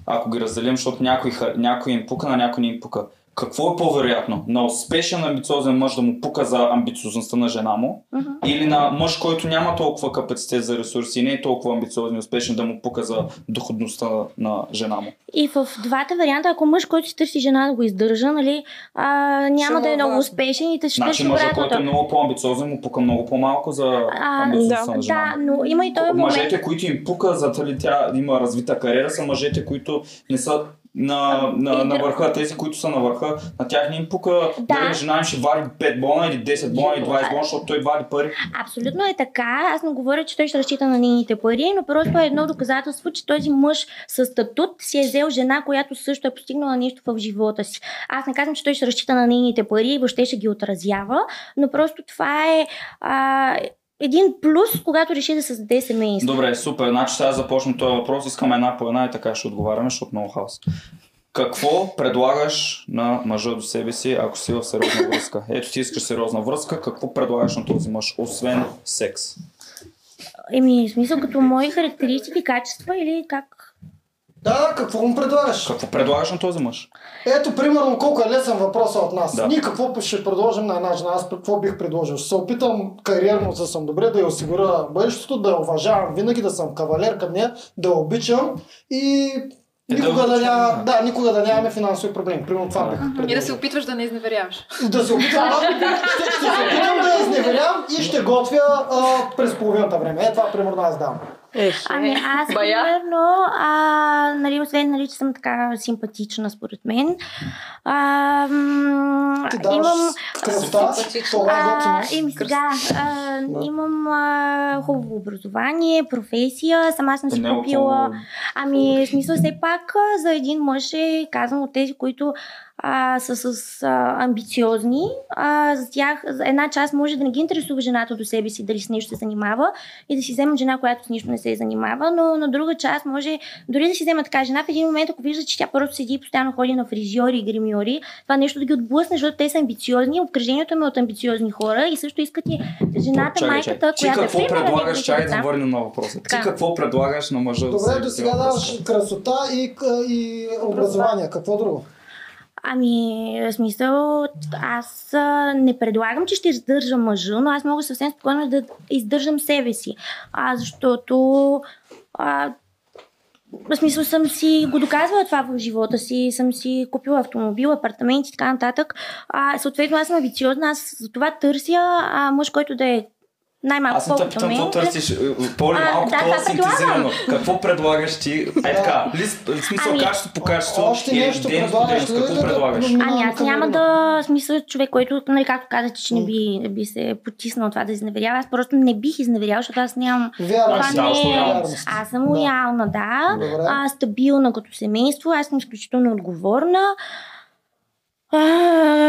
ако ги разделим, защото някой, някой им пука, на някой не им пука. Какво е по-вероятно? На успешен амбициозен мъж да му пука за амбициозността на жена му Мгм. или на мъж, който няма толкова капацитет за ресурси и не е толкова амбициозен и успешен да му пука за доходността на жена му? И в двата варианта, ако мъж, който си търси жена да го издържа, нали, а, няма му да е е много успешен и да ще Значи мъжа, който е обратното. много по-амбициозен, му пука много по-малко за амбициозността да, на жена да, му. но има и този момент. Мъжете, които им пука за дали тя има развита кариера, са мъжете, които не са на, на, И на върха, тези, които са на върха, на тях не им пука Да. дали жена им ще вади 5 бона или 10 бона или 20 бона, защото той вади пари. Абсолютно е така. Аз не говоря, че той ще разчита на нейните пари, но просто е едно доказателство, че този мъж с статут си е взел жена, която също е постигнала нещо в живота си. Аз не казвам, че той ще разчита на нейните пари и въобще ще ги отразява, но просто това е а, един плюс, когато реши да създаде семейство. Добре, супер. Значи сега започнем този въпрос. Искам една по една и така ще отговаряме, защото много хаос. Какво предлагаш на мъжа до себе си, ако си в сериозна връзка? Ето ти искаш сериозна връзка, какво предлагаш на този мъж, освен секс? Еми, в смисъл като мои характеристики, качества или как? Да, какво му предлагаш? Какво предлагаш на този мъж? Ето, примерно, колко е лесен въпросът от нас. Да. Ние какво ще предложим на една жена? Аз какво бих предложил? Ще се опитам кариерно да съм добре, да я осигуря бъдещето, да я уважавам винаги, да съм кавалер към нея, да я обичам и Е, никога да няма, да. никога да нямаме финансови проблеми. Примерно това бих И да се опитваш да не изневеряваш. Да се опитам да, ще, ще се опитам да я изневерявам и ще готвя а, през половината време. Е, това примерно аз давам. Ами аз, примерно, а, нали, освен, нали, че съм така симпатична, според мен, а, м, Ти даваш имам... кръста, това е еми сега, а, имам а, хубаво образование, професия, сама съм си Не е купила... Ами, в смисъл, все пак за един мъж е казвам от тези, които а, са с а, амбициозни. А, за тях една част може да не ги интересува жената до себе си, дали с нещо се занимава и да си вземат жена, която с нищо не се занимава, но на друга част може дори да си взема така жена в един момент, ако вижда, че тя просто седи и постоянно ходи на фризьори и гримьори, това нещо да ги отблъсне, защото те са амбициозни, обкръжението ми е от амбициозни хора и също искат и жената, Чакай, майката. Ти която какво е предлагаш? Чакай да деца. върнем на въпроса. Ти какво предлагаш на мъжа до Добре, до сега даваш красота и, и образование. Какво друго? Ами, смисъл, аз не предлагам, че ще издържам мъжа, но аз мога съвсем спокойно да издържам себе си. А, защото а, в смисъл съм си го доказвала това в живота си, съм си купила автомобил, апартамент и така нататък. А, съответно, аз съм амбициозна, аз за това търся а, мъж, който да е най-малко Аз колкото питам какво мен. търсиш. е, Поли, А, малко да, това това синтезирано. Какво предлагаш ти? Е така, в смисъл Ами, качество по качество Още и нещо предлагаш? Какво предлагаш? Ами аз няма да смисъл човек, който, нали, както казахте, че не би, би се потиснал това да изневерява. Аз просто не бих изневеряла, защото аз нямам... Не е... Аз съм лоялна, да. Стабилна като семейство, аз съм изключително отговорна. А,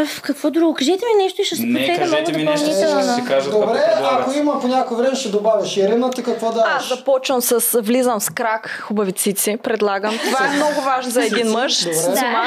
в какво друго? Кажете ми нещо и ще се Не, подсетя кажете много ми нещо, допълнително. ще си кажа какво Добре, предлагат. ако има по някое време ще добавиш. Ирина, ти какво Аз даваш? започвам с влизам с крак, хубави цици, предлагам. Това е много важно за един мъж. Добре. С ума.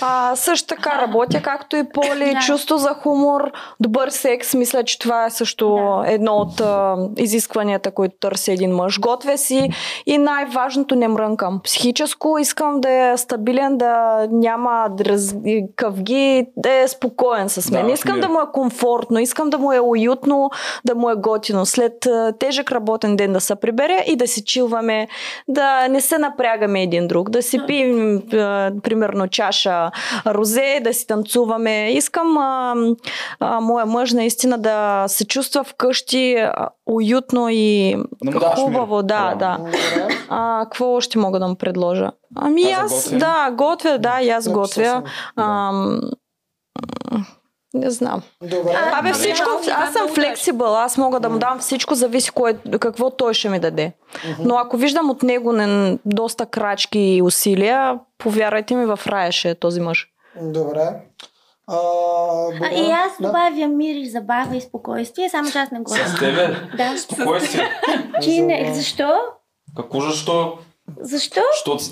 А, също така работя, както и Поли, Да. чувство за хумор, добър секс. Мисля, че това е също едно от а, изискванията, които търси един мъж. Готвя си и най-важното не мрънкам. Психическо искам да е стабилен, да няма дръз... къвги, да е спокоен с мен. Да, искам мир. да му е комфортно, искам да му е уютно, да му е готино. След а, тежък работен ден да се прибере и да си чилваме, да не се напрягаме един друг, да си пием а, примерно чаша розе, да си танцуваме. Искам а, а, моя мъж наистина да се чувства вкъщи уютно и Да хубаво. Да, да. А, какво още мога да му предложа? Ами аз, готвене? да, готвя, да, и аз готвя. Ам, не знам. Добре. Абе Добре. всичко, аз съм флексибъл, аз мога да му дам всичко, зависи кое, какво той ще ми даде. Но ако виждам от него не, доста крачки и усилия, повярвайте ми, в рая ще е този мъж. Добре. А, А, и аз Да. добавя мир и забава и спокойствие, само че аз не го С тебе? Да. Спокойствие. Че не, защо? Какво защо? Защо? Защото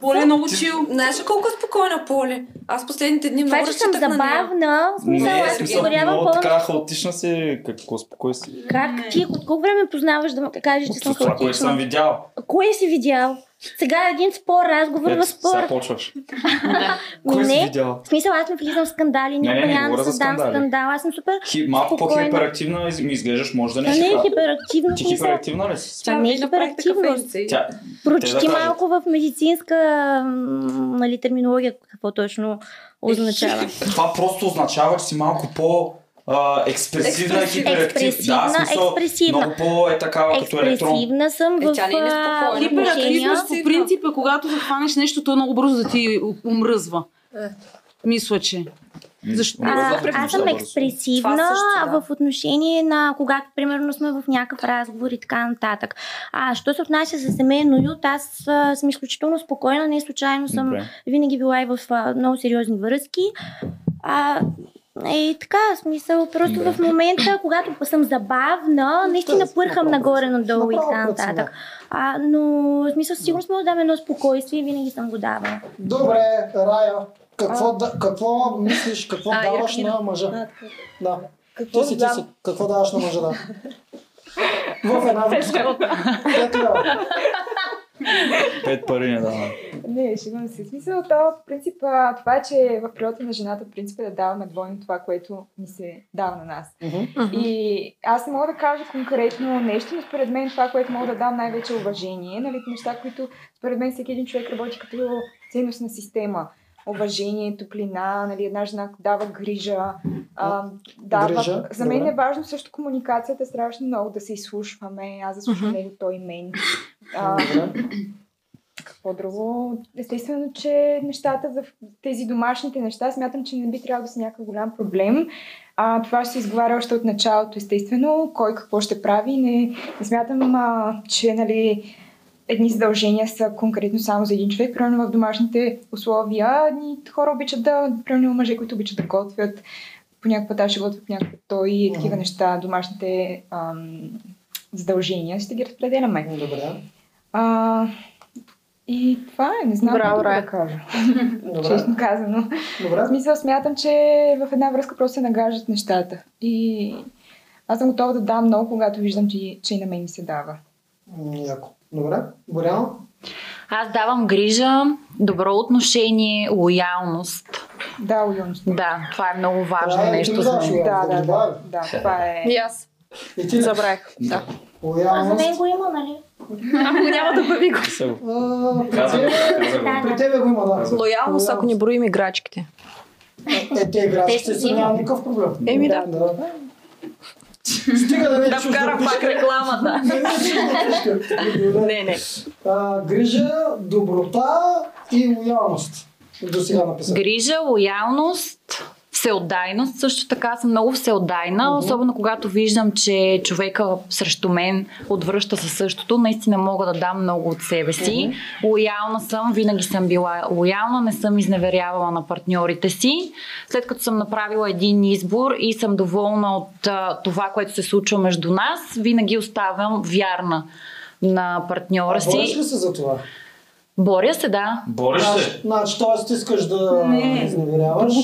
Поле е много чил. Знаеш ли колко е спокойна Поле? Аз последните дни много разчитах на нея. забавна, смисъл, не, аз осигурявам много така хаотична си, какво спокойствие. Как ти, от колко време познаваш да ме кажеш, че съм От това, което съм хаотична? видял. Кое си видял? Сега е един спор, разговор в Ето, спор. сега почваш. Кой си не, видял? в смисъл аз не влизам в скандали, Не, не, не няма да създам скандал. Аз съм супер Хи, малко спокойна. по-хиперактивна ми изглеждаш, може да не си не е в Ти хиперактивна ли си? Това не е ви направихте хиперактивно. кафенце. Тя, Прочети малко в медицинска нали, терминология какво точно означава. това просто означава, че си малко по а, експресивна хиперактивна. Да, смисъл, експресивна. много по е такава като електрон. Експресивна съм Е, в тя не е неспокойна. Хиперактивност по принцип е когато захванеш нещо, то много бързо да ти умръзва. Мисля, че. Защо? А, Въпреки, аз съм експресивна също, да. в отношение на когато, примерно, сме в някакъв разговор и така нататък. А, що се отнася за семейен уют, аз а, съм изключително спокойна, не случайно съм Добре. винаги била и в а, много сериозни връзки. А, и така, смисъл, просто Добре. в момента, когато съм забавна, наистина Тоест, пърхам нагоре-надолу и така нататък. А, но, в смисъл, със сигурност мога да дам едно спокойствие и винаги съм го давала. Добре, Рая, какво, да, какво мислиш, какво А, даваш на мъжа? Да. Какво Ти си, ти си. Какво даваш на мъжа, да? В една връзка. Пет пари не дава. Не, шегувам се. Смисъл, то, в принцип, това е, че в природата на жената, в принцип, е да даваме двойно това, което ни се дава на нас. И аз не мога да кажа конкретно нещо, но според мен това, което мога да дам най-вече е уважение. Нали, неща, които според мен всеки един човек работи като ценностна система. Уважение, топлина, нали, една жена дава грижа. А, дава... Грижа, За мен добре. е важно също комуникацията, страшно много да се изслушваме. Аз да слушам него, той мен. А, Добре. какво друго? Естествено, че нещата за тези домашните неща смятам, че не би трябвало да са някакъв голям проблем. А, това ще се изговаря още от началото, естествено, кой какво ще прави. Не, не смятам, а, че нали, едни задължения са конкретно само за един човек. Примерно в домашните условия едни хора обичат да, примерно мъже, които обичат да готвят, понякога да ще готвят някакво той и такива неща, домашните ам, задължения, ще ги разпределяме. Добре. А, и това е, не знам Браво, какво да кажа. Добре. Честно казано. В Добре. смисъл смятам, че в една връзка просто се нагаждат нещата. И аз съм готова да дам много, когато виждам, че, че и на мен ми се дава. Яко. Добре. Боряна? Аз давам грижа, добро отношение, лоялност. Да, уюност. Да, това е много важно Рая, ти нещо за мен. лоялност? Да, да, да. Да, това е... И аз. И ти ли? Забравих. Да. А за Лоялност. мен го има, нали? Ако няма да бъви го. При тебе го има, да. Лоялност, ако ни броим играчките. Е, те играчите Те са няма никакъв проблем. Еми да. Да. Стига да не е Да вкарам пак рекламата. Не, не е Грижа, доброта и лоялност. До сега написах. Грижа, лоялност, всеотдайност. Също така съм много всеотдайна, особено когато виждам, че човека срещу мен отвръща със същото. Наистина мога да дам много от себе си. Лоялна съм, винаги съм била лоялна, не съм изневерявала на партньорите си. След като съм направила един избор и съм доволна от а, това, което се случва между нас, винаги оставям вярна на партньора А бориш си. ли се за това? Боря се, да. Бориш се. Значи, значи, т.е. искаш да Не. изневеряваш.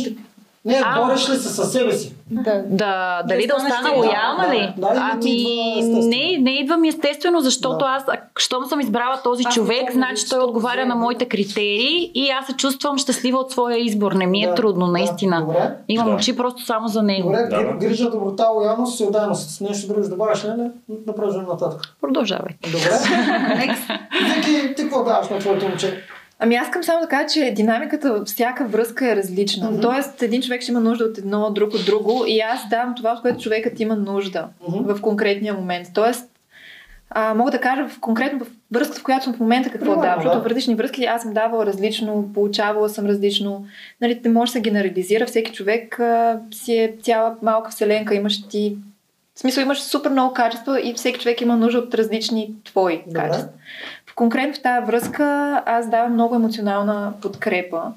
Не, А. бориш ли се със себе си? Да. Да, дали да, станеш остана лоялна да, ли? да, идва ами, не, не идва ми естествено, защото Да. аз, щом съм избрала този Аз човек, значи той отговаря на да. моите критерии и аз се чувствам щастлива от своя избор. Не ми е Да, трудно, да, наистина. Добре. Имам Да. очи просто само за него. Добре, Да, да. грижа, доброта, лоялност, всеотдайност. С нещо друго ще добавиш ли? Не, напрежим нататък. Продължавай. Добре. Вики, ти какво даваш на твоето момче? Ами аз искам само да кажа, че динамиката във всяка връзка е различна. Мгм. Тоест, един човек ще има нужда от едно, друг от друго и аз давам това, от което човекът има нужда Мгм. в конкретния момент. Тоест, а, мога да кажа в, конкретно в връзката, в която съм в момента какво Примерно, давам. Защото да. в различни връзки аз съм давала различно, получавала съм различно. Нали, не може да се генерализира. Всеки човек а, си е цяла малка вселенка. Имаш ти... В смисъл имаш супер много качества и всеки човек има нужда от различни твои Добре. качества. Конкретно в тази връзка аз давам много емоционална подкрепа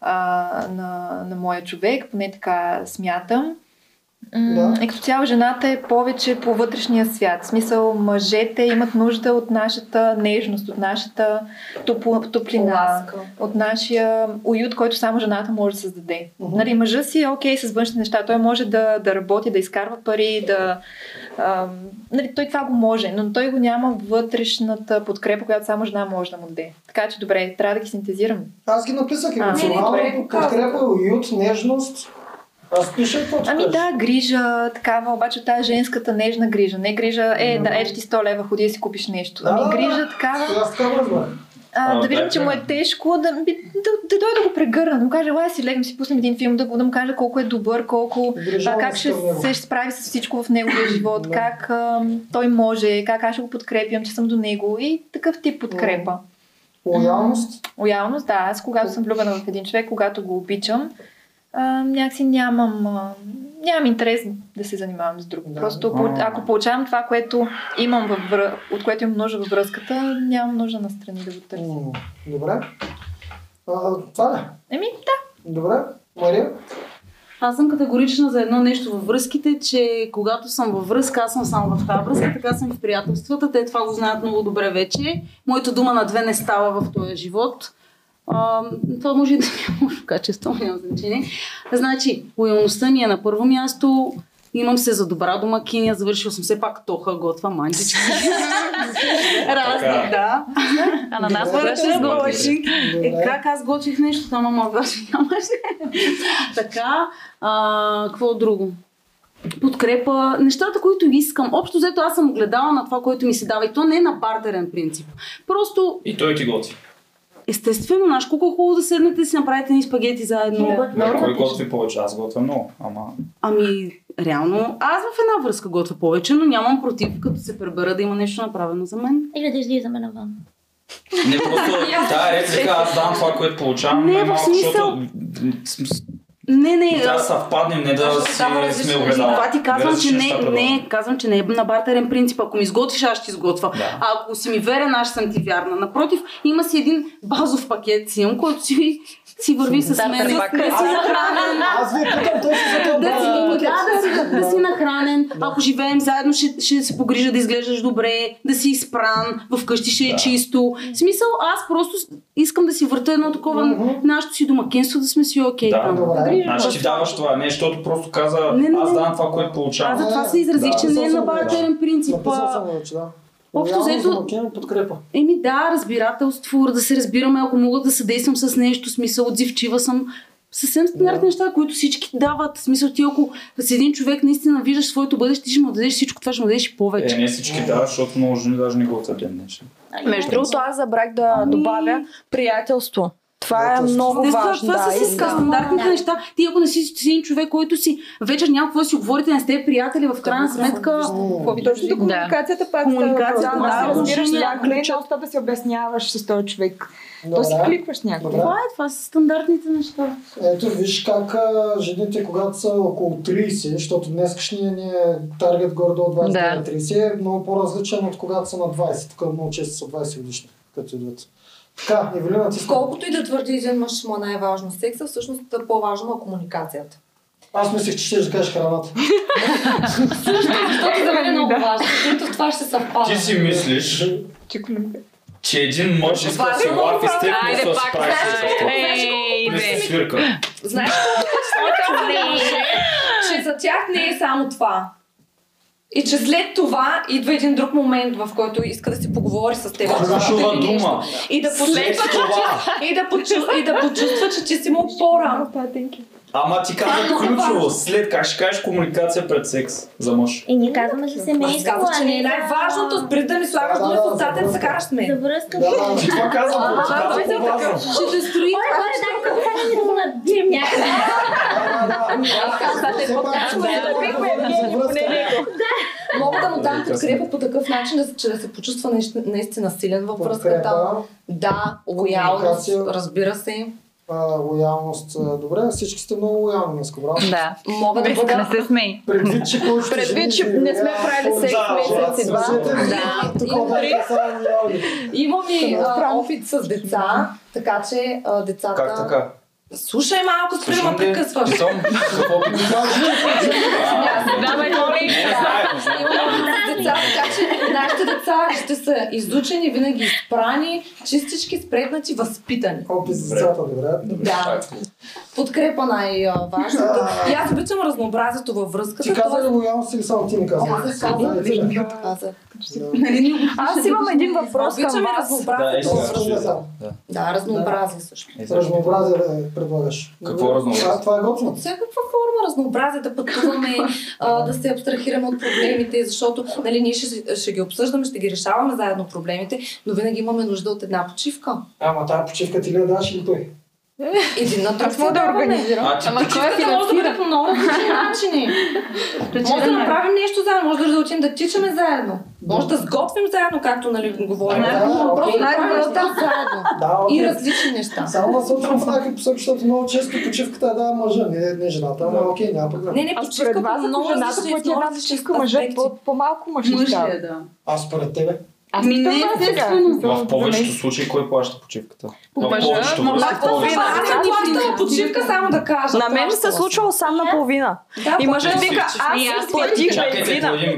а, на, на моя човек, поне така смятам. Да. И като цяло жената е повече по вътрешния свят. В смисъл, мъжете имат нужда от нашата нежност, от нашата топло, топлина, Ласка. от нашия уют, който само жената може да създаде. Мгм. Нали, мъжа си е окей с външни неща. Той може да, да работи, да изкарва пари, да... Ам, нали, той това го може, но той го няма вътрешната подкрепа, която само жена може да му даде. Така че добре, трябва да ги синтезирам. Аз ги написах А, добре, подкрепа, уют, нежност. Аз пиша какво Ами да, грижа, такава, обаче тая женската нежна грижа. Не грижа, е, да, ето ти 100 лева, ходи да си купиш нещо. Ами грижа такава. А, А, да виждам, да, че му е тежко, да, да, да, да дойда да го прегърна, да му кажа, ела си легнем си пуснем един филм, да, го- да му кажа колко е добър, колко, а, как ще се ще справи с всичко в неговия живот, Да. как а, той може, как аз ще го подкрепям, че съм до него и такъв тип подкрепа. Лоялност. Лоялност, да. Аз когато съм влюбена в един човек, когато го обичам, а, някакси нямам, а, нямам интерес да се занимавам с друг. Да. Просто ако получавам това, което имам във връ... от което имам нужда във връзката, нямам нужда на страни да го търся. Добре. А, това ли? Еми, да. Добре. Мария? Аз съм категорична за едно нещо във връзките, че когато съм във връзка, аз съм само в тази връзка, така съм и в приятелствата. Те това го знаят много добре вече. Моята дума на две не става в този живот. А, това може и да ми е лошо качество, няма значение. Значи, лоялността ми е на първо място. Имам се за добра домакиня, завършил съм все пак тоха, готва манчички. Разни, да. А на нас Добре, върши с готвиш. Е, как аз готвих нещо, там ама вече нямаше. така, а, какво друго? Подкрепа, нещата, които искам. Общо взето аз съм гледала на това, което ми се дава. И то не е на бартерен принцип. Просто, И той ти готви. Естествено, знаеш колко е хубаво да седнете и си направите ни спагети заедно. Да. Кой готви повече? Аз готвя много. Ама Ами, реално, аз в една връзка готвя повече, но нямам против, като се пребера да има нещо направено за мен. Или да излизаме навън. Не просто тая реплика, аз давам това, което получавам. Не, в смисъл- защото Не, не, да а- съвпаднем, не да си сме огледала. Това ти казвам, Различни че не, не, казвам, че не е на бартерен принцип. Ако ми изготвиш, аз ще изготвя. Да. А ако си ми верен, аз съм ти вярна. Напротив, има си един базов пакет си, имам, който си, си върви с мен. Да си нахранен. Аз ви питам точно за това. Да да, да, си, да си нахранен, ако живеем заедно, ще, ще се погрижа да изглеждаш добре, да си изпран, вкъщи ще е Да. чисто. В смисъл, аз просто искам да си върта едно такова, Мгм. нашето си домакинство, да сме си окей. Да, там. Добре. Значи ти даваш това, не, защото просто каза, Не, не, аз давам това, което Аз получавам. за това се изразих, Да, че не е написал на съм го, бартерен принцип. Да. Общо взето- подкрепа. Еми да, разбирателство, да се разбираме, ако мога да съдействам с нещо, смисъл, отзивчива съм. Съвсем стандартни Да. неща, които всички дават. В Смисъл, ти ако с един човек наистина виждаш своето бъдеще, ти ще му дадеш всичко това, ще му дадеш и повече. Е, не всички дават, защото много жени даже не готвят ден днешен. Между другото, аз забрах да Ами- добавя приятелство. Това е много Естествено, важно. това да, са си искам. стандартните Да. неща. Ти ако не си, си един човек, който си вечер няма какво да си говорите, не сте приятели, в крайна сметка. Точно до комуникацията пак Комуникацията, да, да, разбираш не е да се обясняваш с този човек. То си Добре. кликваш някъде. Това е, това са стандартните неща. Ето виж как а, жените, когато са около 30, защото днескашния ни е таргет горе до 29-30, е много по-различен от когато са на 20. Тук много често са 20 годишни, като идват. Така, Евелина, ти Колкото и да твърди един мъж му е най-важно секса, всъщност е по-важно е комуникацията. Аз мислех, че ще да кажеш храната. Защото за мен е много важно, защото това ще съвпада. Ти си мислиш, че един мъж иска да се лафи с теб, не да се справи с Не се свирка. Знаеш че за тях не е само това. И че след това идва един друг момент, в който иска да си поговори с теб. Ключова дума. И да почувства, че, това. и да, почу- и да почувства, че ти си му опора. Ама ти каза ключово. След как ще кажеш комуникация пред секс за мъж. И ние казваме за Аз семейство, казах, че а не е за- най-важното. Спри да ми слагаш думи в устата и да за се караш с За мен. връзка. Да, да, ти това казвам, ти казвам по-важно. Ще те строи Ой, хора, дай да хванем да го набием някъде. За. Мога да му дам подкрепа по такъв начин, че да се почувства наистина, силен във връзката. Да, лоялност, разбира се. Лоялност. Добре, всички сте много лоялни днес, браво. Да. Мога да бъда... не се смей. Предвид, че Предвид, че не сме правили секс месец и два. Да. Имам и опит с деца, така че децата... Как така? Слушай малко, спри да ме прекъсваш. Ти Давай, моли. Деца, така че нашите деца ще са изучени, винаги изпрани, чистички, спретнати, възпитани. С децата, добре. Да. Подкрепа най-важното. И аз обичам разнообразието във връзката. Ти каза ли лоялност или само ти ми каза? Казах, казах. Нали, Аз имам един въпрос към Обичаме вас. разнообразието. Да, разнообразие също. Разнообразие да предлагаш. Какво разнообразие? Това, е готино. От всякаква форма разнообразие, да пътуваме, а, да се абстрахираме от проблемите, защото нали, ние ще, ще ги обсъждаме ще ги решаваме заедно проблемите, но винаги имаме нужда от една почивка. Ама тази почивка ти ли я даш или той? Един на друг да организирам. А, ти Ама почивка почивката може да бъде по много различни начини. Може да направим нещо заедно, може да отидем да тичаме заедно. Може да сготвим заедно, както нали говорим. Да, да, Просто направим неща заедно. Да, И различни неща. Само насочвам в някакви посоки, защото много често почивката е да мъжа, не, не жената, ама окей, няма проблем. Не, не, А почивка според вас, много жената една различни почивка, по- по-малко мъж ли Мъж ли става? е, да. А според тебе? Аз Ми не, естествено. В повечето случаи кой плаща почивката? В мъжа, повечето но пак. Аз съм плащала почивка, само да кажа. На мен ми се случвало сам наполовина. Да, И мъжът вика, аз платих бензина.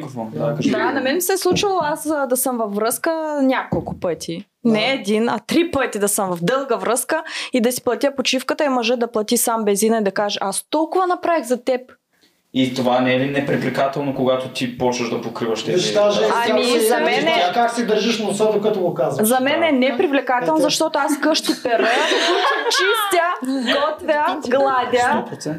Да, на мен ми се е случвало аз да съм във връзка няколко пъти. Не един, а три пъти да съм в дълга връзка и да си платя почивката и мъжът да плати сам бензина и да каже, аз толкова направих за теб. И това не е ли непрепрекателно, когато ти почваш да покриваш тези... Виж, даже Ами, как за мен е- как си държиш носа, докато го казваш. За мен е непривлекателно, защото аз къщи пера, чистя, готвя, гладя. 100%.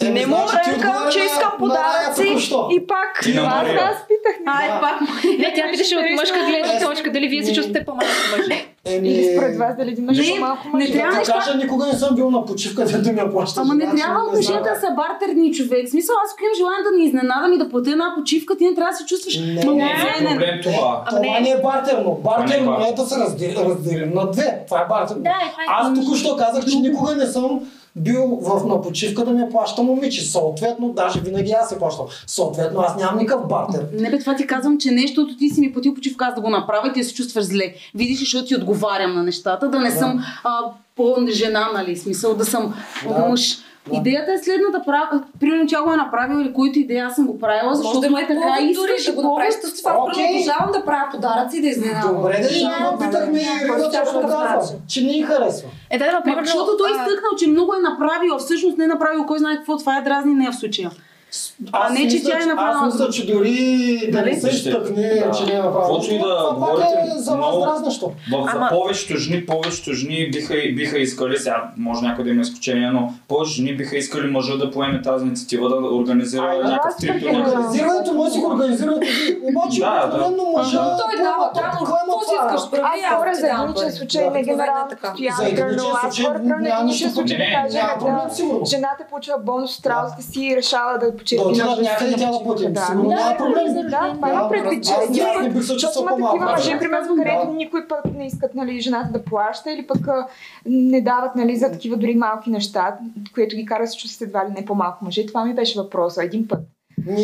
Е, Не му значи ти ръкам, че искам подаръци и пак. Ти на Аз аз питах. Ай, пак. Не, тя питаше от мъжка гледна точка, дали вие се чувствате по-малко мъже. Еми, Или според вас дали мъж Не, по-малко не трябва Да неща- кажа, никога не съм бил на почивка, дето ми я плаща. Ама не жена, трябва отношенията да са бартерни човек. Смисъл, аз имам желание да ни изненадам и да платя една почивка, ти не трябва да се чувстваш Не, Не е пълноценен. проблем това. Това не е бартерно. Бартерно не е е да се разделим, на две. Това е бартерно. Да, е Аз току-що казах, че никога не съм бил в, на почивка да ми плаща момиче. Съответно, даже винаги аз се плащам. Съответно, аз нямам никакъв бартер. Не бе, това ти казвам, че нещото ти си ми платил почивка, аз да го направя и ти се чувстваш зле. Видиш защото ти отговарям на нещата, да не Да. съм а, по-жена, нали, смисъл да съм Да. мъж. Да. Идеята е следната, прав... примерно тя го е направила или който идея аз съм го правила, защото да е така дори искаш да и го направиш с това. Обожавам да правя подаръци и да изненадам. Добре, да И ще аз, питахме и Ирина точно такъв казва, че не й харесва. Е, да, например, защото той е изтъкнал, че много е направил, а всъщност не е направил кой знае какво, това е дразни нея в случая. Аз не, че тя е направила Аз мисля, че дори да Нали? не се изтъкне, да. че не е направил. Каквото и да Това пак говорите, е за вас много- дразнащо. В, за Ама- повечето жени, повечето жени биха, биха искали, сега може някой да има изключение, но повечето жени биха искали мъжа да поеме тази инициатива, да организира Ай, някакъв предполагам. някъде. Организирането може да си го организирате ви. Обаче, Да, да. обикновено мъжа... Той дава там, какво си искаш, прави, Аз говоря за единичен пари. случай, Да, не генерално е така. постоянно. За Примерно, аз случай говоря няма единичен нищо случай да кажа, жената получила бонус от работата си и решава да Да почерпи отидат някъде тя да плати. Сигурно няма проблем. Да, това има Да, предвид, че се има такива мъже, Да. примерно, където Да. никой път не искат нали, жената да плаща или пък не дават нали, за такива дори малки неща, което ги кара да се чувстват едва ли не по-малко мъже. Това ми беше въпроса един път.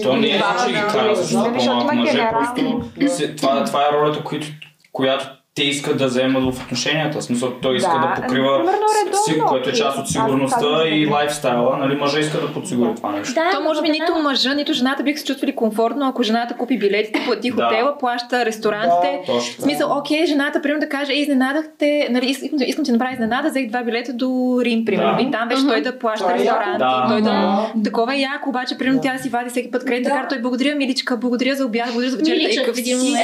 То не е, Да, че ги да, кара да, да да, защото по-малко мъже, просто се- това, е ролята, която те искат да вземат в отношенията. В смисъл, той иска да, Да, покрива, редовно, което е част от сигурността и да. лайфстайла. Нали, мъжа иска да подсигури това нещо. Да, То може би нито мъжа, нито жената биха се чувствали комфортно, ако жената купи билетите, плати Да. хотела, плаща ресторантите. Точно В така. смисъл, окей, жената, примерно да каже, «Ей, изненадахте, нали, искам, искам ти да направя изненада, взех два билета до Рим, примерно. Да. И там беше той да плаща Това е яко. ресторант. Да. И той да... Да. Такова е яко, обаче, примерно тя да си вади всеки път кредитна Да. карта. Той благодаря, миличка, благодаря за обяд, благодаря за вечерята. Миличък, Е, какъв в един си?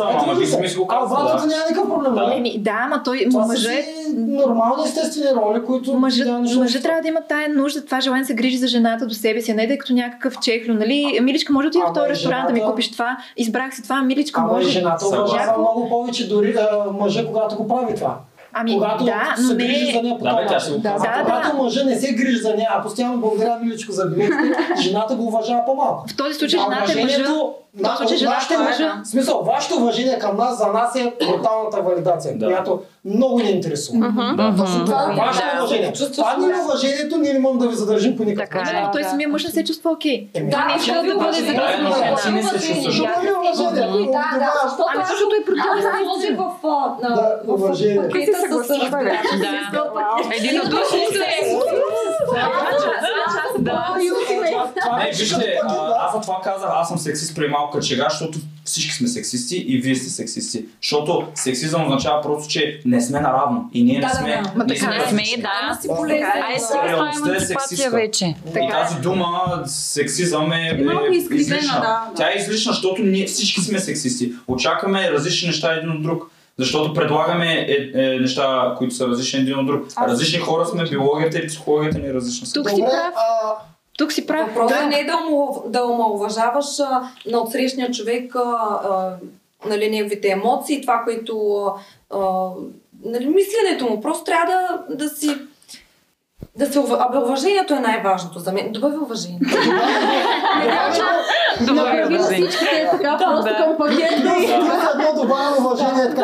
ама би си го А да. няма никакъв проблем. Да. Еми, да, ама той, Това са мъжът е си нормални естествени роли, които не ще мъжът трябва да има тая нужда, това желание да се грижи за жената до себе си, а не да е като някакъв чехлю, нали? Миличка, може да отида в Ама този и ресторант да ми жената- купиш това, избрах си това, миличка, Ама може. жената уважава много повече дори а, мъжа, когато го прави това. Ами, когато да, се не грижи за нея по Да, този начин. го А. Да, когато да. мъжа не се грижи за нея, а постоянно благодаря миличко за билетите, жената го уважава по-малко. В този случай жената е мъжа. уважението- В този случай жената нашето- е мъжа. В смисъл, вашето уважение към нас, за нас е бруталната валидация, Да. която много ни интересува. Точно това е вашето Да, уважение. чувстваш Това ни е да. уважението, ние не можем да ви задържим по никакъв начин. Той самия мъж не се чувства окей. Той не да, иска да бъде значи, зависим да, не се е уважение. Да, да, защото Ами защото е против аз сложи в, а, на- Да, в уважение. пакета Ти се с вече. Единодушно се. Не, вижте, а, аз за това казах, аз съм сексист при малка чега, защото всички сме сексисти и вие сте сексисти. Защото сексизъм означава просто, че не сме наравно. И ние не Да, да, сме. да. ние Не сме да. си полезен. Ай, сега това е Реалността е емансипация сексистка. вече. И тази дума, сексизъм е, Е е излишна. да, да. Тя е излишна, защото ние всички сме сексисти. Очакваме различни неща един от друг. Защото предлагаме е, е, неща, които са различни един от друг. Различни хора сме, биологията и психологията ни е различна. Тук си прав. а, Тук си прав. Въпросът не е да, му, да омалуважаваш а, на отсрещния човек а, а, нали, неговите емоции, това, което а, нали, мисленето му. Просто трябва да, да си да се ув... Абе, уважението е най-важното за мен. Добави уважение. Направи всичките така, просто към пакета и... Едно добавено уважение.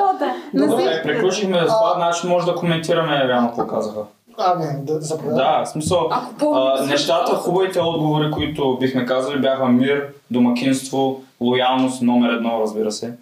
Добре, приключихме с това, значи може да коментираме реално какво казаха. Ами, да заповядай. Да, в смисъл, а, нещата, хубавите отговори, които бихме казали, бяха мир, домакинство, лоялност, номер едно, разбира се.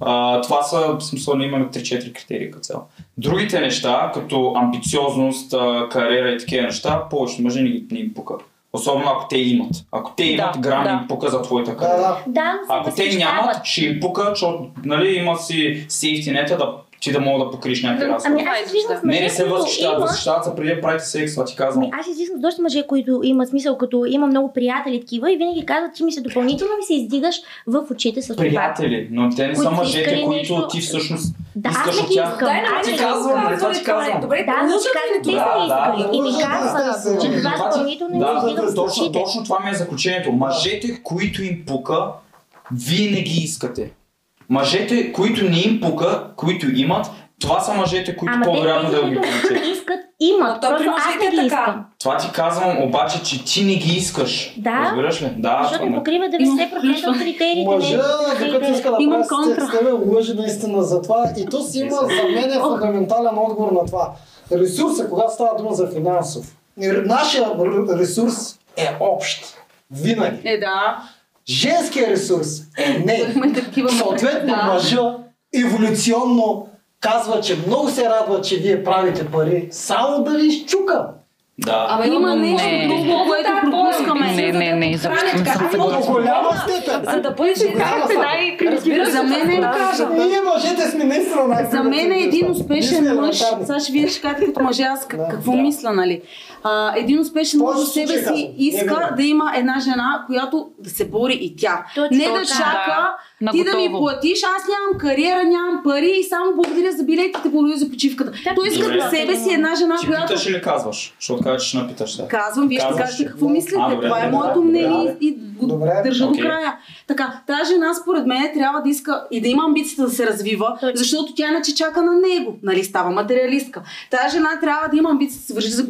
А, това са, в смисъл, ние имаме 3-4 критерии като цяло. Другите неща, като амбициозност, кариера и такива неща, повечето мъже не, не им пука. Особено ако те имат. Ако те имат, Да, грам да. им пука за твоята кариера. Да, се Ако те възхищават. нямат, ще им пука, защото нали, има си сейфти нета да ти да мога да покриеш някакви разходи. Ами аз излизам с Не, мъже, не се възхищават, имат- възхищават се преди да правите секс, това ти казвам. Ами аз излизам с доста мъже, които имат смисъл, като има много приятели такива и винаги казват, ти ми се допълнително ми се издигаш в очите с това. Приятели, но те не са мъжете, които ти всъщност Да, искаш не от тях. мен не ти казвам, нали, това ти казвам. Добре, Да, но ще кажат, ли те са Да, искали. да. И ми казват, това ти- допълнително ми се Да, издигам в точно, очите. точно това ми е заключението. Мъжете, които им пука, вие не ги искате. Мъжете, които не им пука, които имат, това са мъжете, които Ама по-вероятно да ги не искат, имат. Но то при Просто аз мъжете не е ги така. искам. Това ти казвам, обаче, че ти не ги искаш. Да. Разбираш ли? Да, Защото това покрива 90% от критериите. Мъжа, докато критерии. иска да Имам контра. с тебе, лъжи наистина за това. И то си има за мен е фундаментален отговор на това. Ресурсът, когато става дума за финансов, нашия ресурс е общ. Винаги. Е, да. Женския ресурс е не. Съответно, Да. мъжа еволюционно казва, че много се радва, че вие правите пари, само да ви изчука. Да. Ама Има нещо не. друго, което пропускаме. Не, не, не, изобщо не съм До съгласна. голяма степен. За да бъдеш степен. Разбира се, За мен е- да. Ние мъжете сме наистина най За мен е един успешен мъж. Сега ще ще кажете като мъже, аз как- Да. какво Да. мисля, нали? А, един успешен мъж себе случай казвам. си иска Не, да има една жена, която да се бори и тя. Точно не да чака Да, ти да ми платиш, аз нямам кариера, нямам пари и само благодаря за билетите, благодаря за почивката. Той иска за себе си една жена, Ти която питаш или казваш? Защото кажеш, че ще напиташ сега. Казвам, вие ще Казваш. кажете какво А, мислите. добре, Това е моето мнение и го Добре. държа Окей. до края. Така, тази жена според мен трябва да иска и да има амбицията да се развива, Точно. защото тя иначе чака на него. Нали, става материалистка. Тази жена трябва да има амбицията да се вържи за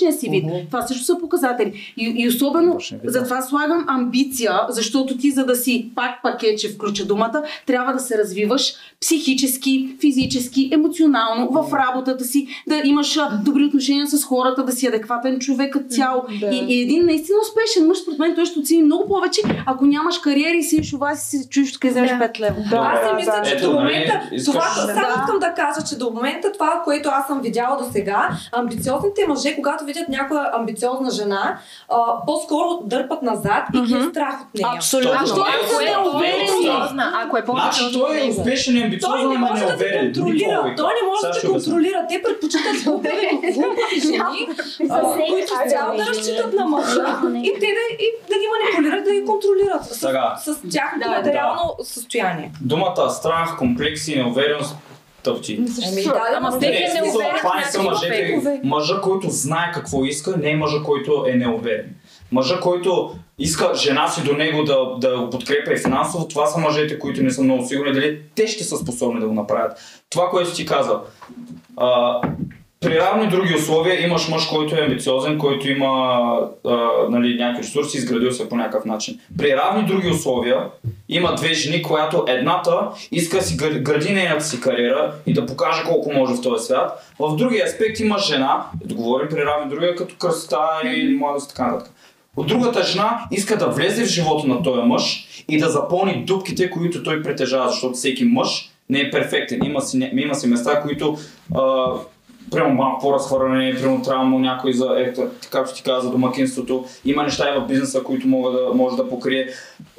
външния си вид. Мгм. Това също са показатели. И, и особено да. затова слагам амбиция, защото ти за да си пак пакет, че включа думата, трябва да се развиваш психически, физически, емоционално, в работата си, да имаш добри отношения с хората, да си адекватен човек като цяло. Да. И, и един наистина успешен мъж, според мен, той ще оцени много повече, ако нямаш кариера и си шова си се чуеш, къде вземеш Да. 5 лева. Аз си Да, мисля, да. че Ето, до нали, момента, искаш- това Да. само искам да кажа, че до момента това, което аз съм видяла до сега, амбициозните мъже, когато видят някоя амбициозна жена, а, по-скоро дърпат назад и ги е страх от нея. Абсолютно. Ако е неуверени. амбициозна, ако е Значи по-амбициозна, той е него. успешен и Той амбициозен, не ама може да те контролира. Той не може да те обясня. контролира. Те предпочитат глупави глупави жени, които цяло да разчитат на мъжа и те да, ги манипулират, да ги контролират с, тяхното материално състояние. Думата страх, комплекси, неувереност тъпчи. Ами да, ама всеки е неуверен. това не са мъжете. Мъжа, който знае какво иска, не е мъжа, който е неуверен. Мъжа, който иска жена си до него да, да го подкрепя и финансово, това са мъжете, които не са много сигурни дали те ще са способни да го направят. Това, което ти каза. А, при равни други условия имаш мъж, който е амбициозен, който има а, нали, някакви ресурси, изградил се по някакъв начин. При равни други условия има две жени, която едната иска да си гр- гради нейната си кариера и да покаже колко може в този свят. В другия аспект има жена, да говорим при равни другия, като красота и младост и така нататък. От другата жена иска да влезе в живота на този мъж и да запълни дупките, които той притежава, защото всеки мъж не е перфектен. Има си, има си места, които а, Прямо малко по-разхвърляне, прямо трябва му някой за, ето, както ти каза, за домакинството. Има неща и в бизнеса, които мога да, може да покрие.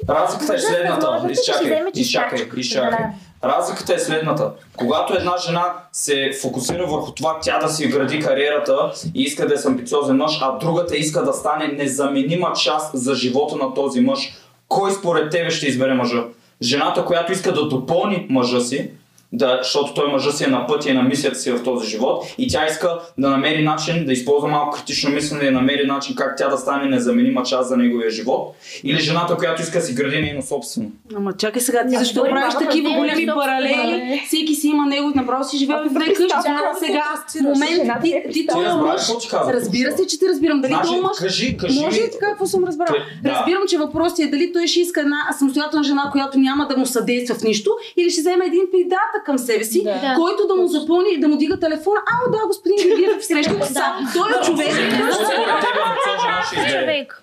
Разликата е следната. Изчакай, изчакай, изчакай. Разликата е следната. Когато една жена се фокусира върху това тя да си гради кариерата и иска да е с амбициозен мъж, а другата иска да стане незаменима част за живота на този мъж, кой според тебе ще избере мъжа? Жената, която иска да допълни мъжа си да, защото той мъжа си е на пътя и на мисията си в този живот и тя иска да намери начин, да използва малко критично мислене, да намери начин как тя да стане незаменима част за неговия живот. Или жената, която иска да си гради нейно собствено. Ама чакай сега, ти Да, защо правиш такива големи паралели? Всеки си има него, направо си живее в две къщи. представя Сега, си, момент, ти, ти Ти този мъж, разбира се, че ти разбирам. Дали Значи, този мъж кажи, кажи. Може и така, какво съм разбрала. Да. Разбирам, че въпросът е дали той ще иска една самостоятелна жена, която няма да му съдейства в нищо, или ще вземе един придатък към себе си, Да. който да му запълни и да му дига телефона. Ао, да, господин Георгиев, срещате се. Той е човек.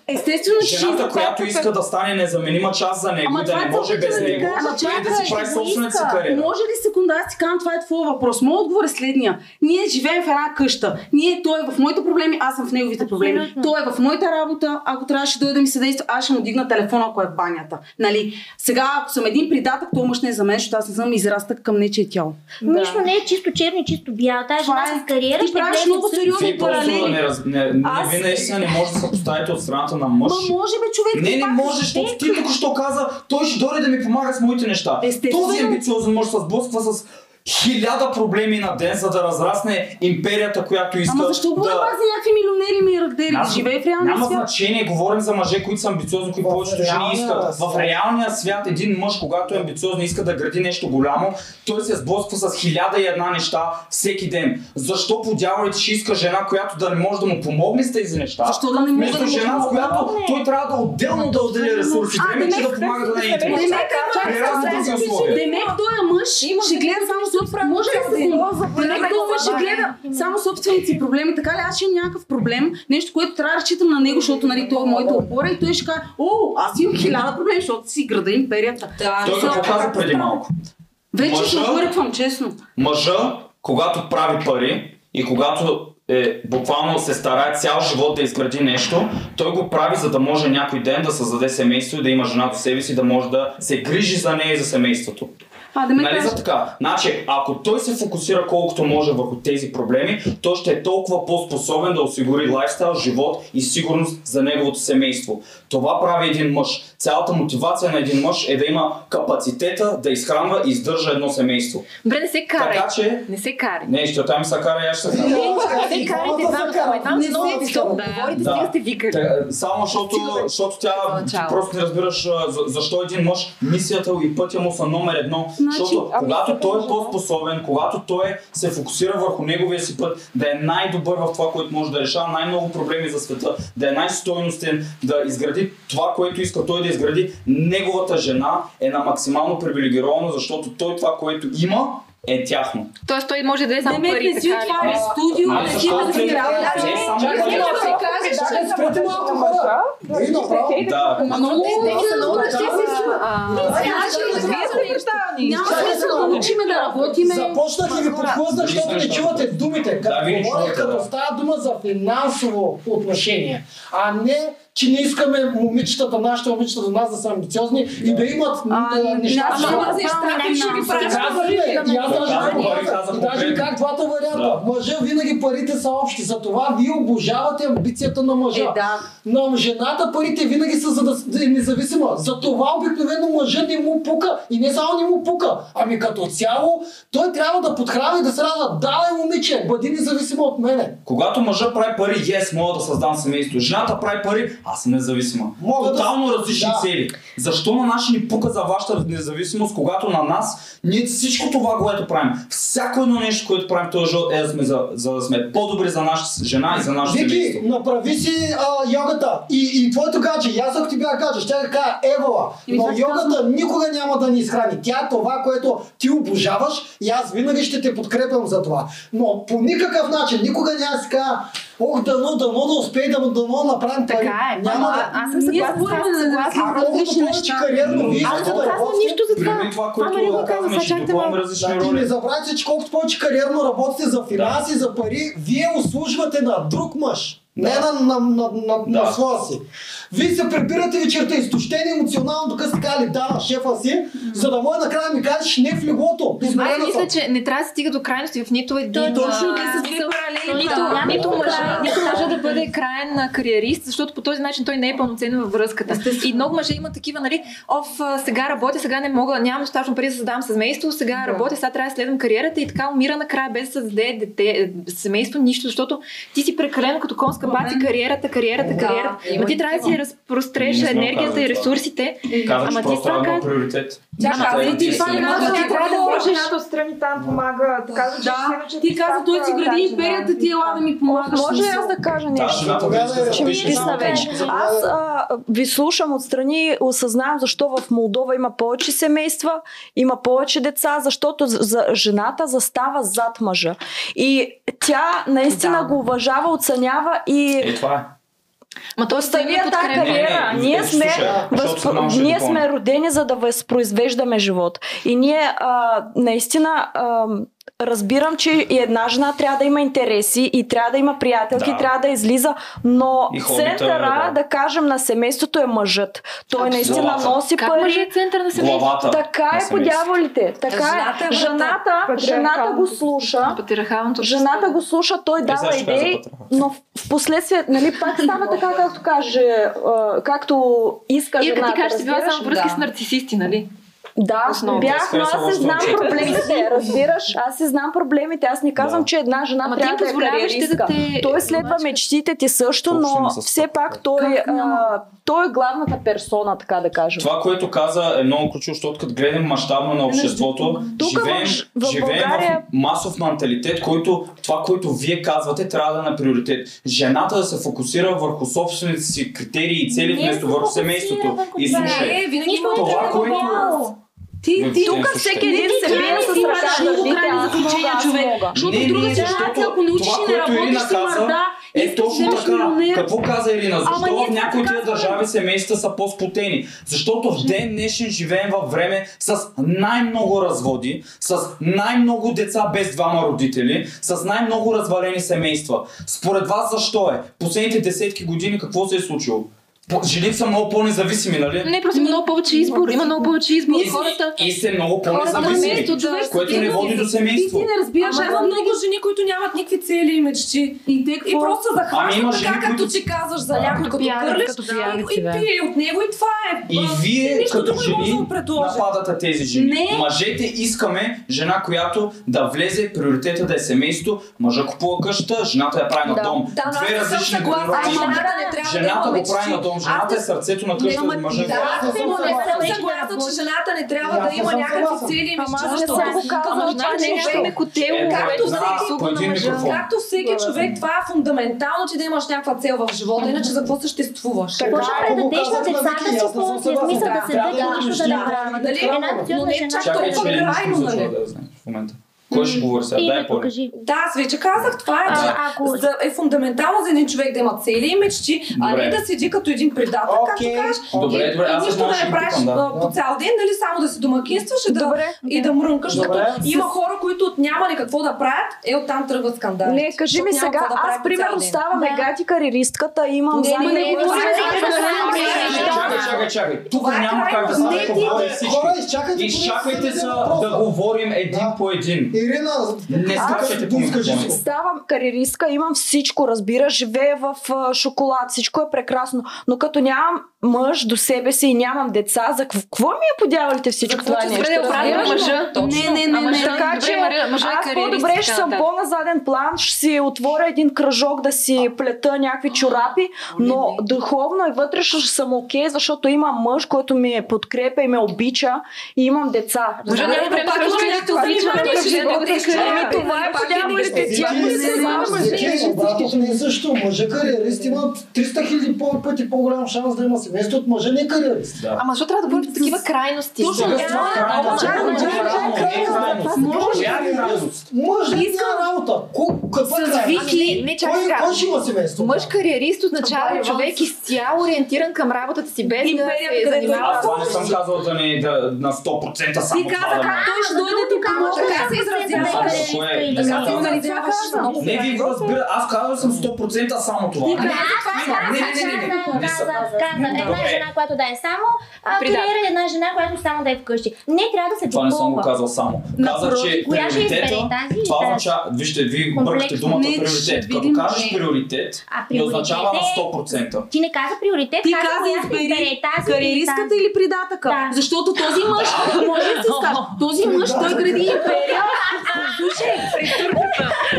Естествено, че Жената, която иска да стане незаменима част за него да не е може без него, кажа, и да си прави собствената си кариера. Може ли секунда, аз ти казвам, това е твой въпрос. Моят отговор е следния. Ние живеем в една къща. Ние, той е в моите проблеми, аз съм в неговите проблеми. Той е в моята работа. Ако трябваше да дойде да ми съдейства, аз ще му дигна телефона, ако е в банята. Нали? Сега, ако съм един придатък, той мъж не е за мен, защото аз не съм израстък към нечие тяло. Нищо не е чисто черно и чисто бяло. Тая жена е- с кариера ти ще правиш много сериозни паралели. не, раз... не, не, Аз- вие наистина не може да се поставите от страната на мъж. Ма може бе, човек. Не, не може, защото ти тук що каза, той ще дойде да ми помага с моите неща. Естествено. Този амбициозен мъж се сблъсква с хиляда проблеми на ден, за да разрасне империята, която иска Ама защо говорим да... аз за някакви милионери милиардери? Няма- живее в реалния Няма свят. значение, говорим за мъже, които са амбициозни, които повечето жени искат. В реалния свят един мъж, когато е амбициозен и иска да гради нещо голямо, той се сблъсква с хиляда и една неща всеки ден. Защо по дяволите ще иска жена, която да не може да му помогне с тези неща? Защо да не може да му жена, с която помогне? той трябва да отделно да отделя ресурси, А, време, че да помага да други условия. Демек, той е мъж, ще гледа само собствен. Може ли да се той ще гледа само собствените си проблеми. Така ли, аз ще имам някакъв проблем, нещо, което трябва да разчитам на него, защото нали, той е моята опора и той ще каже, о, аз имам хиляда проблеми, защото си града империята. Да, Той какво каза преди малко? Вече се обърквам, честно. Мъжа, когато прави пари и когато е, буквално се старае цял живот да изгради нещо, той го прави, за да може някой ден да създаде семейство и да има жена до себе си, да може да се грижи за нея и за семейството. А, да ме Нали за кажеш. така? Значи, ако той се фокусира колкото може върху тези проблеми, той ще е толкова по-способен да осигури лайфстайл, живот и сигурност за неговото семейство. Това прави един мъж. Цялата мотивация на един мъж е да има капацитета да изхранва и издържа едно семейство. Добре, не се карай. Така че, Не се карай. не, ще там се кара и аз ще се кара. Не се карайте двамата, ама двамата Не много се високо да. стига сте викали. Само защото, защото тя просто не разбираш защо един мъж мисията и пътя му са номер едно. Значи, защото когато той е по-способен, когато той се фокусира върху неговия си път, да е най-добър в това, което може да решава най-много проблеми за света, да е най-стойностен, да изгради това, което иска той да изгради, неговата жена е на максимално привилегирована, защото той това, което има, е тяхно. Тоест той може да е само пари, така ли? отваряш студио, А, не си защото да си работа. не само пари. да се Чакай, каже, спрете малко хора. Да. Много Те са много Да. Няма смисъл да учиме да работиме. Започнах и ви подхлъзнах, защото не чувате думите. Като Да, говоря, като да. става дума за финансово отношение, а не че не искаме момичетата, нашите момичета до нас да са амбициозни и да имат неща. ама, за-? И аз даже И как двата варианта. Да. Мъжа винаги парите са общи. Затова вие обожавате амбицията на мъжа. Е, да. На жената парите винаги са за да е независима. Затова обикновено мъжа не му пука. И не само не му пука, ами като цяло той трябва да подхрава и да се радва. Давай момиче, бъди независима от мене. Когато мъжа прави пари, yes, мога да създам семейство. Жената прави пари, аз съм независима. Мога да- Тотално различни Да. цели. Защо на ще ни пука за вашата независимост, когато на нас ние всичко това, което правим, всяко едно нещо, което правим в този живот е да сме, за, за да сме по-добри за нашата жена и за нашето Вики, семейство. направи си а, йогата и, и твоето гадже. И аз ако ти бях гадже, ще да кажа Евала. Еми, Но йогата никога няма да ни изхрани. Тя е това, което ти обожаваш и аз винаги ще те подкрепям за това. Но по никакъв начин, никога няма да си кажа, ох, дано, дано да успей да дано направим пари. Така е. Няма да... аз съм съгласна с говорим вас, за съгласна. А колкото различни повече неща. кариерно вие Аз искате не да казвам работите, нищо за това. Това, което не го казвам, ще малко. различни Да, и не роли. забравяйте, че колкото повече кариерно работите за финанси, за пари, вие услужвате на друг мъж. Не на, на, на, на, на Да. своя си. Вие се прибирате вечерта изтощени емоционално, тук сте казали да на шефа си за да може накрая ми кажеш не в леглото. Аз мисля, че не трябва да се стига до крайности в нито един. Точно, а, те са две паралели. Нито, Да. мъжа да бъде краен на кариерист, защото по този начин той не е пълноценен във връзката. И много мъже има такива, нали, оф, сега работя, сега не мога, нямам достатъчно пари да създавам семейство, сега Да. работя, сега трябва да следвам кариерата и така умира накрая без да създаде дете, семейство, нищо, защото ти си прекалено като конска баци кариерата, кариерата, кариерата. Ма ти трябва да си разпростреш енергията и това. ресурсите. Ама ти това има как- приоритет. Тя Ама ти Това казва, ти трябва да можеш- отстрани там помага. Казва, ти каза, той си гради империята, ти ела да ми помагаш. Може аз да кажа нещо? е Ще ми писна вече. Аз ви слушам отстрани и осъзнавам защо в Молдова има повече семейства, има повече деца, защото за, за жената застава зад мъжа. И тя наистина Да. го уважава, оценява и Е, това е. Ма то самия тази кариера. Не, не, ние сме, слушай, възпро... ние сме родени за да възпроизвеждаме живот. И ние а, наистина а, разбирам, че и една жена трябва да има интереси и трябва да има приятелки, Да. трябва да излиза, но И хобита, центъра, да. да кажем, на семейството е мъжът. Той наистина Главата. носи Как пари. е център на семейството? Главата Така е по дяволите. Така Жената е. е врата. Жената, жената го слуша. Жената го слуша, той дава идеи, но в- последствие, нали, пак става така, както каже, както иска И като жената. ти кажеш, си била само връзки Да. с нарцисисти, нали? Да, Основно. бях, но аз си знам проблемите, разбираш? Аз си знам проблемите, аз не казвам, Да. че една жена Ама ти трябва да е да кариеристка. те Той следва мечтите ти също, Точно но все пак той, Как а, той е главната персона, така да кажем. Това, което каза е много ключово, защото като гледам мащабно на обществото, Тук живеем, в- в живеем България- в масов менталитет, който това, което вие казвате, трябва да е на приоритет. Жената да се фокусира върху собствените си критерии и цели, вместо се върху семейството. И слушай, Не, винаги Нищо има не това, което- Ти, ти, Тук всеки един се бие с ръка много гърдите, крайни заключения, човек. Защото Не, друга ситуация, ако не учиш и не работиш, си мърда, Е, точно така. Какво каза Ирина? Защо в някои тия държави семейства са по-сплотени? Защото в ден днешен живеем във време с най-много разводи, с най-много деца без двама родители, с най-много развалени семейства. Според вас защо е? Последните десетки години какво се е случило? Жените са много по-независими, нали? Не, просто има много повече избор. Има много повече избор. И- Хората... И сте много Хората по-независими, да- което не води до Ти, семейство. ти не разбираш, Ама аз има много много жени, които нямат никакви цели и мечти. И те И просто се Ами захващат така, жени, както които- ти казваш за някой, като кърлиш, като и пие от него и това е. И вие като жени нападате тези жени. Не. Мъжете искаме жена, която да влезе, приоритета да е семейство, мъжа купува къща, жената я прави на дом. Две съм различни че жената го прави на дом, жената е сърцето на къщата, ама- мъжа Да, Аз не съм но не съм съгласна, че жената не трябва да има някакви цели и Ама аз мечти. не съм го Ама казала жената това не е Е, Както всеки на човек, това е фундаментално, че да имаш някаква цел в живота, иначе за какво съществуваш? Ако го предадеш на на децата си функция, смисъл да се да дадат да правят. Дали? Една Но не чак толкова крайно, нали? да в момента. Кой ще говори сега? Ти Дай по. Да, аз вече казах, това е, че ако- за, е фундаментално за един човек да има цели и мечти, а не да седи като един предател, както Окей. кажеш. Добре, добре, и аз нищо да не правиш да. по цял ден, нали само да си домакинстваш и да, Добре. и да мрънкаш, Добре. докато С- има хора, които нямали какво да правят, е оттам тръгват скандали. Не, кажи ми няма сега, да аз примерно ставам Да. егати кариеристката, имам Не, не, не, не, Чакай, чакай, чакай. Тук няма как да крайно. се Не, ти- говори Хора, изчакайте. Се да говорим един по един. Ирина, Не по скажи микрофона. си. Ставам кариеристка, имам всичко, разбира, живея в шоколад, всичко е прекрасно. Но като нямам мъж до себе си и нямам деца, за какво, ми е подявалите всичко това нещо? Добре, да мъжа. Не, не, не, не. Така че е аз по-добре ще съм нататък. по-на заден план, ще си отворя един кръжок да си плета някакви чорапи, но духовно и вътрешно ще съм окей, защото имам мъж, който ми подкрепя и ме обича и имам деца. Мъжа няма време да някакво това. Ами е. Окей, обратното не е също. Мъжа кариерист има 300 хиляди пъти по-голям шанс да има семейство от мъжа не кариерист. Ама защо трябва да бъдат такива крайности? Точно, Сега да. това е крайност. Чакай, Това е чакай, крайност, чакай, не е крайност. Коя е крайност? Мъж не иска работа. С крайност? Вики, не чакай Кой, ще има семейство? Мъж кариерист означава е човек изцяло ориентиран към работата си, без да се където занимава. Аз това не съм казал да не да, на 100% само Ти каза как той ще дойде тук, така се изразява е е? кариериска или Така не. се много Не, вие го разбира. Аз казвам съм 100% само това. Да, Не. Не, не, казах. Една жена, която да е само а, кариера, една жена, която само да е вкъщи. Не трябва да се Това не съм го казал само. Казах, че приоритета, това означава, вижте, вие бъркате думата приоритет. Като кажеш приоритет, не означава на приоритет е- 100%. Ти не каза приоритет, Ти каза каза избери тази кариеристката или придатъка. Да. Защото този мъж, може да скажа, този мъж той гради империя. Слушай,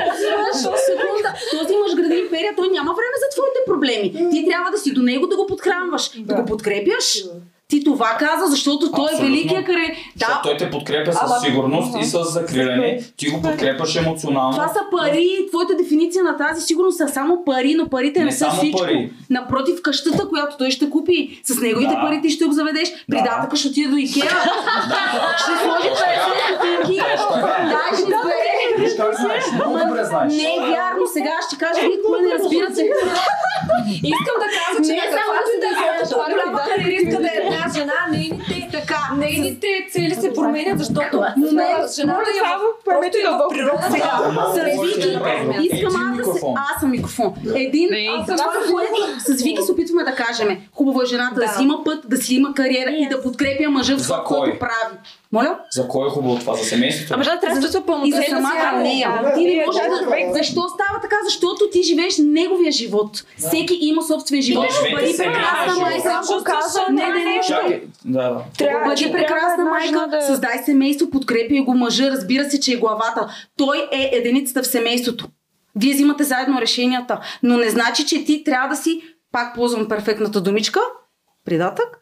този мъж, секунда, този мъж гради империя, той няма време за твоите проблеми. Ти трябва да си до него да го подхранваш, да го подкрепяш. Ти това каза, защото той е Абсолютно. великия каре. Защото Да, той те подкрепя Ама- с сигурност и с закриляне. Ти го подкрепяш емоционално. това са пари. Твоята дефиниция на тази сигурност са само пари, но парите не, Не са само всичко. пари. Напротив, къщата, която той ще купи, с неговите Да. пари ти ще обзаведеш. Придатъка ще отиде до Икеа. Ще сложи 50 стотинки. Да, ще избере. Виж как знаеш, много добре знаеш. Не е вярно. Сега ще кажа, какво не разбирате. Искам да кажа, че Не само да е се голяма да. кариеристка да е една жена, нейните, Така. нейните цели се променят, защото не, жената е в, просто е в природа сега. С Вики, искам аз да се... Аз съм микрофон. Един, това, което с Вики се опитваме да кажем. Хубаво е жената да. Си има път, да си има кариера и да подкрепя мъжа в това, което прави. Моля? За кой е хубаво това? За семейството? Ама жената трябва да се чувства И за самата нея. Ти не можеш да... човек- Защо става така? Защото ти живееш неговия живот. Всеки има собствен живот. Бъди прекрасна майка. Казвам, Не, не, не. Да, да. Бъди прекрасна майка, да... създай семейство, подкрепяй го мъжа, разбира се, че е главата. Той е единицата в семейството. Вие взимате заедно решенията, но не значи, че ти трябва да си, пак ползвам перфектната думичка, придатък,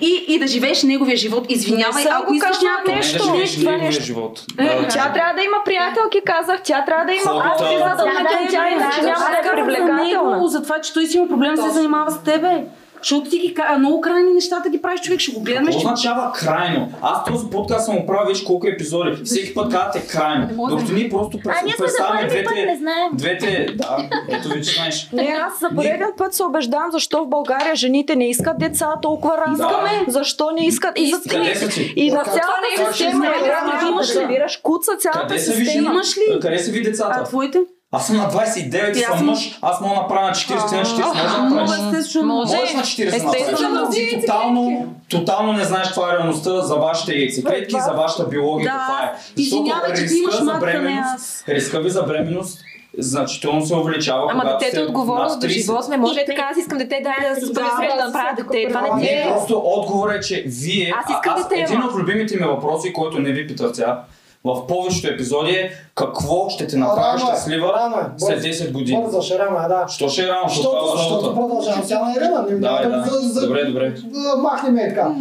и, и да живееш неговия живот. Извинявай, Не ако го искаш някакво нещо. Не да живееш неговия нещо. живот. Е, Да, Тя трябва да има приятелки, казах. Тя трябва да има. Аз Хората- ти задължително тя няма да е За него, привлекателна. за това, че той си има проблем да се занимава с тебе. Защото ти ги много крайни нещата ги правиш човек, ще го гледаме. Какво Ще... означава крайно? Аз този подкаст съм го правил вече колко епизоди. Всеки път казвате крайно. Докато ние просто А ние сме за представяме първи път, не двете... знаем. Двете... Да, ето ви че знаеш. Не, аз за пореден път се убеждавам, защо в България жените не искат деца толкова рано. Да. Защо не искат? И, за... Къде са ти? и на цялата система игра, Как имаш ли, куца цялата система. Имаш ли? Къде са ви А децата? твоите? Аз съм на 29 и аз съм мъж. Аз мога да направя на 40, ти на 40. Може да направиш. естествено. Може. Можеш на 40 да Естествено. направиш. Ти тотално, тотално не знаеш това е реалността за вашите яйцеклетки, за вашата биология, Да. каква е. Защото риска имаш за бременност, аз. риска ви за бременност значително се увеличава, Ама детето е отговорно над до 30. живот. Не може така, аз искам дете, дай да се Да, среща да да, направя да, дете. Това не ти Не, е. просто отговор е, че вие... Аз искам а, дете, Един от любимите ми въпроси, който не ви питах сега, в повечето епизоди е какво ще те направи Рано е, щастлива рано е. след Бързо. 10 години. Бързаш, рано е, да. Що ще е рано? Що Защото, това е защото продължавам сега на Ирина. Не, Давай, няма да. за- за- Добре, добре. да Махнем е така.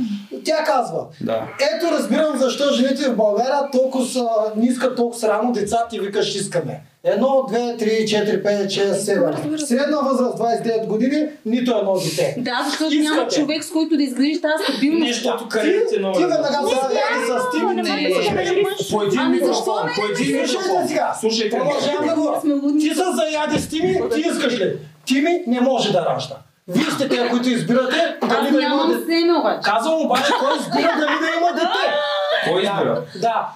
Тя казва, Да. ето разбирам защо жените в България толкова са, не искат толкова рано деца, ти викаш искаме. Едно, две, три, четири, пет, шест, седем. Средна възраст 29 години, нито едно дете. Да, защото Искате. няма човек, с който да изградиш тази стабилност. Нещото кариерите много. Ти е веднага яде с тим. По един Ами микрофон, не? по един Слушайте сега. Слушайте. Продължавам да го. Сме лудни. Ти са заяде с Тими, ти искаш ли? Тими не може да ражда. Вие сте те, които избирате дали да има нямам дете. семе обаче. Казвам обаче, кой избира дали да има дете. Кой избира? Да.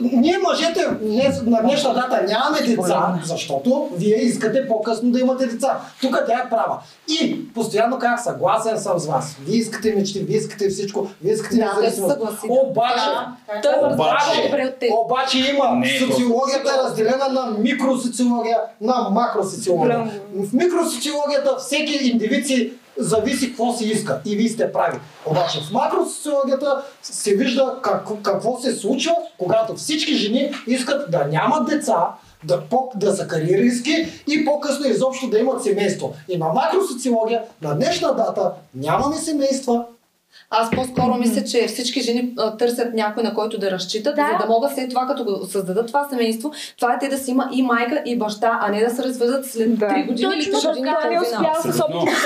Ние мъжете днес, на днешна дата нямаме деца, защото вие искате по-късно да имате деца. Тук тя е права. И постоянно как съгласен съм с вас. Вие искате мечти, вие искате всичко, вие искате Да, независимост. съгласи, да. Обаче, обаче, обаче има Не, социологията е разделена на микросоциология, на макросоциология. В микросоциологията всеки индивид си зависи какво си иска и вие сте прави. Обаче в макросоциологията се вижда как, какво се случва, когато всички жени искат да нямат деца, да, по, да са кариеристки и по-късно изобщо да имат семейство. И на макросоциология на днешна дата нямаме семейства, Аз по-скоро мисля, че всички жени а, търсят някой, на който да разчитат, Да. за да могат след това, като го създадат това семейство, това е те да си има и майка, и баща, а не да се разведат след Да. 3 години или 3 Точно години и така. Не успял с собствените си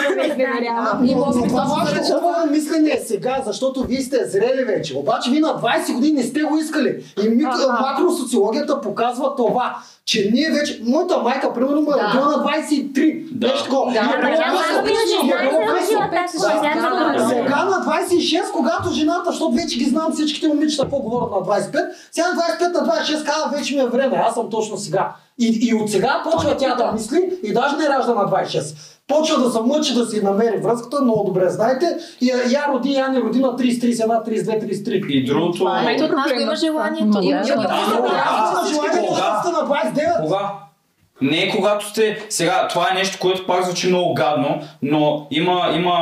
това хубаво мислене е сега, защото вие сте зрели вече. Обаче вие на 20 години не сте го искали. И макросоциологията показва това, че ние вече... Моята майка, примерно, ме е Да. родила на 23. Да. Беше такова. Да, И е ама било тя късно. малко беше И е било жена, късно. родила тази Да. Жена, Сега на 26, когато жената, защото вече ги знам всичките момичета какво говорят на 25, сега на 25 на 26 казва, вече ми е време, аз съм точно сега. И, и от сега почва тя да мисли и даже не ражда на 26. Почва да се мъчи да си намери връзката, много добре знаете. И я, я роди, я не роди на 30, 31, 32, 33. И другото... Ето от нас има желанието. Има желание Кога? Не когато сте... Сега, това е нещо, което пак звучи много гадно, но има, има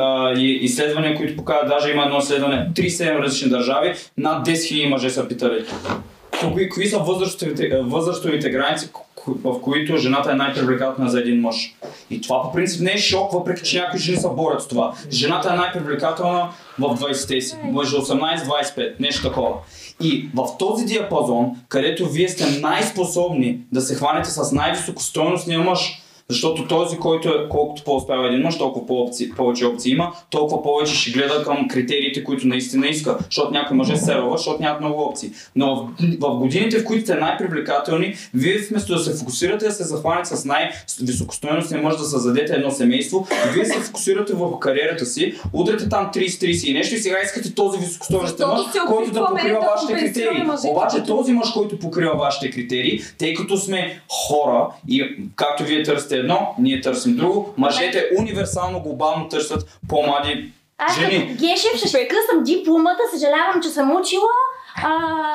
а, и- изследвания, които показват, даже има едно изследване, 37 различни държави, над 10 000 мъже са питали. Кои, кои са възрастовите, възрастовите граници, в които жената е най-привлекателна за един мъж? И това по принцип не е шок, въпреки че някои жени се борят с това. Жената е най-привлекателна в 20-те си, между 18-25, нещо такова. И в този диапазон, където вие сте най-способни да се хванете с най-високостойностния мъж, защото този, който е колкото по-успява един мъж, толкова повече опции има, толкова повече ще гледа към критериите, които наистина иска. Защото някои мъже се ръва, защото нямат много опции. Но в, в годините, в които сте най-привлекателни, вие вместо да се фокусирате да се захванете с най-високостойностния мъж да създадете едно семейство, вие се фокусирате върху кариерата си, удрете там 30-30 и нещо и сега искате този високостойностен Защото мъж, който да покрива вашите критерии. Обаче този мъж, който покрива вашите критерии, тъй като сме хора и както вие търсите едно, ние търсим друго, мъжете универсално, глобално търсят по-млади Аз жени. Гешев ще скъсам дипломата, съжалявам, че съм учила. А,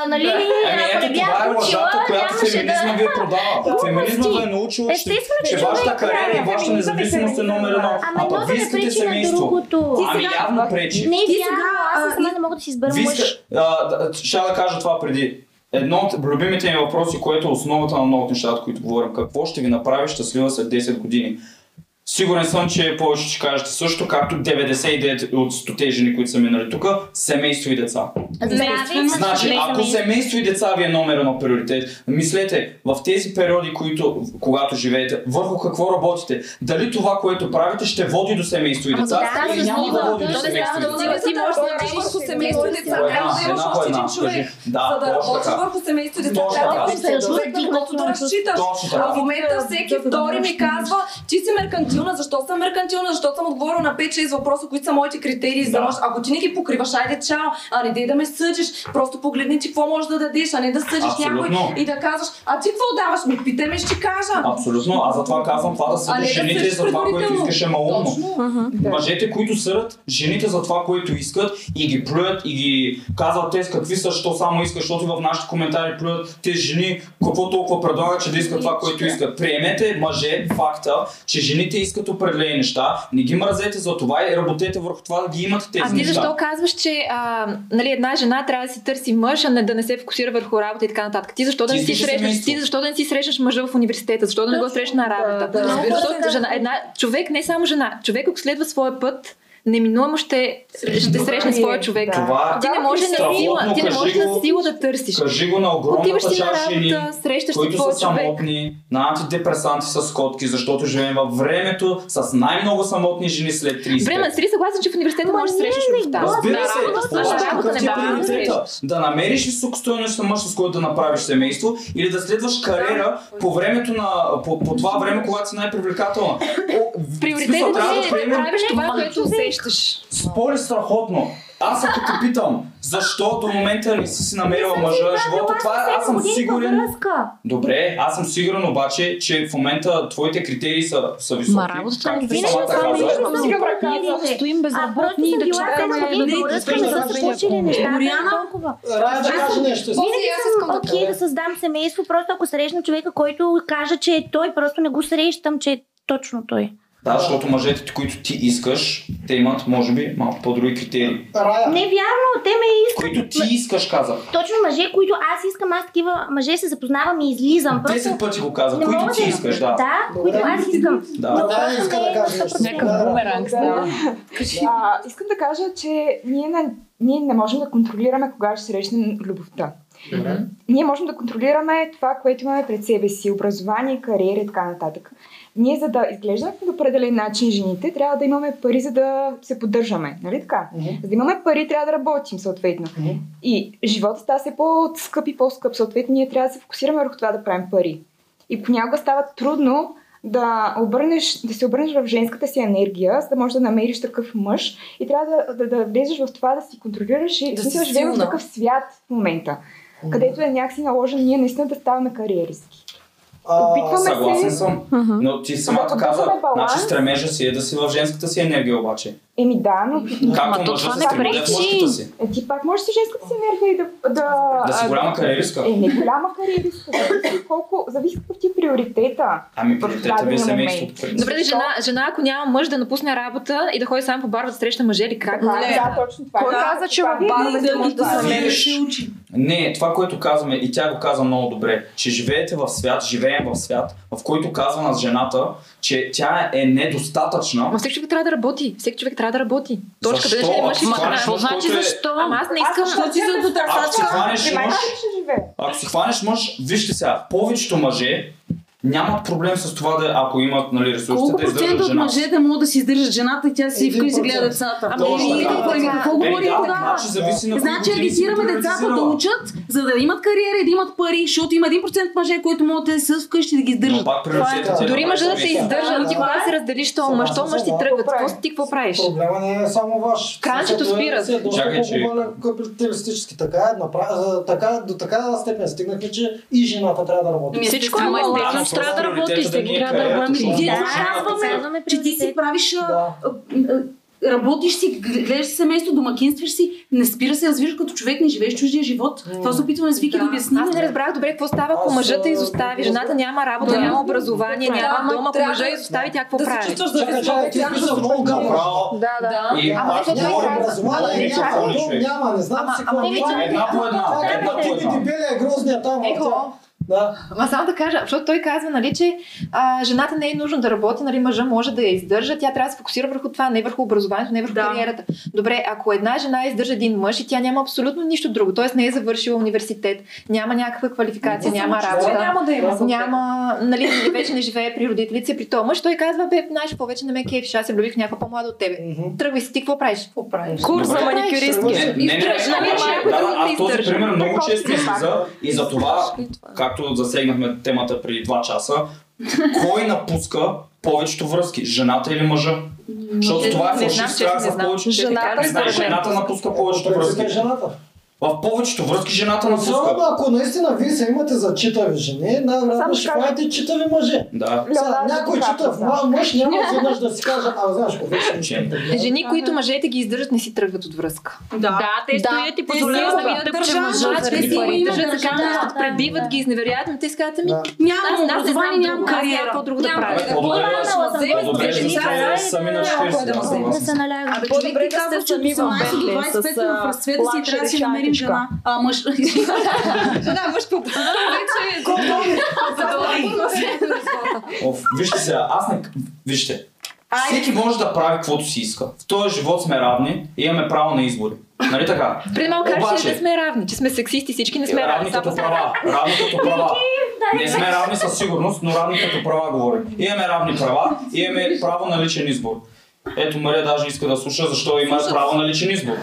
нали, Ами ако ето това е лъжата, която феминизма да... ви е продава. Феминизма ви е научил, Естествено, че че вашата човек кариера и вашата независимост е номер едно. А пък вие искате семейство. Ами явно пречи. Не, Ти сега, аз не мога да си избера мъж. да, ще да кажа това преди. Едно от любимите ми въпроси, което е основата на много от нещата, които говорим. Какво ще ви направи щастлива след 10 години? Сигурен съм, че повече ще кажете също, както 99 от 100 жени, които са минали тук, семейство и деца. Здраве, Значи, ако семейство. и деца ви е номер едно приоритет, мислете в тези периоди, които, когато живеете, върху какво работите. Дали това, което правите, ще води до семейство и деца, да, или да, няма да води до да, семейство и да, деца. Ти можеш да работиш върху семейство и деца, трябва да имаш още един човек. За да работиш върху семейство и деца, трябва да имаш човек, на когото да разчиташ. А в момента всеки втори ми казва, ти си меркантилна, защо съм меркантилна, защото съм отговорила на 5-6 въпроса, които са моите критерии за Да. мъж. Ако ти не ги покриваш, айде чао, а не дей да ме съдиш, просто погледни ти какво можеш да дадеш, а не да съдиш някой и да казваш, а ти какво даваш, ми питай ме, ще кажа. Абсолютно, аз затова казвам това да съдиш да жените съдиш за това, което искаш е малумно. Точно. Мъжете, които съдят жените за това, което искат и ги плюят и ги казват те какви са, що само искат, защото в нашите коментари плюят тези жени, какво толкова предлагат, че да искат това, което искат. Приемете мъже факта, че жените искат определени неща, не ги мразете за това и работете върху това да ги имат тези А ти неща. защо казваш, че а, нали, една жена трябва да си търси мъж, а не да не се фокусира върху работа и така нататък? Ти защо да Ти не си срещаш, ти защо да не си срещаш мъжа в университета? Защо да не го срещаш на работа? да, се. Защото жена, една, човек не е само жена. Човек, ако следва своя път, неминуемо ще, ще срещне своя човек. Това Ти не може на сила, ти не можеш на сила да търсиш. Кажи го на огромната Отиваш си на работа, срещаш които са човек. самотни, на антидепресанти с котки, защото живеем във времето с най-много самотни жени след 30. Време, си ли съгласен, че в университета можеш да срещаш любовта? Разбира се, работа, на обаче работа какъв не е да намериш високостойността мъж, с който да направиш семейство или да следваш кариера по времето на, по, по това време, когато си най-привлекателна. Приоритетът е да правиш това, което усещаш. Спори страхотно. Аз ако те питам, защо до момента не си си намерила мъжа, живота, това е- аз съм сигурен. Добре, аз съм сигурен обаче, че в момента твоите критерии са, са високи. Ма работата както не ти винаги самата са каза. винаги Стоим безработни и да чакаме да да не са се случили толкова. Рая да каже нещо. Винаги съм да окей да създам семейство, просто ако срещна човека, който каже, че е той, просто не го срещам, че е точно той. Да, защото мъжете, които ти искаш, те имат, може би, малко по-други критерии. Рая. Не вярно, те ме искат. Които ти искаш, казах. Точно мъже, които аз искам, аз такива мъже се запознавам и излизам. Просто Десет пъти го казах, не които ти да- искаш, да. Да, които аз искам. Да. Но Да, иска да каже на нещо. 100%. Да. бумеранг става. А, искам да кажа, че ние не, ние не можем да контролираме кога ще срещнем любовта. Ние можем да контролираме това, което имаме пред себе си, образование, кариера и така нататък. Ние, за да изглеждаме по определен начин жените, трябва да имаме пари, за да се поддържаме. Нали така? За да имаме пари, трябва да работим, съответно. И живота става все по-скъп и по-скъп. Съответно, ние трябва да се фокусираме върху това да правим пари. И понякога става трудно да, обърнеш, да се обърнеш в женската си енергия, за да можеш да намериш такъв мъж и трябва да, да, да влезеш в това да си контролираш и Да си живеем в такъв свят в момента, където е някакси наложен ние наистина да ставаме Опитваме Съгласен се... съм. Но ти самата Да каза, значи стремежа си е да си в женската си енергия обаче. Еми да, но Както то мъжа това се не пречи. мъжката си. е, ти пак можеш с женската си енергия и да... Да, Да си голяма кариеристка. Е, не голяма кариеристка. Зависи колко... Зависи какъв ти е приоритета. Ами приоритета ви е семейството. Добре, жена, жена, ако няма мъж да напусне работа и да ходи сам по бар да среща мъже или как? Това, Не. да, точно това. Кой Да, каза, че в може да това. се. Не, това, което казваме, и тя го каза много добре, че живеете в свят, живеем в свят, в който казва на жената, че тя е недостатъчна. Ма всеки човек трябва да работи. Всеки човек трябва да работи. Точка, Защо? да не мъж и Ама жена. какво значи е- защо? Ама аз не искам... Що ти за до Ако си хванеш мъж, вижте сега, повечето мъже нямат проблем с това да, ако имат нали, ресурсите Колко да издържат процента от мъжете могат да си издържат жената и тя си вкъщи гледа процент. децата? Ами, така. какво, говорим да, тогава? значи Значи агитираме децата да учат, за да имат кариера и да имат пари, защото има 1% мъже, които могат да седят вкъщи да ги издържат. ти Дори да мъжа да правиш те това. издържа, но ти кога е- се разделиш този мъж, този мъж ти Съгласен тръгва. съм, Какво ти какво правиш? Проблема не е само ваш. Кранчето спира. е доста по-глобален капиталистически. Така е, така, до такава степен стигнахме, че и жената трябва да работи. Ами, Всичко е естествено, Да, че трябва да просто работи, приоритета всеки ни е трябва да защото ние казваме, че ти си правиш, Да. работиш си, гл- гледаш си семейство, домакинстваш си, не спира се, развиваш като човек, не живееш чуждия живот. Това се опитваме с Вики да обясним. Аз не разбрах добре какво става, ако мъжът те изостави. Жената няма работа, Да. няма образование, Да, няма ама дом, ако мъжа изостави, тя какво да се прави? чувстваш да Чакай, чакай, ти писа много. Да, да. Ама пак не, това говорим- е Образование няма, дом няма, не знам Ама- си какво. е Една по една. Това е Една по ти една. дебелия грозния там. Да. Ма само да кажа, защото той казва, нали, че а, жената не е нужно да работи, нали, мъжа може да я издържа, тя трябва да се фокусира върху това, не върху образованието, не върху Да. кариерата. Добре, ако една жена издържа един мъж и тя няма абсолютно нищо друго, т.е. не е завършила университет, няма някаква квалификация, няма работа, няма да има няма, нали, вече не живее при родителите при този мъж, той казва, бе, знаеш какво, вече не ме кефиш, аз се влюбих в някаква по-млада от тебе. Мгм. Тръгвай си, ти какво правиш? Какво правиш? Курс за маникюристки. Аз този пример много често излиза и за това, както засегнахме темата преди 2 часа, кой напуска повечето връзки? Жената или мъжа? Защото това е фалшив страх за повечето. Жената напуска повечето връзки. жената. В повечето връзки жената напуска. Особено ако наистина вие се имате за читави жени, най-вероятно Само ще хванете читави мъже. Да. Сега, някой читав мъж няма изведнъж да си каже, а знаеш какво вече. Жени, които мъжете ги издържат, не си тръгват от връзка. Да. Да, те Да, стоят и позволяват да държава, мъжа те си се казват, да. пребиват ги, изневеряват, но те си казват, ами, Да. Нямам образование, нямам кариера. какво друго да правя. По-добре да е е сте сами на 40. Да аз съм се съгласен. налягат. Абе, човек ти казва, че 18 до Бентли 25 с, в разцвета си трябва да си лакшери жена. А, мъж. Да, мъж по Оф, вижте сега, аз не... Вижте, всеки може да прави каквото си иска. В този живот сме равни и имаме право на избори. Нали така? Преди малко казваш, че не сме равни, че сме сексисти, всички не сме равни. Равни като права. Равни като права. Не сме равни със сигурност, но равни като права говорим. Имаме равни права и имаме право на личен избор. Ето Мария даже иска да слуша, защо има право на личен избор.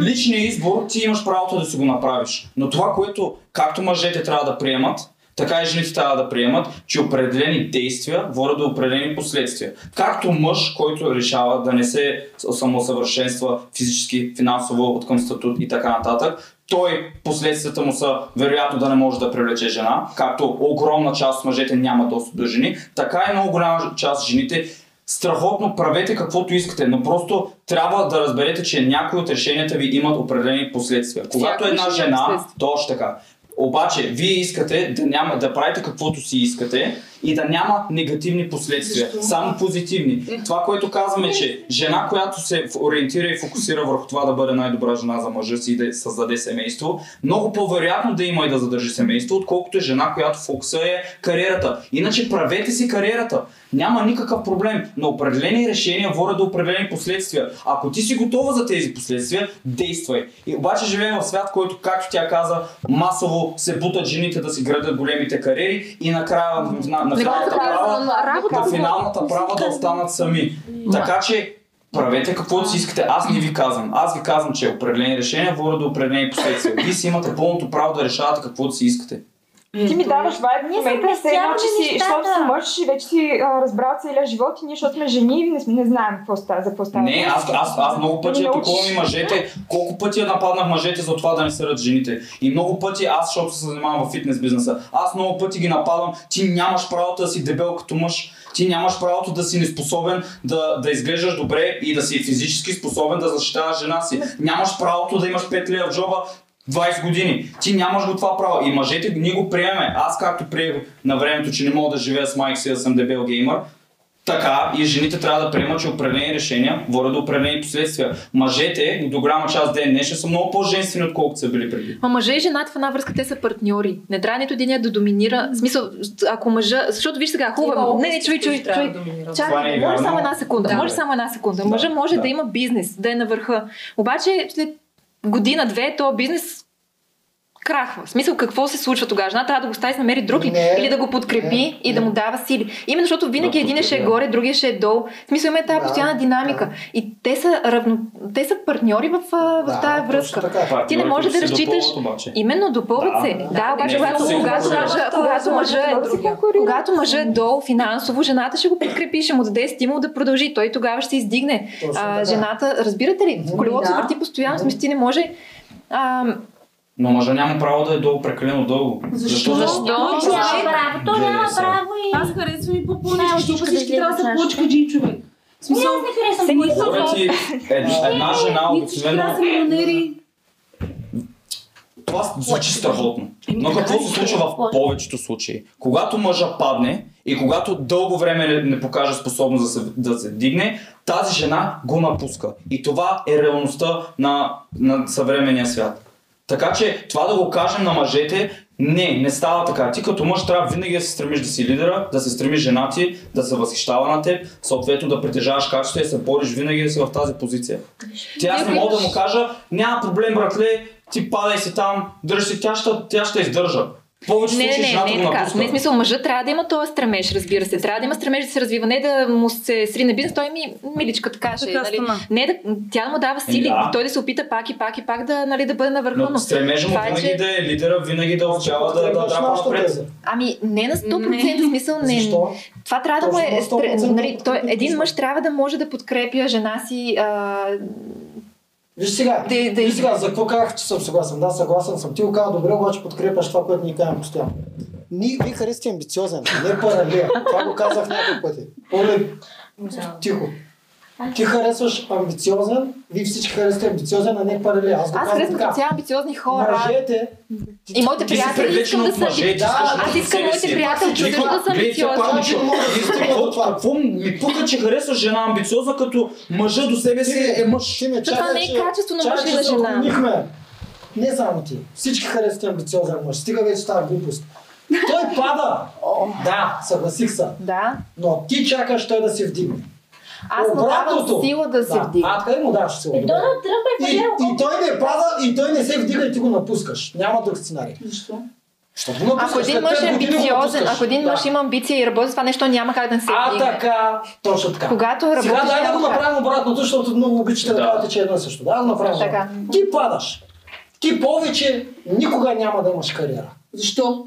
Личният избор ти имаш правото да си го направиш. Но това, което както мъжете трябва да приемат, така и жените трябва да приемат, че определени действия водят до определени последствия. Както мъж, който решава да не се самосъвършенства физически, финансово, от към статут и така нататък, той последствията му са вероятно да не може да привлече жена, както огромна част от мъжете няма достъп до жени, така и много голяма част от жените страхотно правете каквото искате, но просто трябва да разберете, че някои от решенията ви имат определени последствия. Когато една жена, точно така, обаче, вие искате да, няма, да правите каквото си искате и да няма негативни последствия, само позитивни. Това, което казваме, че жена, която се ориентира и фокусира върху това да бъде най-добра жена за мъжа си и да създаде семейство, много по-вероятно да има и да задържи семейство, отколкото е жена, която фокуса е кариерата. Иначе правете си кариерата. Няма никакъв проблем, но определени решения водят до определени последствия. Ако ти си готова за тези последствия, действай. И обаче живеем в свят, който, както тя каза, масово се бутат жените да си градят големите кариери и накрая на, на, на финалната права да останат сами. Така че правете каквото си искате. Аз не ви казвам. Аз ви казвам, че определени решения водят до определени последствия. Вие си имате пълното право да решавате каквото си искате. Ти ми даваш вайб в момента, все едно, че си, защото си мъж и вече си а, разбрал целия живот и ние, защото сме жени, не, не знаем какво става, за какво става. Не, аз, аз, аз много пъти Да ни атакувам научиш. и мъжете. Колко пъти я нападнах мъжете за това да не рад жените. И много пъти аз, защото се занимавам в фитнес бизнеса, аз много пъти ги нападам. Ти нямаш правото да си дебел като мъж. Ти нямаш правото да си неспособен да, да изглеждаш добре и да си физически способен да защитаваш жена си. Нямаш правото да имаш 5 лева в джоба 20 години. Ти нямаш го това право. И мъжете ние го приемаме. Аз както приех на времето, че не мога да живея с майка си да съм дебел геймър, така и жените трябва да приемат, че определени решения водят до определени последствия. Мъжете до голяма част ден днешен са много по-женствени, отколкото са били преди. Ма мъжа и жената в една връзка, те са партньори. Не трябва нито един да доминира. В смисъл, ако мъжа... Защото виж сега, хубаво. Не, не, чуй, чуй, чуй. да доминират. Това не е Чакай, може само една секунда. Да, може само една секунда. Да, Мъжа може да. да има бизнес, да е на върха. Обаче след година-две този бизнес крахва. В смисъл, какво се случва тогава? Жена трябва да го остави да намери друг ли? Не. Или да го подкрепи Не. и да му дава сили. Именно защото винаги Да, един ще е горе, другия ще е долу. В смисъл има тази Да, постоянна динамика. И те са, равно... те са партньори в, в Да, тази връзка. така. Ти не можеш да разчиташ. допълват. Именно допълват Да. се. Да, обаче когато, когато, мъжа, когато, мъжа е, когато мъжа е долу финансово, жената ще го подкрепи, ще му даде стимул да продължи. Той тогава ще се издигне. А, жената, разбирате ли, колелото Да. върти постоянно, смисъл ти не може. А, Но мъжа няма право да е долу прекалено дълго. Защо? Защо? Той Защо? няма право, той няма право и... Аз харесвам и да всички трябва да са излезе плъчкаджи човек. Смисъл, Аз не харесвам ед- една жена обикновено... Това звучи страхотно. Но какво се случва в повечето случаи? Когато мъжа падне и когато дълго време не, не покаже способност да се, да се дигне, тази жена го напуска. И това е реалността на, на съвременния свят. Така че това да го кажем на мъжете, не, не става така. Ти като мъж трябва винаги да се стремиш да си лидера, да се стремиш жена ти, да се възхищава на теб, съответно да притежаваш качества и се бориш винаги да си в тази позиция. Ти аз не мога да му кажа, няма проблем, братле, ти падай си там, дръж си, тя ще, тя ще издържа. В повечето не, случаи не, жената не, го е така. Не, смисъл, мъжът трябва да има този стремеж, разбира се. Трябва да има стремеж да се развива. Не да му се срине бизнес, той ми миличка така ще. е, Така Нали? Не да, тя да му дава сили. да. Той да се опита пак и пак и пак да, нали, да бъде на върха. Но стремежа му е, винаги че- да е лидера, винаги да успява да, да напред. теза. Ами, не на 100% смисъл, не. Защо? Това трябва да му е. Точно на стре- 100% Нали, той, един мъж трябва да може да подкрепя жена си. А, Виж сега, Да- да- виж сега, за какво казах, че съм съгласен? Да, съгласен съм. Ти го каза добре, обаче подкрепяш това, което ни казвам постоянно. Ние, вие харесате амбициозен, не паралел. Това го казах няколко пъти. Оле, тихо. Ти харесваш амбициозен, вие всички харесате амбициозен, а не паралел. Аз аз харесвам като цяло амбициозни хора. Мъжете, И моите Ти си приятели искам да от са мъже, Да, аз искам моите си. приятелки също да са амбициозни. Какво ми пука, че харесваш жена амбициозна, като мъжа до себе си е мъж? Това не е че- качество на мъж или на жена. Не само ти. Всички харесвате амбициозен мъж. Стига вече тази глупост. Той пада. Да, съгласих се. Да. Но ти чакаш той да се вдигне. Аз му давам сила да се вдигне. А, къде му даваш сила? Добре. Доналд Тръмп е И, фалирал и той не пада, и той не се вдига и ти го напускаш. Няма друг сценарий. Защо? Ако един мъж е амбициозен, ако един Да. мъж има амбиция и работи това нещо, няма как да не се А, вдигне. така, точно така. Когато работиш, Сега дай да го направим обратното, защото много обичате да Да. казвате, че е едно също. Да, да направим. Така. Ти падаш. Ти повече никога няма да имаш кариера. Защо?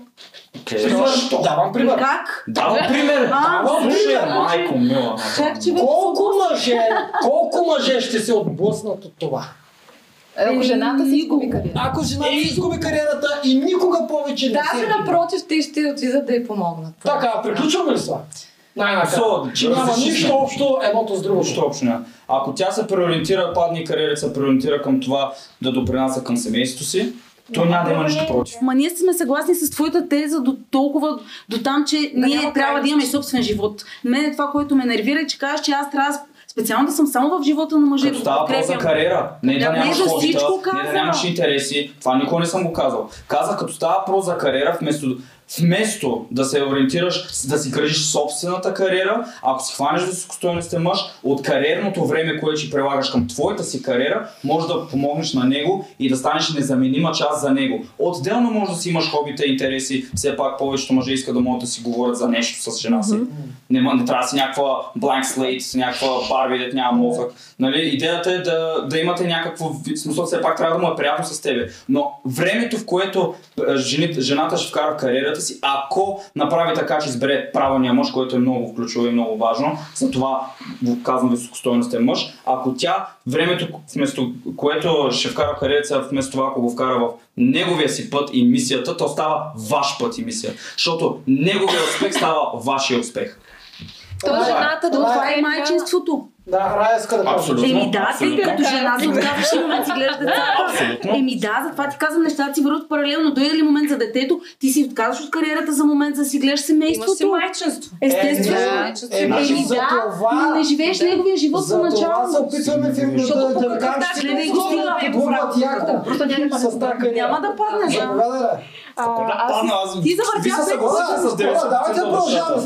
Защо? Давам пример. Как? Давам пример. А, Давам пример. майко мила. Как че вече Колко мъже, колко мъже ще се отблъснат от това? Ако жената си изгуби никога. кариера. Ако жена си изгуби кариерата и никога повече не се Даже вдигне. напротив, те ще отидат да й помогнат. Така, приключваме ли това? Най-накрая. Че няма нищо общо едното с другото. Нищо общо няма. Ако тя се преориентира, падне кариерата, се преориентира към това да допринася към семейството си, то няма да има нищо против. Ма ние сме съгласни с твоята теза до толкова, до там, че ние няма трябва да имаме собствен живот. Мен това, което ме нервира е, че кажеш, че аз трябва специално да съм само в живота на мъже. Като да става въпрос за кариера, не да, Да, не нямаш за хобита, всичко не да нямаш интереси, това никога не съм го казал. Казах, като става въпрос за кариера, вместо, вместо да се ориентираш, да си градиш собствената кариера, ако си хванеш високостойностен мъж, от кариерното време, което ще прилагаш към твоята си кариера, може да помогнеш на него и да станеш незаменима част за него. Отделно може да си имаш хобита и интереси, все пак повечето мъже искат да могат да си говорят за нещо с жена си. Не, не трябва да си някаква blank slate, някаква барби, дет няма мозък. Нали? Идеята е да, да имате някакво вид- смисъл, все пак трябва да му е приятно с тебе. Но времето, в което жените, жената ще вкара в кариерата кариерата си, ако направи така, че избере правилния мъж, който е много ключово и много важно. Затова го казвам високостойностен мъж. Ако тя времето, вместо което ще вкара в кариерата, вместо това, ако го вкара в неговия си път и мисията, то става ваш път и мисия. Защото неговия успех става вашия успех. То Това е- жената да това е Това майчинството. Да, Рая иска да. Абсолютно. Еми да, ти като жена се отдаваш и момент си гледаш децата. Еми да, затова ти казвам, нещата си върват паралелно. Дойде ли момент за детето, ти си отказваш от кариерата за момент, за да си гледаш Имаш си семейството. майчинство. Естествено. Е, Еми значи за да, това- но не живееш Да. неговия живот За това се опитваме в да, Защото да, по да начин че да не го работата? яко. Просто няма да кариера. Няма да да. Аз ти завъртя се пет съгласил Хора, с 90% хора, давайте от продължаваме.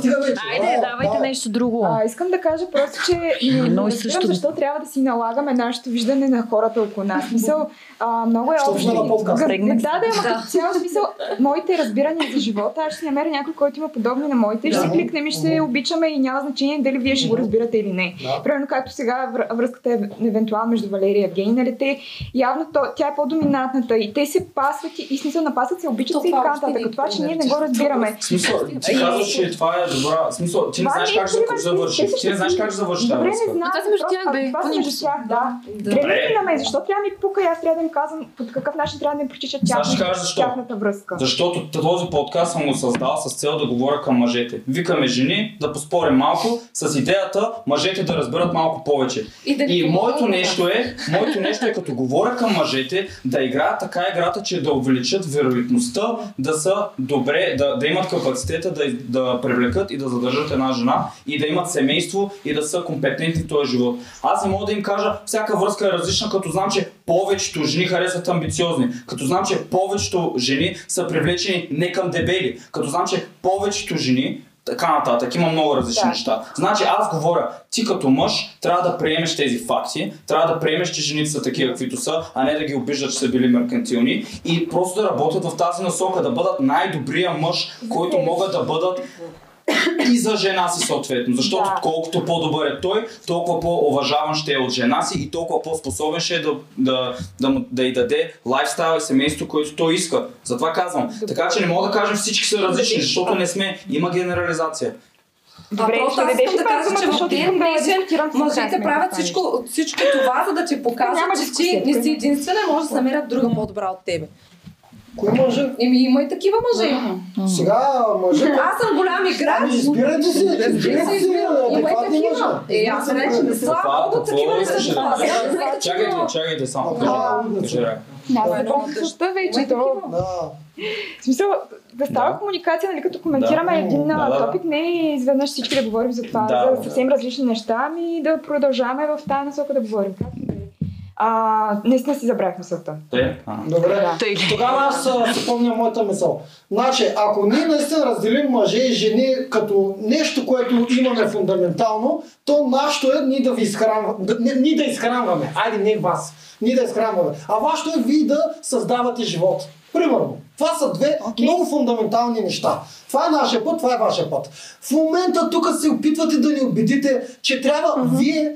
Айде, Давай, давайте давай. нещо друго. А, искам да кажа просто, че Едно и също. защо трябва да си налагаме нашето виждане на хората около нас. Мисъл, а, много е Що общо. Да, да, ама като цяло смисъл, моите разбирания за живота, аз ще си намеря някой, който има подобни на моите, и ще Да. си кликнем и ще се обичаме и няма значение дали вие ще го разбирате или не. Да. Примерно както сега вр- връзката е евентуално между Валерия и Евгений, нали те явно то, тя е по-доминантната и те се пасват и, и смисъл напасват се, обичат се и така нататък. е Това, че ние не го разбираме. Смисъл, ти казваш, че това е добра. Смисъл, ти не знаеш е как да пример, завърши. те са Ти не знаеш как да завърши тази Добре, не знам. Това са между тях, бе. Това По между тях, да. Да. Мен, защо трябва да ми пука и аз трябва да им казвам по какъв начин трябва да Сега ще тяхната, тяхната връзка. Защото този подкаст съм го създал с цел да говоря към мъжете. Викаме жени да поспорим малко с идеята мъжете да разберат малко повече. И да И моето нещо е, моето нещо е като говоря към мъжете, да играят така играта, че да увеличат вероятността да са добре, да, да имат капацитета да, да привлекат и да задържат една жена и да имат семейство и да са компетентни в този живот. Аз не мога да им кажа, всяка връзка е различна, като знам, че повечето жени харесват амбициозни, като знам, че повечето жени са привлечени не към дебели, като знам, че повечето жени така нататък. Има много различни Да. неща. Значи аз говоря, ти като мъж трябва да приемеш тези факти, трябва да приемеш, че жените са такива, каквито са, а не да ги обиждат, че са били меркантилни и просто да работят в тази насока, да бъдат най-добрия мъж, който могат да бъдат и за жена си съответно. Защото Да. колкото по-добър е той, толкова по-уважаван ще е от жена си и толкова по-способен ще е да, да, да, му, да й даде лайфстайл и семейство, което той иска. Затова казвам. Така че не мога да кажем всички са различни, защото не сме. Има генерализация. Добре, а просто аз искам да кажа, че в ден днешен мъжете правят всичко, всичко това, за да ти покажат, че ти не си единствена, може да намерят друга по-добра от тебе. Кой мъже? Еми има и такива мъже. Сега мъже... Аз съм голям играч. Ами избирайте си, избирайте си Има и адекватни мъже. такива. Е, аз рече не слава какво такива да кажеш? това. Чакайте, чакайте само. А, Кажи, кажи, Рая. Аз Това е не много помня тъжно. същата вече. Да. в смисъл, да става Да. комуникация, нали, като коментираме Да. един Да, да, да. топик, не изведнъж всички да говорим за това, Да, за да. съвсем различни неща, ами да продължаваме в тази насока да говорим. А, наистина си забравих мисълта. А. Добре. Да. Тогава аз си помня моята мисъл. Значи, ако ние наистина разделим мъже и жени като нещо, което имаме фундаментално, то нашето е ние да ви изхранваме. Да, не, ние да изхранваме. Айде, не вас. Ние да изхранваме. А вашето е вие да създавате живот. Примерно. Това са две okay. много фундаментални неща. Това е нашия път, това е вашия път. В момента тук се опитвате да ни убедите, че трябва mm-hmm. вие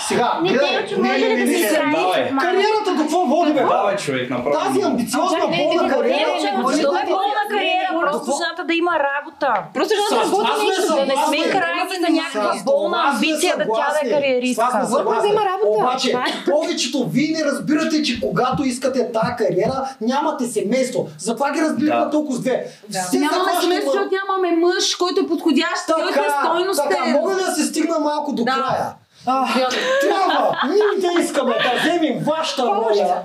Просто какво? жената да има работа. Просто жената С работи нещо. Да не сме крайни на някаква болна амбиция да тя да е кариеристка. Върху да има работа. Обаче, е. повечето вие не разбирате, че когато искате тази кариера, нямате семейство. Затова ги Да. толкова с две. Нямаме семейство, защото нямаме мъж, който е подходящ. Той е Така, стойностен. така, мога да се стигна малко до Да. края? Трябва! Ние да искаме да вземем вашата роля,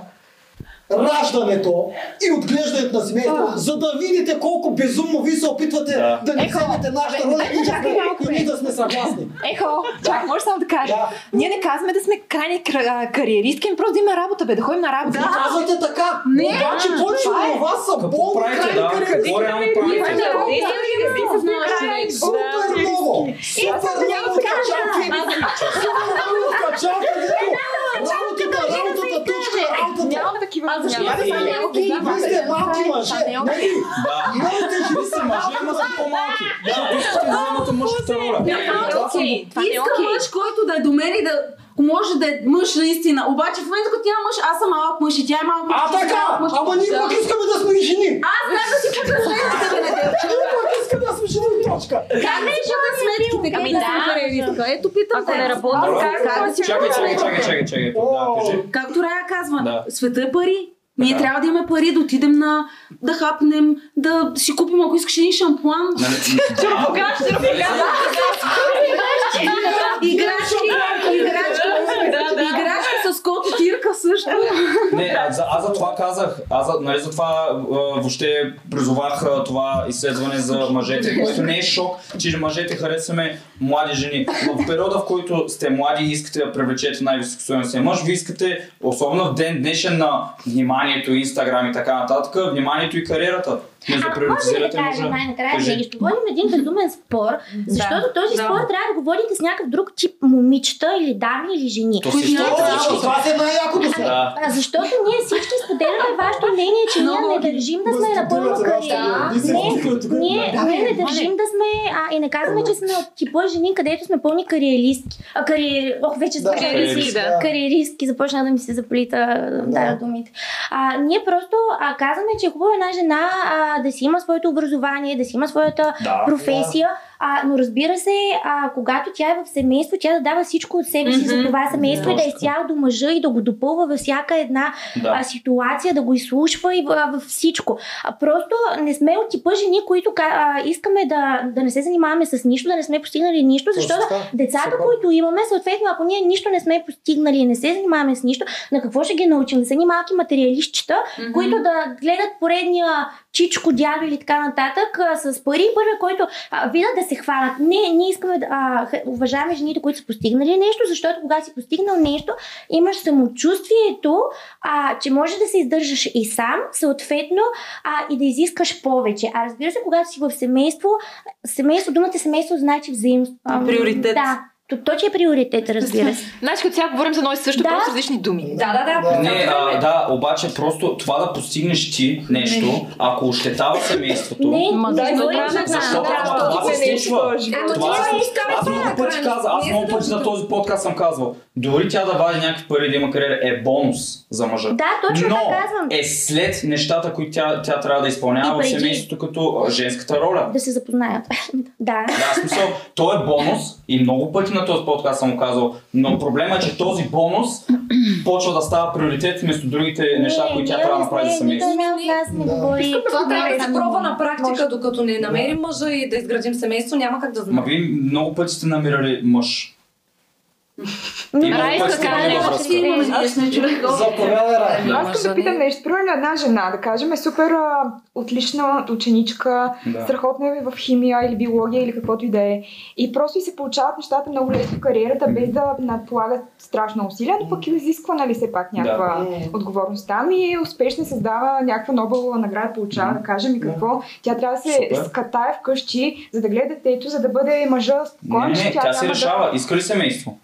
раждането и отглеждането на семейство, за да видите колко безумно ви се опитвате Да. да, ни вземете нашата роля и, да чакай малко, и ние да сме съгласни. Ехо, чак, може само да кажа. Да. Ние не казваме да сме крайни кариеристки, просто да имаме работа, бе, да ходим на работа. Да. Казвате така, не, обаче повече е. от вас са болни крайни да? кариеристи. Какво реално правите? Супер много! Супер много качалки! Супер много качалки! Работата, работата! Нямаме такива. А защо Няма да да са малки? Вие сте малки мъже! Нали? Да. Жени са Мъже, ама са по-малки. Защото искате да вземате мъжката роля. Това не Това съм окей. го- Това не Иска окей. мъж, който да е до мен и да ако може да е мъж наистина. Обаче в момента, като няма мъж, аз съм малък мъж и тя е малък мъж. А така! малък мъж. Ама ние Да. пък искаме да сме жени! Аз знам да си платя сметките, бе, Неделчо. Ние пък искаме да сме жени, точка! Как не платя сметките, как Ами да да. кариеристка? Ето питам Ако не работи, Аз как- как да си Чакай, чакай, чакай, чакай. Да. Както Рая казва, Да. света е пари. Ние Така. трябва да имаме пари да отидем на да хапнем, да си купим, ако искаш един шампуан. Нали, Играчки, играчки, играчки с кот и тирка също. Не, аз, за- аз за това казах. Аз за, нали, за това а, въобще призовах а, това изследване за мъжете, което не е шок, че мъжете харесваме млади жени. Но в периода, в който сте млади и искате да привлечете най-високостойностния мъж, вие искате, особено в ден днешен на вниманието, инстаграм и така нататък, вниманието и кариерата. Не да А може да приоритизирате най-накрая Кажи. нещо? Водим един безумен спор, защото този Да. спор трябва да го водите с някакъв друг тип момичета или дами или жени. То си ще-. Това е най-якото сега. Да. Защото ние всички споделяме вашето мнение, че ние не държим да сме напълно кариери. Не, ние, не държим да сме, а, и не казваме, че сме от типа жени, където сме пълни кариеристки. А, кариери... Ох, вече сме Да, кариеристки. да. Кариеристки, започна да ми се заплита да. да, думите. А, ние просто казваме, че е хубаво една жена да си има своето образование, да си има своята Да. професия, а, но разбира се, а, когато тя е в семейство, тя да дава всичко от себе си за това семейство да е цял до мъжа и да го допълва във всяка една Да. а, ситуация, да го изслушва и във във всичко. А, просто не сме от типа жени, които а, искаме да, да не се занимаваме с нищо, да не сме постигнали нищо, защото така. децата, Супер. които имаме, съответно, ако ние нищо не сме постигнали и не се занимаваме с нищо, на какво ще ги научим? Да са ни малки материалистчета, които да гледат поредния чичко, дядо или така нататък а, с пари, първия, който а, видят да се хванат. Не, ние искаме да а, уважаваме жените, които са постигнали нещо, защото когато си постигнал нещо, имаш самочувствието, а, че може да се издържаш и сам, съответно, а, и да изискаш повече. А разбира се, когато си в семейство, семейство, думата семейство значи взаимство. Приоритет. Да. То, то, че е приоритет, разбира се. Значи, като сега говорим за едно и също, Да. просто различни думи. Да, да, да. Не, а, да, обаче просто това да постигнеш ти нещо, ако ощетава семейството, Не, Ма, не да, да, да. Защото Да, ама това да, се да, случва. Това не Аз много пъти да, казвам, аз не много пъти на да- този подкаст съм казвал, дори тя да вади някакви пари да има кариера е бонус за мъжа. Да, точно Но така казвам. е след нещата, които тя, тя трябва да изпълнява в семейството като а, женската роля. Да се запознаят. да. Да, смисъл, то е бонус и много пъти на този подкаст съм казал, но проблема е, че този бонус почва да става приоритет вместо другите неща, Не, които тя трябва да не направи за Да. говори. Това трябва да се пробва на практика, докато не намерим мъжа и да изградим семейство, няма как да Ма знаем. вие много пъти сте намирали мъж. Райска връзка. Аз искам да питам нещо. Примерно една жена, да кажем, е супер а, отлична ученичка, Да. страхотна е в химия или биология или каквото и да е. И просто и се получават нещата много лесно в кариерата, без да надполагат страшно усилия, но пък изисква, нали, все пак някаква Да. отговорност там и успешно създава някаква Нобелова награда, получава, да кажем и какво. Тя трябва да се Супер. скатае вкъщи, за да гледа детето, за да бъде мъжа Не, спокоен, не, не, тя се решава. Иска ли семейство?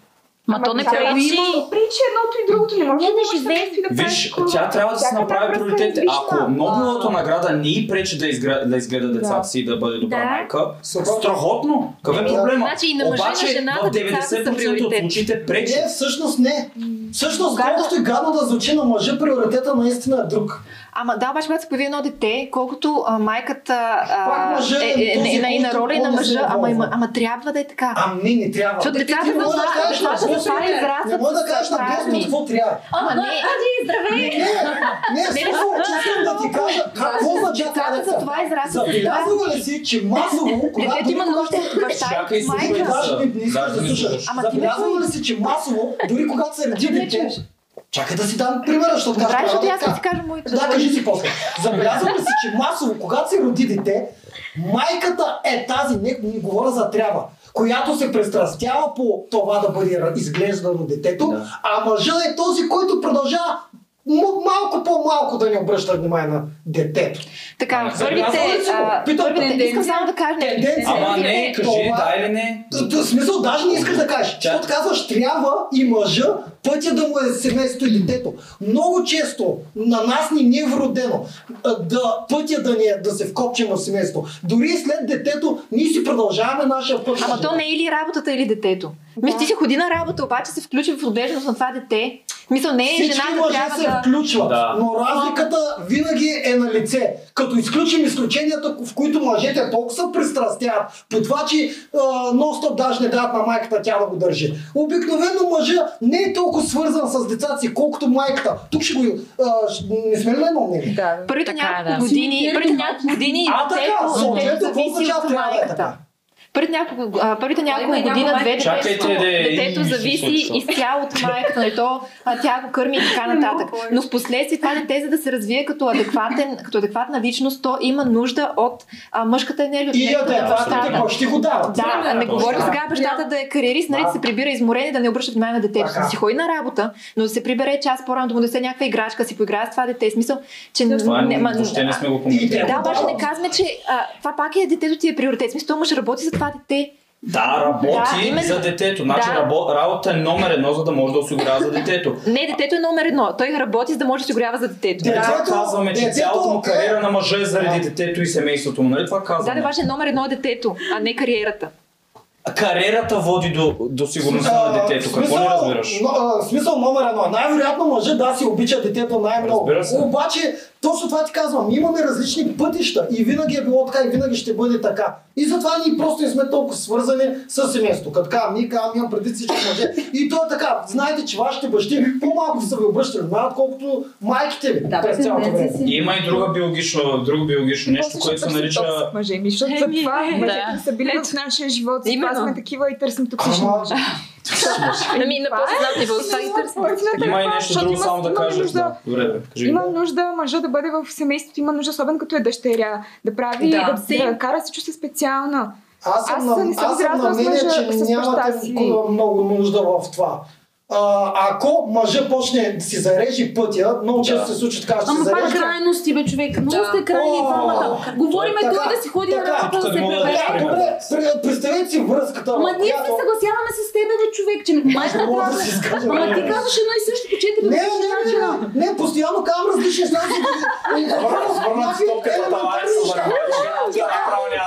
Ма то не тя пречи. има- Пречи едното и другото. Не може да и да Виж, тя трябва да се направи е приоритет. Ако Нобеловата награда не й пречи да, изгра... да изгледа децата си и да бъде добра Да. майка, страхотно. Какъв е проблема? Значи и на мъжа, и на Обаче жената в децата са 90% от случаите пречи. Не, всъщност не. Всъщност, колкото и гадно да звучи на мъжа, приоритета наистина е друг. Ама да, обаче когато се появи едно дете, колкото а, майката а, мъжът е е, е, този, е, на, и на който роля и на мъжа, ама, ама, ама трябва да е така. А не, не трябва. Защото децата не да на децата затова не израстват може да с кажеш на празни. какво трябва. Ама не, Ади, здравей! Не, не, смисъл, че искам да ти кажа какво означава децата деца. затова израстват Забелязала ли си, че масово, когато има нужда от баща Чакай, и майка. Не, не да не слушаш. Ама ти не ли си, че масово, дори когато се роди дете, чакай да си дам примера, защото Добре, защото аз да така. кажа моите. Да, кажи си после. Забелязва ли си, че масово, когато се роди дете, майката е тази, не, не говоря за трябва, която се пристрастява по това да бъде изглеждано детето, Да. а мъжът е този, който продължава малко по-малко да ни обръща внимание на детето. Така, Ама, първите, а, Питам, първите, тенденция? искам само да кажа. Тенденция. Ама не, кажи, Това- да или не. В смисъл, даже не искаш да кажеш. Защото казваш, трябва и мъжа пътя да му е семейството и детето. Много често на нас ни не е вродено а, да пътя да, ни е, да се вкопчим в семейство. Дори и след детето, ние си продължаваме нашия път. Ама то не е или работата, или детето. Мисля, ти си ходи на работа, обаче се включи в отглеждането на това дете. Мисля, не е Всички жената мъже трябва се да... включват, Да. но разликата винаги е на лице. Като изключим изключенията, в които мъжете толкова се пристрастяват по това, че нон-стоп даже не дават на майката тя да го държи. Обикновено мъжа не е толкова свързан с децата си, колкото майката. Тук ще го... А, не сме ли на едно мнение? Да. Първите Така е, няколко да. години, първите няколко години А, така, съответно, какво означава от трябва да е майката. Първите няколко, а, първите няколко година, две детето, е детето зависи изцяло от майката, нали, то, а, тя го кърми и така нататък. Но в последствие това дете, за да се развие като, адекватен, като адекватна личност, то има нужда от а, мъжката енергия. от И бащата. кой ще го дава? Да, не Точно говорим сега бащата да е кариерист, нали, да се прибира изморен и да не обръща внимание на детето. Да си ходи на работа, но да се прибере час по-рано, да му донесе някаква играчка, си поиграе с това дете. Смисъл, че Това не- сме го коментирали. да, обаче не казваме, че това пак е детето ти е приоритет. Смисъл, той мъж работи за това дете. Да, работи Да, именно. за детето. Значи Да. рабо, работа е номер едно, за да може да осигурява за детето. Не, детето е номер едно. Той работи, за да може да осигурява за детето. Да. Не това Детето- казваме, че детето цялата му е- кариера на мъжа е заради детето и семейството му. Нали това Да, казваме? да, обаче номер едно е детето, а не кариерата. Кариерата води до, до сигурността на детето. Какво не разбираш? Но, а, смисъл номер едно. Най-вероятно мъжът да си обича детето най-много. Обаче, точно това ти казвам. Имаме различни пътища и винаги е било така и винаги ще бъде така. И затова ние просто не сме толкова свързани с семейството. Като казвам, ние казвам, имам преди всички мъже. И то е така. Знаете, че вашите бащи по-малко са ви обръщали внимание, отколкото майките ви Да, през цялото време. Има и друго биологично, друго биологично нещо, което се нарича... Мъже ми, защото за това мъжете да. са били в нашия живот, Именно. сме такива и търсим токсични мъже. Ами, на по-съзнат ниво. Това ги търсим. Има и нещо друго, само да кажеш. Добре. Кажи. Има нужда мъжа да бъде в семейството, има нужда, особено като е дъщеря, да прави, Да. кара се чувства специална. Аз съм, Аз съм аз съм на с мнение, че нямате много нужда в това. А, ако мъжа почне да си зарежи пътя, много често се случва така, че Ама се пак крайности, бе, човек. Много Да. сте крайни О, двамата. Говориме така, той да си ходи на работа, да се мога да. Добре, пре- представете си връзката. Ама ние която- се съгласяваме с теб, бе, човек, че майка трябва да да... си. Ама ти казваш едно и също по четири Не, не, не, не, не, постоянно казвам различни да- Върнат това е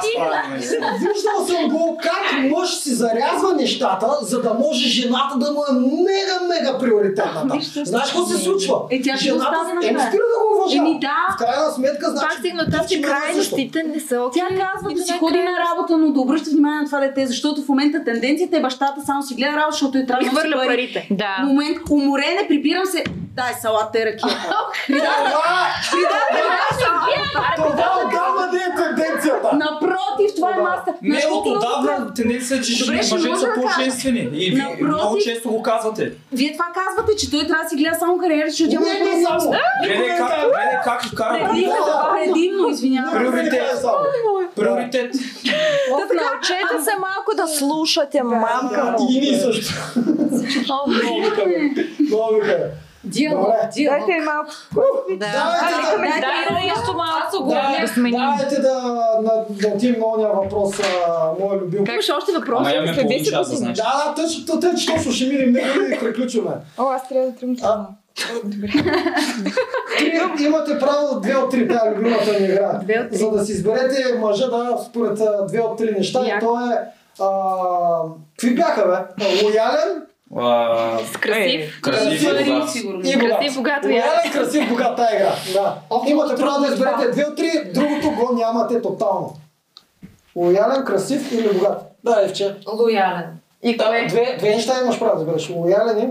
елементарни се. Виждал съм го как мъж си зарязва нещата, за да може жената да му е мега, мега приоритетната. Знаеш какво се случва? Е, тя ще Жената остане накрая. спира да го уважава. Еми да. В крайна сметка, значи... Пак стигна тази точно е крайностите не са окей. Тя казва да си е ходи на работа, но да обръща внимание на това дете, защото в момента тенденцията е бащата само си гледа работа, защото е трябва да хвърля пари. парите. Да. В момент уморене, прибирам се, дай салата и ракия. Това отдавна не е тенденцията. Напротив, това е маста. Не, от отдавна тенденция, че Добре, ще може са по-женствени. И ви Напротив. много често го казвате. Вие това казвате, че той трябва да си гледа само кариера, защото тя му Не, е не само. Гледай как, гледай как вкара Предимно, предимно, извинявам. Приоритет. Приоритет. Научете се малко да слушате мамка. И ние също. Много викаме. Диалог, Добре. диалог. Дайте малко. Да... Да, нещо малко Да, да. Давайте да, на, да отидем на ония въпрос, а, моя любим. Имаш още въпрос? Ама имаме след половин 10 час, да години. знаеш. Да, да, тъч, точно ще минем него и приключваме. О, аз трябва да тръгна. А, Три- Имате право две от три, тя е любимата ни игра. За да си изберете мъжа да според две от три неща. И то е... А, какви бяха, бе? Лоялен А, Красив. Красив и богат. и богат. Красив, богат, Лоялен, красив, богат тази игра. Да. Имате право да изберете две от три, другото го нямате тотално. Лоялен, красив или богат? Да, Евче. Лоялен. И Да, кое? две, две неща имаш право да избереш. Лоялен и...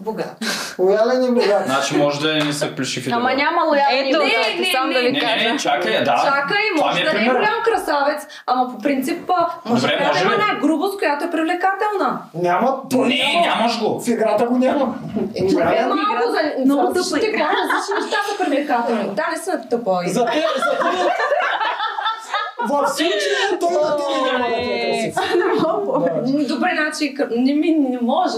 Богат. Лоялен и богат. Значи може да не се плешив и Ама няма лоялни Ето, богати. не, не, само да ви Не, кажа. не, не, чакай, да. Чакай, може е да не е голям красавец, ама по принцип може Добре, да може има една грубост, която е привлекателна. Няма, той Не, няма. нямаш го. В играта го няма. Е, малко за Много тъпа хора, различни неща са привлекателни. Да, не са тъпа. За теб, за теб, В случая той на тебе няма да е красив. Добре, значи не, ми, не може.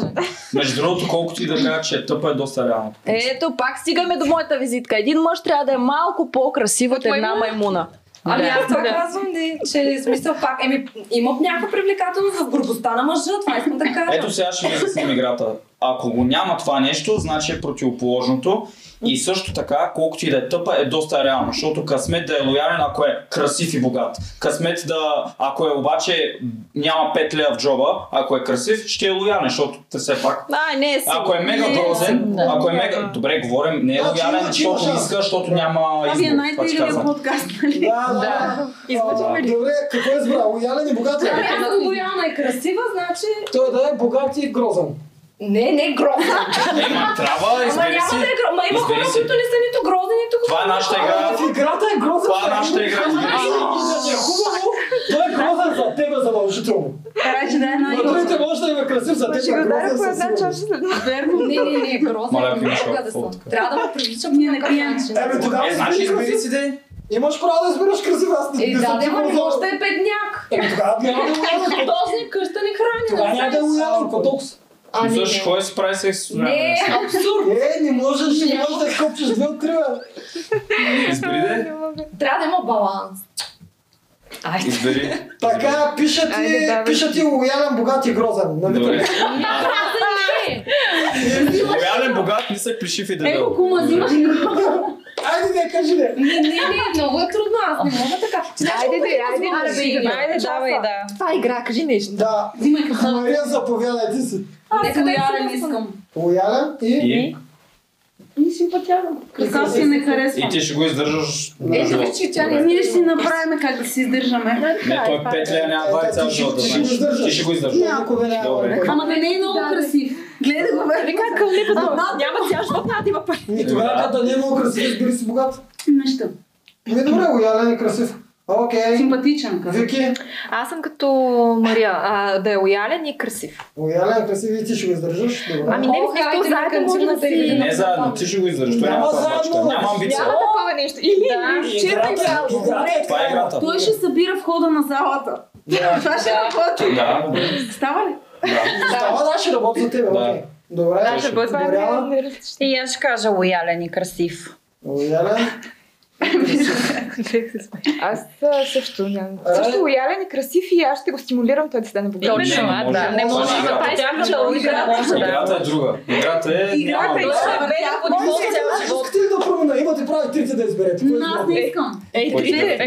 Между другото, колкото и да кажа, че е тъпа е доста реално. Ето, пак стигаме до моята визитка. Един мъж трябва да е малко по-красив от една маймуна. Ами аз това Да. казвам, че смисъл пак, еми, имат някаква привлекателност в грубостта на мъжа, това искам да кажа. Ето сега ще ви изясним играта. Ако го няма това нещо, значи е противоположното. И също така, колкото и да е тъпа, е доста реално, защото късмет да е лоялен, ако е красив и богат. Късмет да, ако е обаче няма 5 лева в джоба, ако е красив, ще е лоялен, защото те все пак. Ай, не е сигурно. Ако е мега Не е грозен, ако е мега... Добре, говорим, не е Значи лоялен, защото не иска, защото няма е избор. Ти най-тегавия казвам. подкаст, нали? Да, да. А, Добре, какво е избрал? Лоялен и богат ли? Ами аз съм лоялна и красива, значи... Той да е богат и грозен. Не, не грозна. Е, ма, трябва, Ама няма си. да е грозна. Ма има хора, си. които не са нито грозни, нито Това е нашата игра. В играта е грозен. Това е нашата игра, е хубаво, той е грозен за тебе задължително. Карай, да е На другите може да има красив за теб, а грозен със сигурност. Верно. Не, не, не, грозна. Моля, ако имаш. Трябва да ме привличам Ние по не пием. начин. Еми тогава Е, значи избери си е. Имаш право да избереш красив, аз Е, да, да, може да е бедняк. Еми тогава няма да е лоялен. Художник, къща не храни. Тогава няма да е лоялен, какво толкова? Ами, Защо не. ходи да си прави секс с Не, абсурд. Е, не можеш, не можеш да скопчеш две от три, бе. Избери да е. Трябва да има баланс. Избери. Така, пиша ти, Айде, пиша ти лоялен, богат и грозен. Нали Добре. така? Лоялен, богат, нисък, плешив и Еко, дебел. кума, взимаш? Айде, не, кажи не. Не, не, не, много е трудно, аз не мога така. Айде, де, айде, Айде, айде, да айде, давай, да. Това е игра, кажи нещо. Да. Мария, заповядайте си. Нека лоялен искам. Лоялен и... И, И симпатявам. Красав си не харесва. и ти ще го издържаш живот. виж, че тя не Ние ще си направим как да си издържаме. Не, той 5 лея няма да е цял живот, да ти ще го издържаш. Няма. Добре. Ама да не е много красив. Гледай го, бе. Вика кълнипето. Няма цял живот, няма да има пари. Ми тогава, като да не е много красив, избери си богат. Неща. Ми добре, лоялен и красив. Окей. Симпатичен. казвам. Вики, Аз съм като Мария, а, да е лоялен и красив. лоялен, красив и ти ще го издържаш. Добре. Ами не, хайде на заедно може да си... Не заедно, ти ще го издържаш. Той Няма няма това заедно, бачка. бе. Няма амбиция. Няма такова нещо. Или, или, че Играта, играта. Това е играта. Той ще събира входа на залата. Да. Това ще работи. Да. Става ли? Да. Става да, ще работи за теб. Да. Добре, Да, ще бъде. И аз ще кажа лоялен и красив. лоялен. Аз също нямам. Също лоялен и красив и аз ще го стимулирам той да стане богат. Точно, да. Не може. може Това да е тяхната може да. Играта е друга. Играта е... Играта е да- друга. Вървя по дефолт цял живот. Искате ли да промена? Имате право трите да изберете. Но аз не искам. Ей, трите.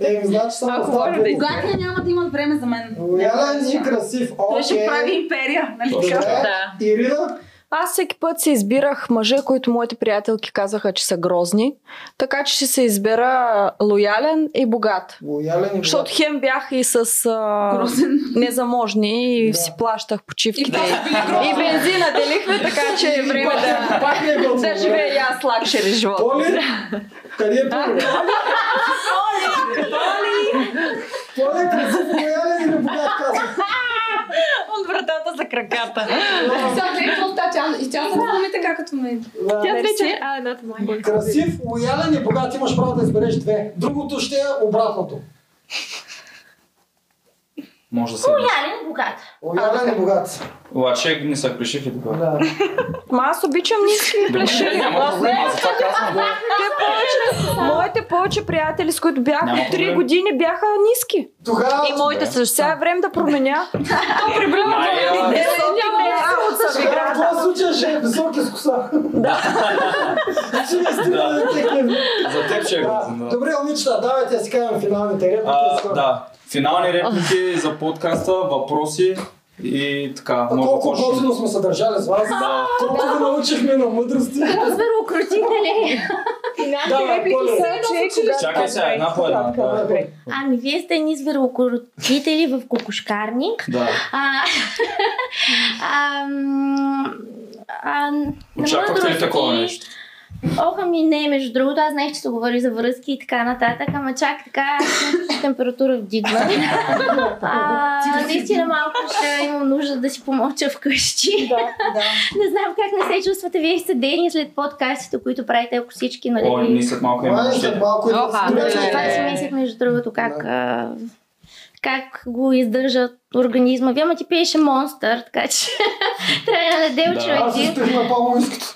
Е, значи само Ако става може да. Богатия няма да имат време за мен. Лоялен и красив. Той ще прави империя. Нали така. Да. Ирина? Аз всеки път си избирах мъже, които моите приятелки казаха, че са грозни. Така че ще се избера лоялен и богат. Лоялен и богат. Защото хем бях и с а, Грозен. незаможни и Да. си плащах почивките. И, бензина делихме, така че е време да, е готово. да живея и аз лакшери живот. Поли? Къде е Поли? Поли е красив, лоялен или богат казах? От вратата за краката. Сега гледай какво става, тя изчаства да така като ме. Да. Тя вече... А, едната ма. Красив, лоялен и богат имаш право да избереш две. Другото ще е обратното. Може да се... Лоялен и богат. Лоялен и богат. Обаче не са плешив и така. Да. Ма аз обичам ниски плешиви. няма проблем, аз за това казвам. Те повече, моите повече приятели, с които бях Няма от 3 проблем. години, бяха ниски. Тогава... И моите също. Сега е време да променя. Майя, Сега в това случай ще е високи с коса. Да. За теб ще е. Добре, момичета, давайте да си кажем финалните реплики. Да. Финални реплики за подкаста, въпроси и така. А Може да колко готино сме се държали с вас. Да. Колко ви научихме на мъдрости. Звероукротители. Давай, реплики Поля. са, че. Чакай сега, една по една. Да. Ами, вие сте ни звероукротители в кокошкарник. да. Да Очаквахте ли такова нещо? Оха ми не, между другото, аз знаех, че се говори за връзки и така нататък, ама чак така, аз температура вдигна. а, наистина малко ще имам нужда да си помоча вкъщи. Да, да. не знам как не се чувствате вие седени след подкастите, които правите, ако всички, нали? Ой, ние след малко имаме след малко и да се не, Това си мислех, между другото, как, а, как го издържат организма. Вие, ама ти пиеше монстър, така че трябва на неделя Да. Аз човек. стоих на по-войското.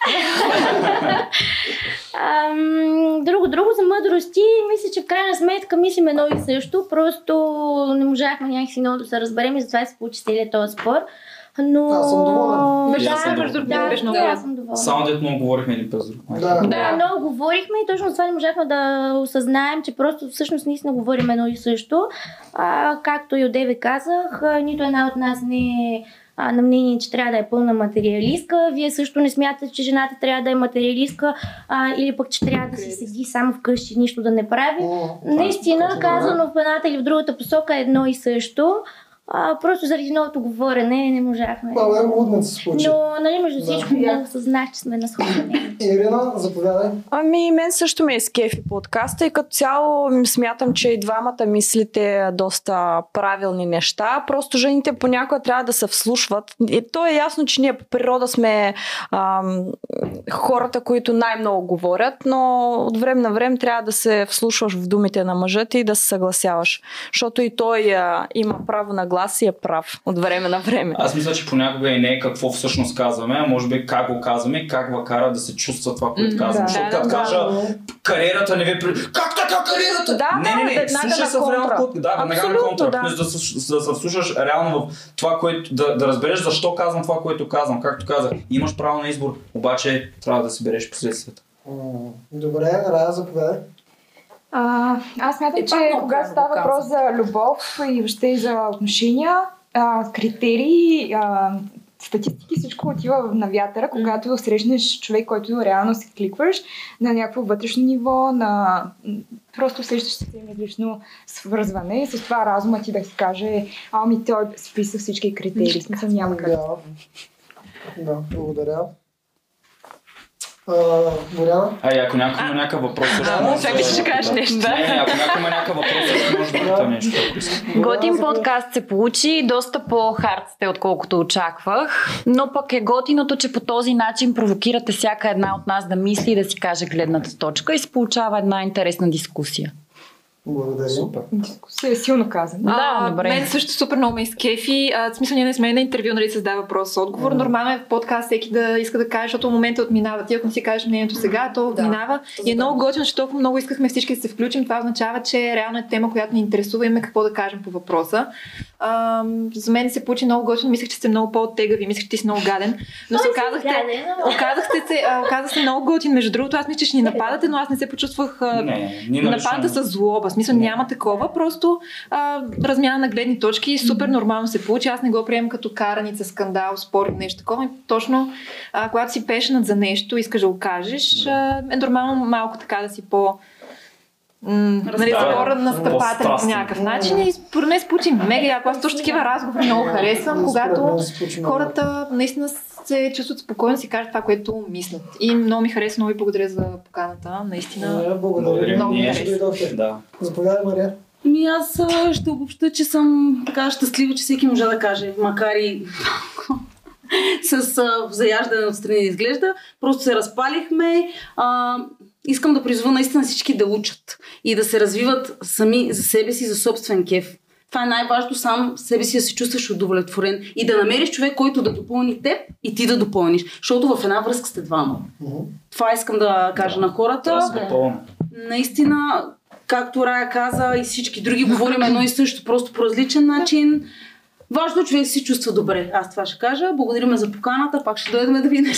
Ам, друго, друго за мъдрости, мисля, че в крайна сметка мислим едно и също, просто не можахме някакси много да се разберем и затова се получи целият този спор. Но... Аз съм доволен. Между съм другото, да, беше много да, аз съм доволна. Само дето много говорихме един през друг. Да. Да, много говорихме и точно това не можахме да осъзнаем, че просто всъщност наистина говорим едно и също. А, както и одеве казах, нито една от нас не е а, на мнение, че трябва да е пълна материалистка. Вие също не смятате, че жената трябва да е материалистка а, или пък, че трябва да си седи само вкъщи, нищо да не прави. М, Наистина, казано в едната или в другата посока е едно и също. А, просто заради новото говорене не можахме. Това е лудница се случи. Но, нали, между Да. всичко, много осъзнах, че сме на сходни. Ирина, заповядай. Ами, мен също ме е скефи подкаста и като цяло смятам, че и двамата мислите доста правилни неща. Просто жените понякога трябва да се вслушват. И то е ясно, че ние по природа сме ам, хората, които най-много говорят, но от време на време трябва да се вслушваш в думите на мъжът и да се съгласяваш. Защото и той а, има право на глас и е прав от време на време. Аз мисля, че понякога и не е какво всъщност казваме, а може би как го казваме как го кара да се чувства това, което казвам. да. Защото Да, като да, кажа кариерата не ви при... Как така кариерата? Да, не, не, да, не, слушай се в реално Да, веднага на контра. да. Да, се- да се вслушаш реално в това, което да, да разбереш защо казвам това, което казвам. Както казах, имаш право на избор, обаче трябва да си береш последствията. Добре, Рая, заповядай. А, аз смятам, Е, че много когато става въпрос за любов и въобще и за отношения, а, критерии, а, статистики, всичко отива на вятъра, когато срещнеш човек, който реално се кликваш на някакво вътрешно ниво, на просто усещаш се лично свързване и с това разума ти да си каже, ами той списа всички критерии, смисъл няма как. Да. Да, благодаря. А, Боряна? А ако някой има някакъв въпрос, също А, може чакай, ще кажеш да. нещо. Не, ако някой има някакъв въпрос, също може да пита нещо. Готин подкаст се получи, доста по-хард сте, отколкото очаквах. Но пък е готиното, че по този начин провокирате всяка една от нас да мисли и да си каже гледната точка и се получава една интересна дискусия. Благодаря. Супер. Дискусия е силно казано. Да, а, добре. Мен също супер много ме изкефи. А, в смисъл, ние не сме на интервю, нали, се задава въпрос отговор. Нормално е в подкаст всеки да иска да каже, защото момента отминава. Ти ако не си кажеш мнението сега, то Да. отминава. И е много готино, че толкова много искахме всички да се включим. Това означава, че реално е тема, която ни интересува и имаме какво да кажем по въпроса. А, за мен се получи много готино. Мислех, че сте много по-оттегави. Мислех, че ти си много гаден. Но се оказахте, оказахте се, оказахте много готин. Между другото, аз мисля, че ще ни нападате, но аз не се почувствах Не, нападате с злоба. Смисъл няма такова, просто а, размяна на гледни точки. Супер нормално се получи. Аз не го приемам като караница, скандал, спор или нещо такова. И Точно а, когато си пешенат за нещо, искаш да го кажеш, а, е нормално малко така да си по... Нали, Да, спора на стъпателен по някакъв начин и според мен се получи мега яко. Аз точно такива разговори много харесвам, когато хората наистина се чувстват спокойно си кажат това, което мислят. И много ми хареса, много ви благодаря за поканата. Наистина. Благодаря. Благодаря. Много ми хареса. Да. Заповядай, Мария. Ми аз ще обобща, че съм така щастлива, че всеки може да каже, макар и с а, заяждане отстрани да изглежда. Просто се разпалихме. А, искам да призова наистина всички да учат и да се развиват сами за себе си, за собствен кеф. Това е най-важно сам себе си да се чувстваш удовлетворен и да намериш човек, който да допълни теб и ти да допълниш. Защото в една връзка сте двама. Това искам да кажа на хората. Допълна. Наистина, както Рая каза и всички други, говорим едно и също, просто по различен начин. Важно е човек се чувства добре. Аз това ще кажа. Благодарим за поканата. Пак ще дойдем да ви.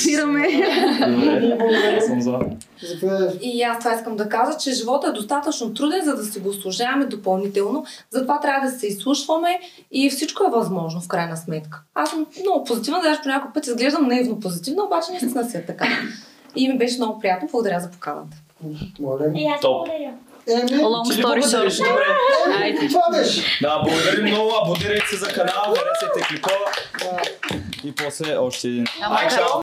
Заповядай. И аз това искам да кажа, че живота е достатъчно труден, за да си го служаваме допълнително. Затова трябва да се изслушваме и всичко е възможно в крайна сметка. Аз съм много позитивна, даже по някой път изглеждам наивно позитивна, обаче наистина си е така. И ми беше много приятно. Благодаря за поканата. Моля. И аз благодаря. Еми, Long story short. Добре. Айде. това беше. Да, благодарим много. Абонирайте се за канала, харесайте клипа. И после още един. Ама Ай, чао!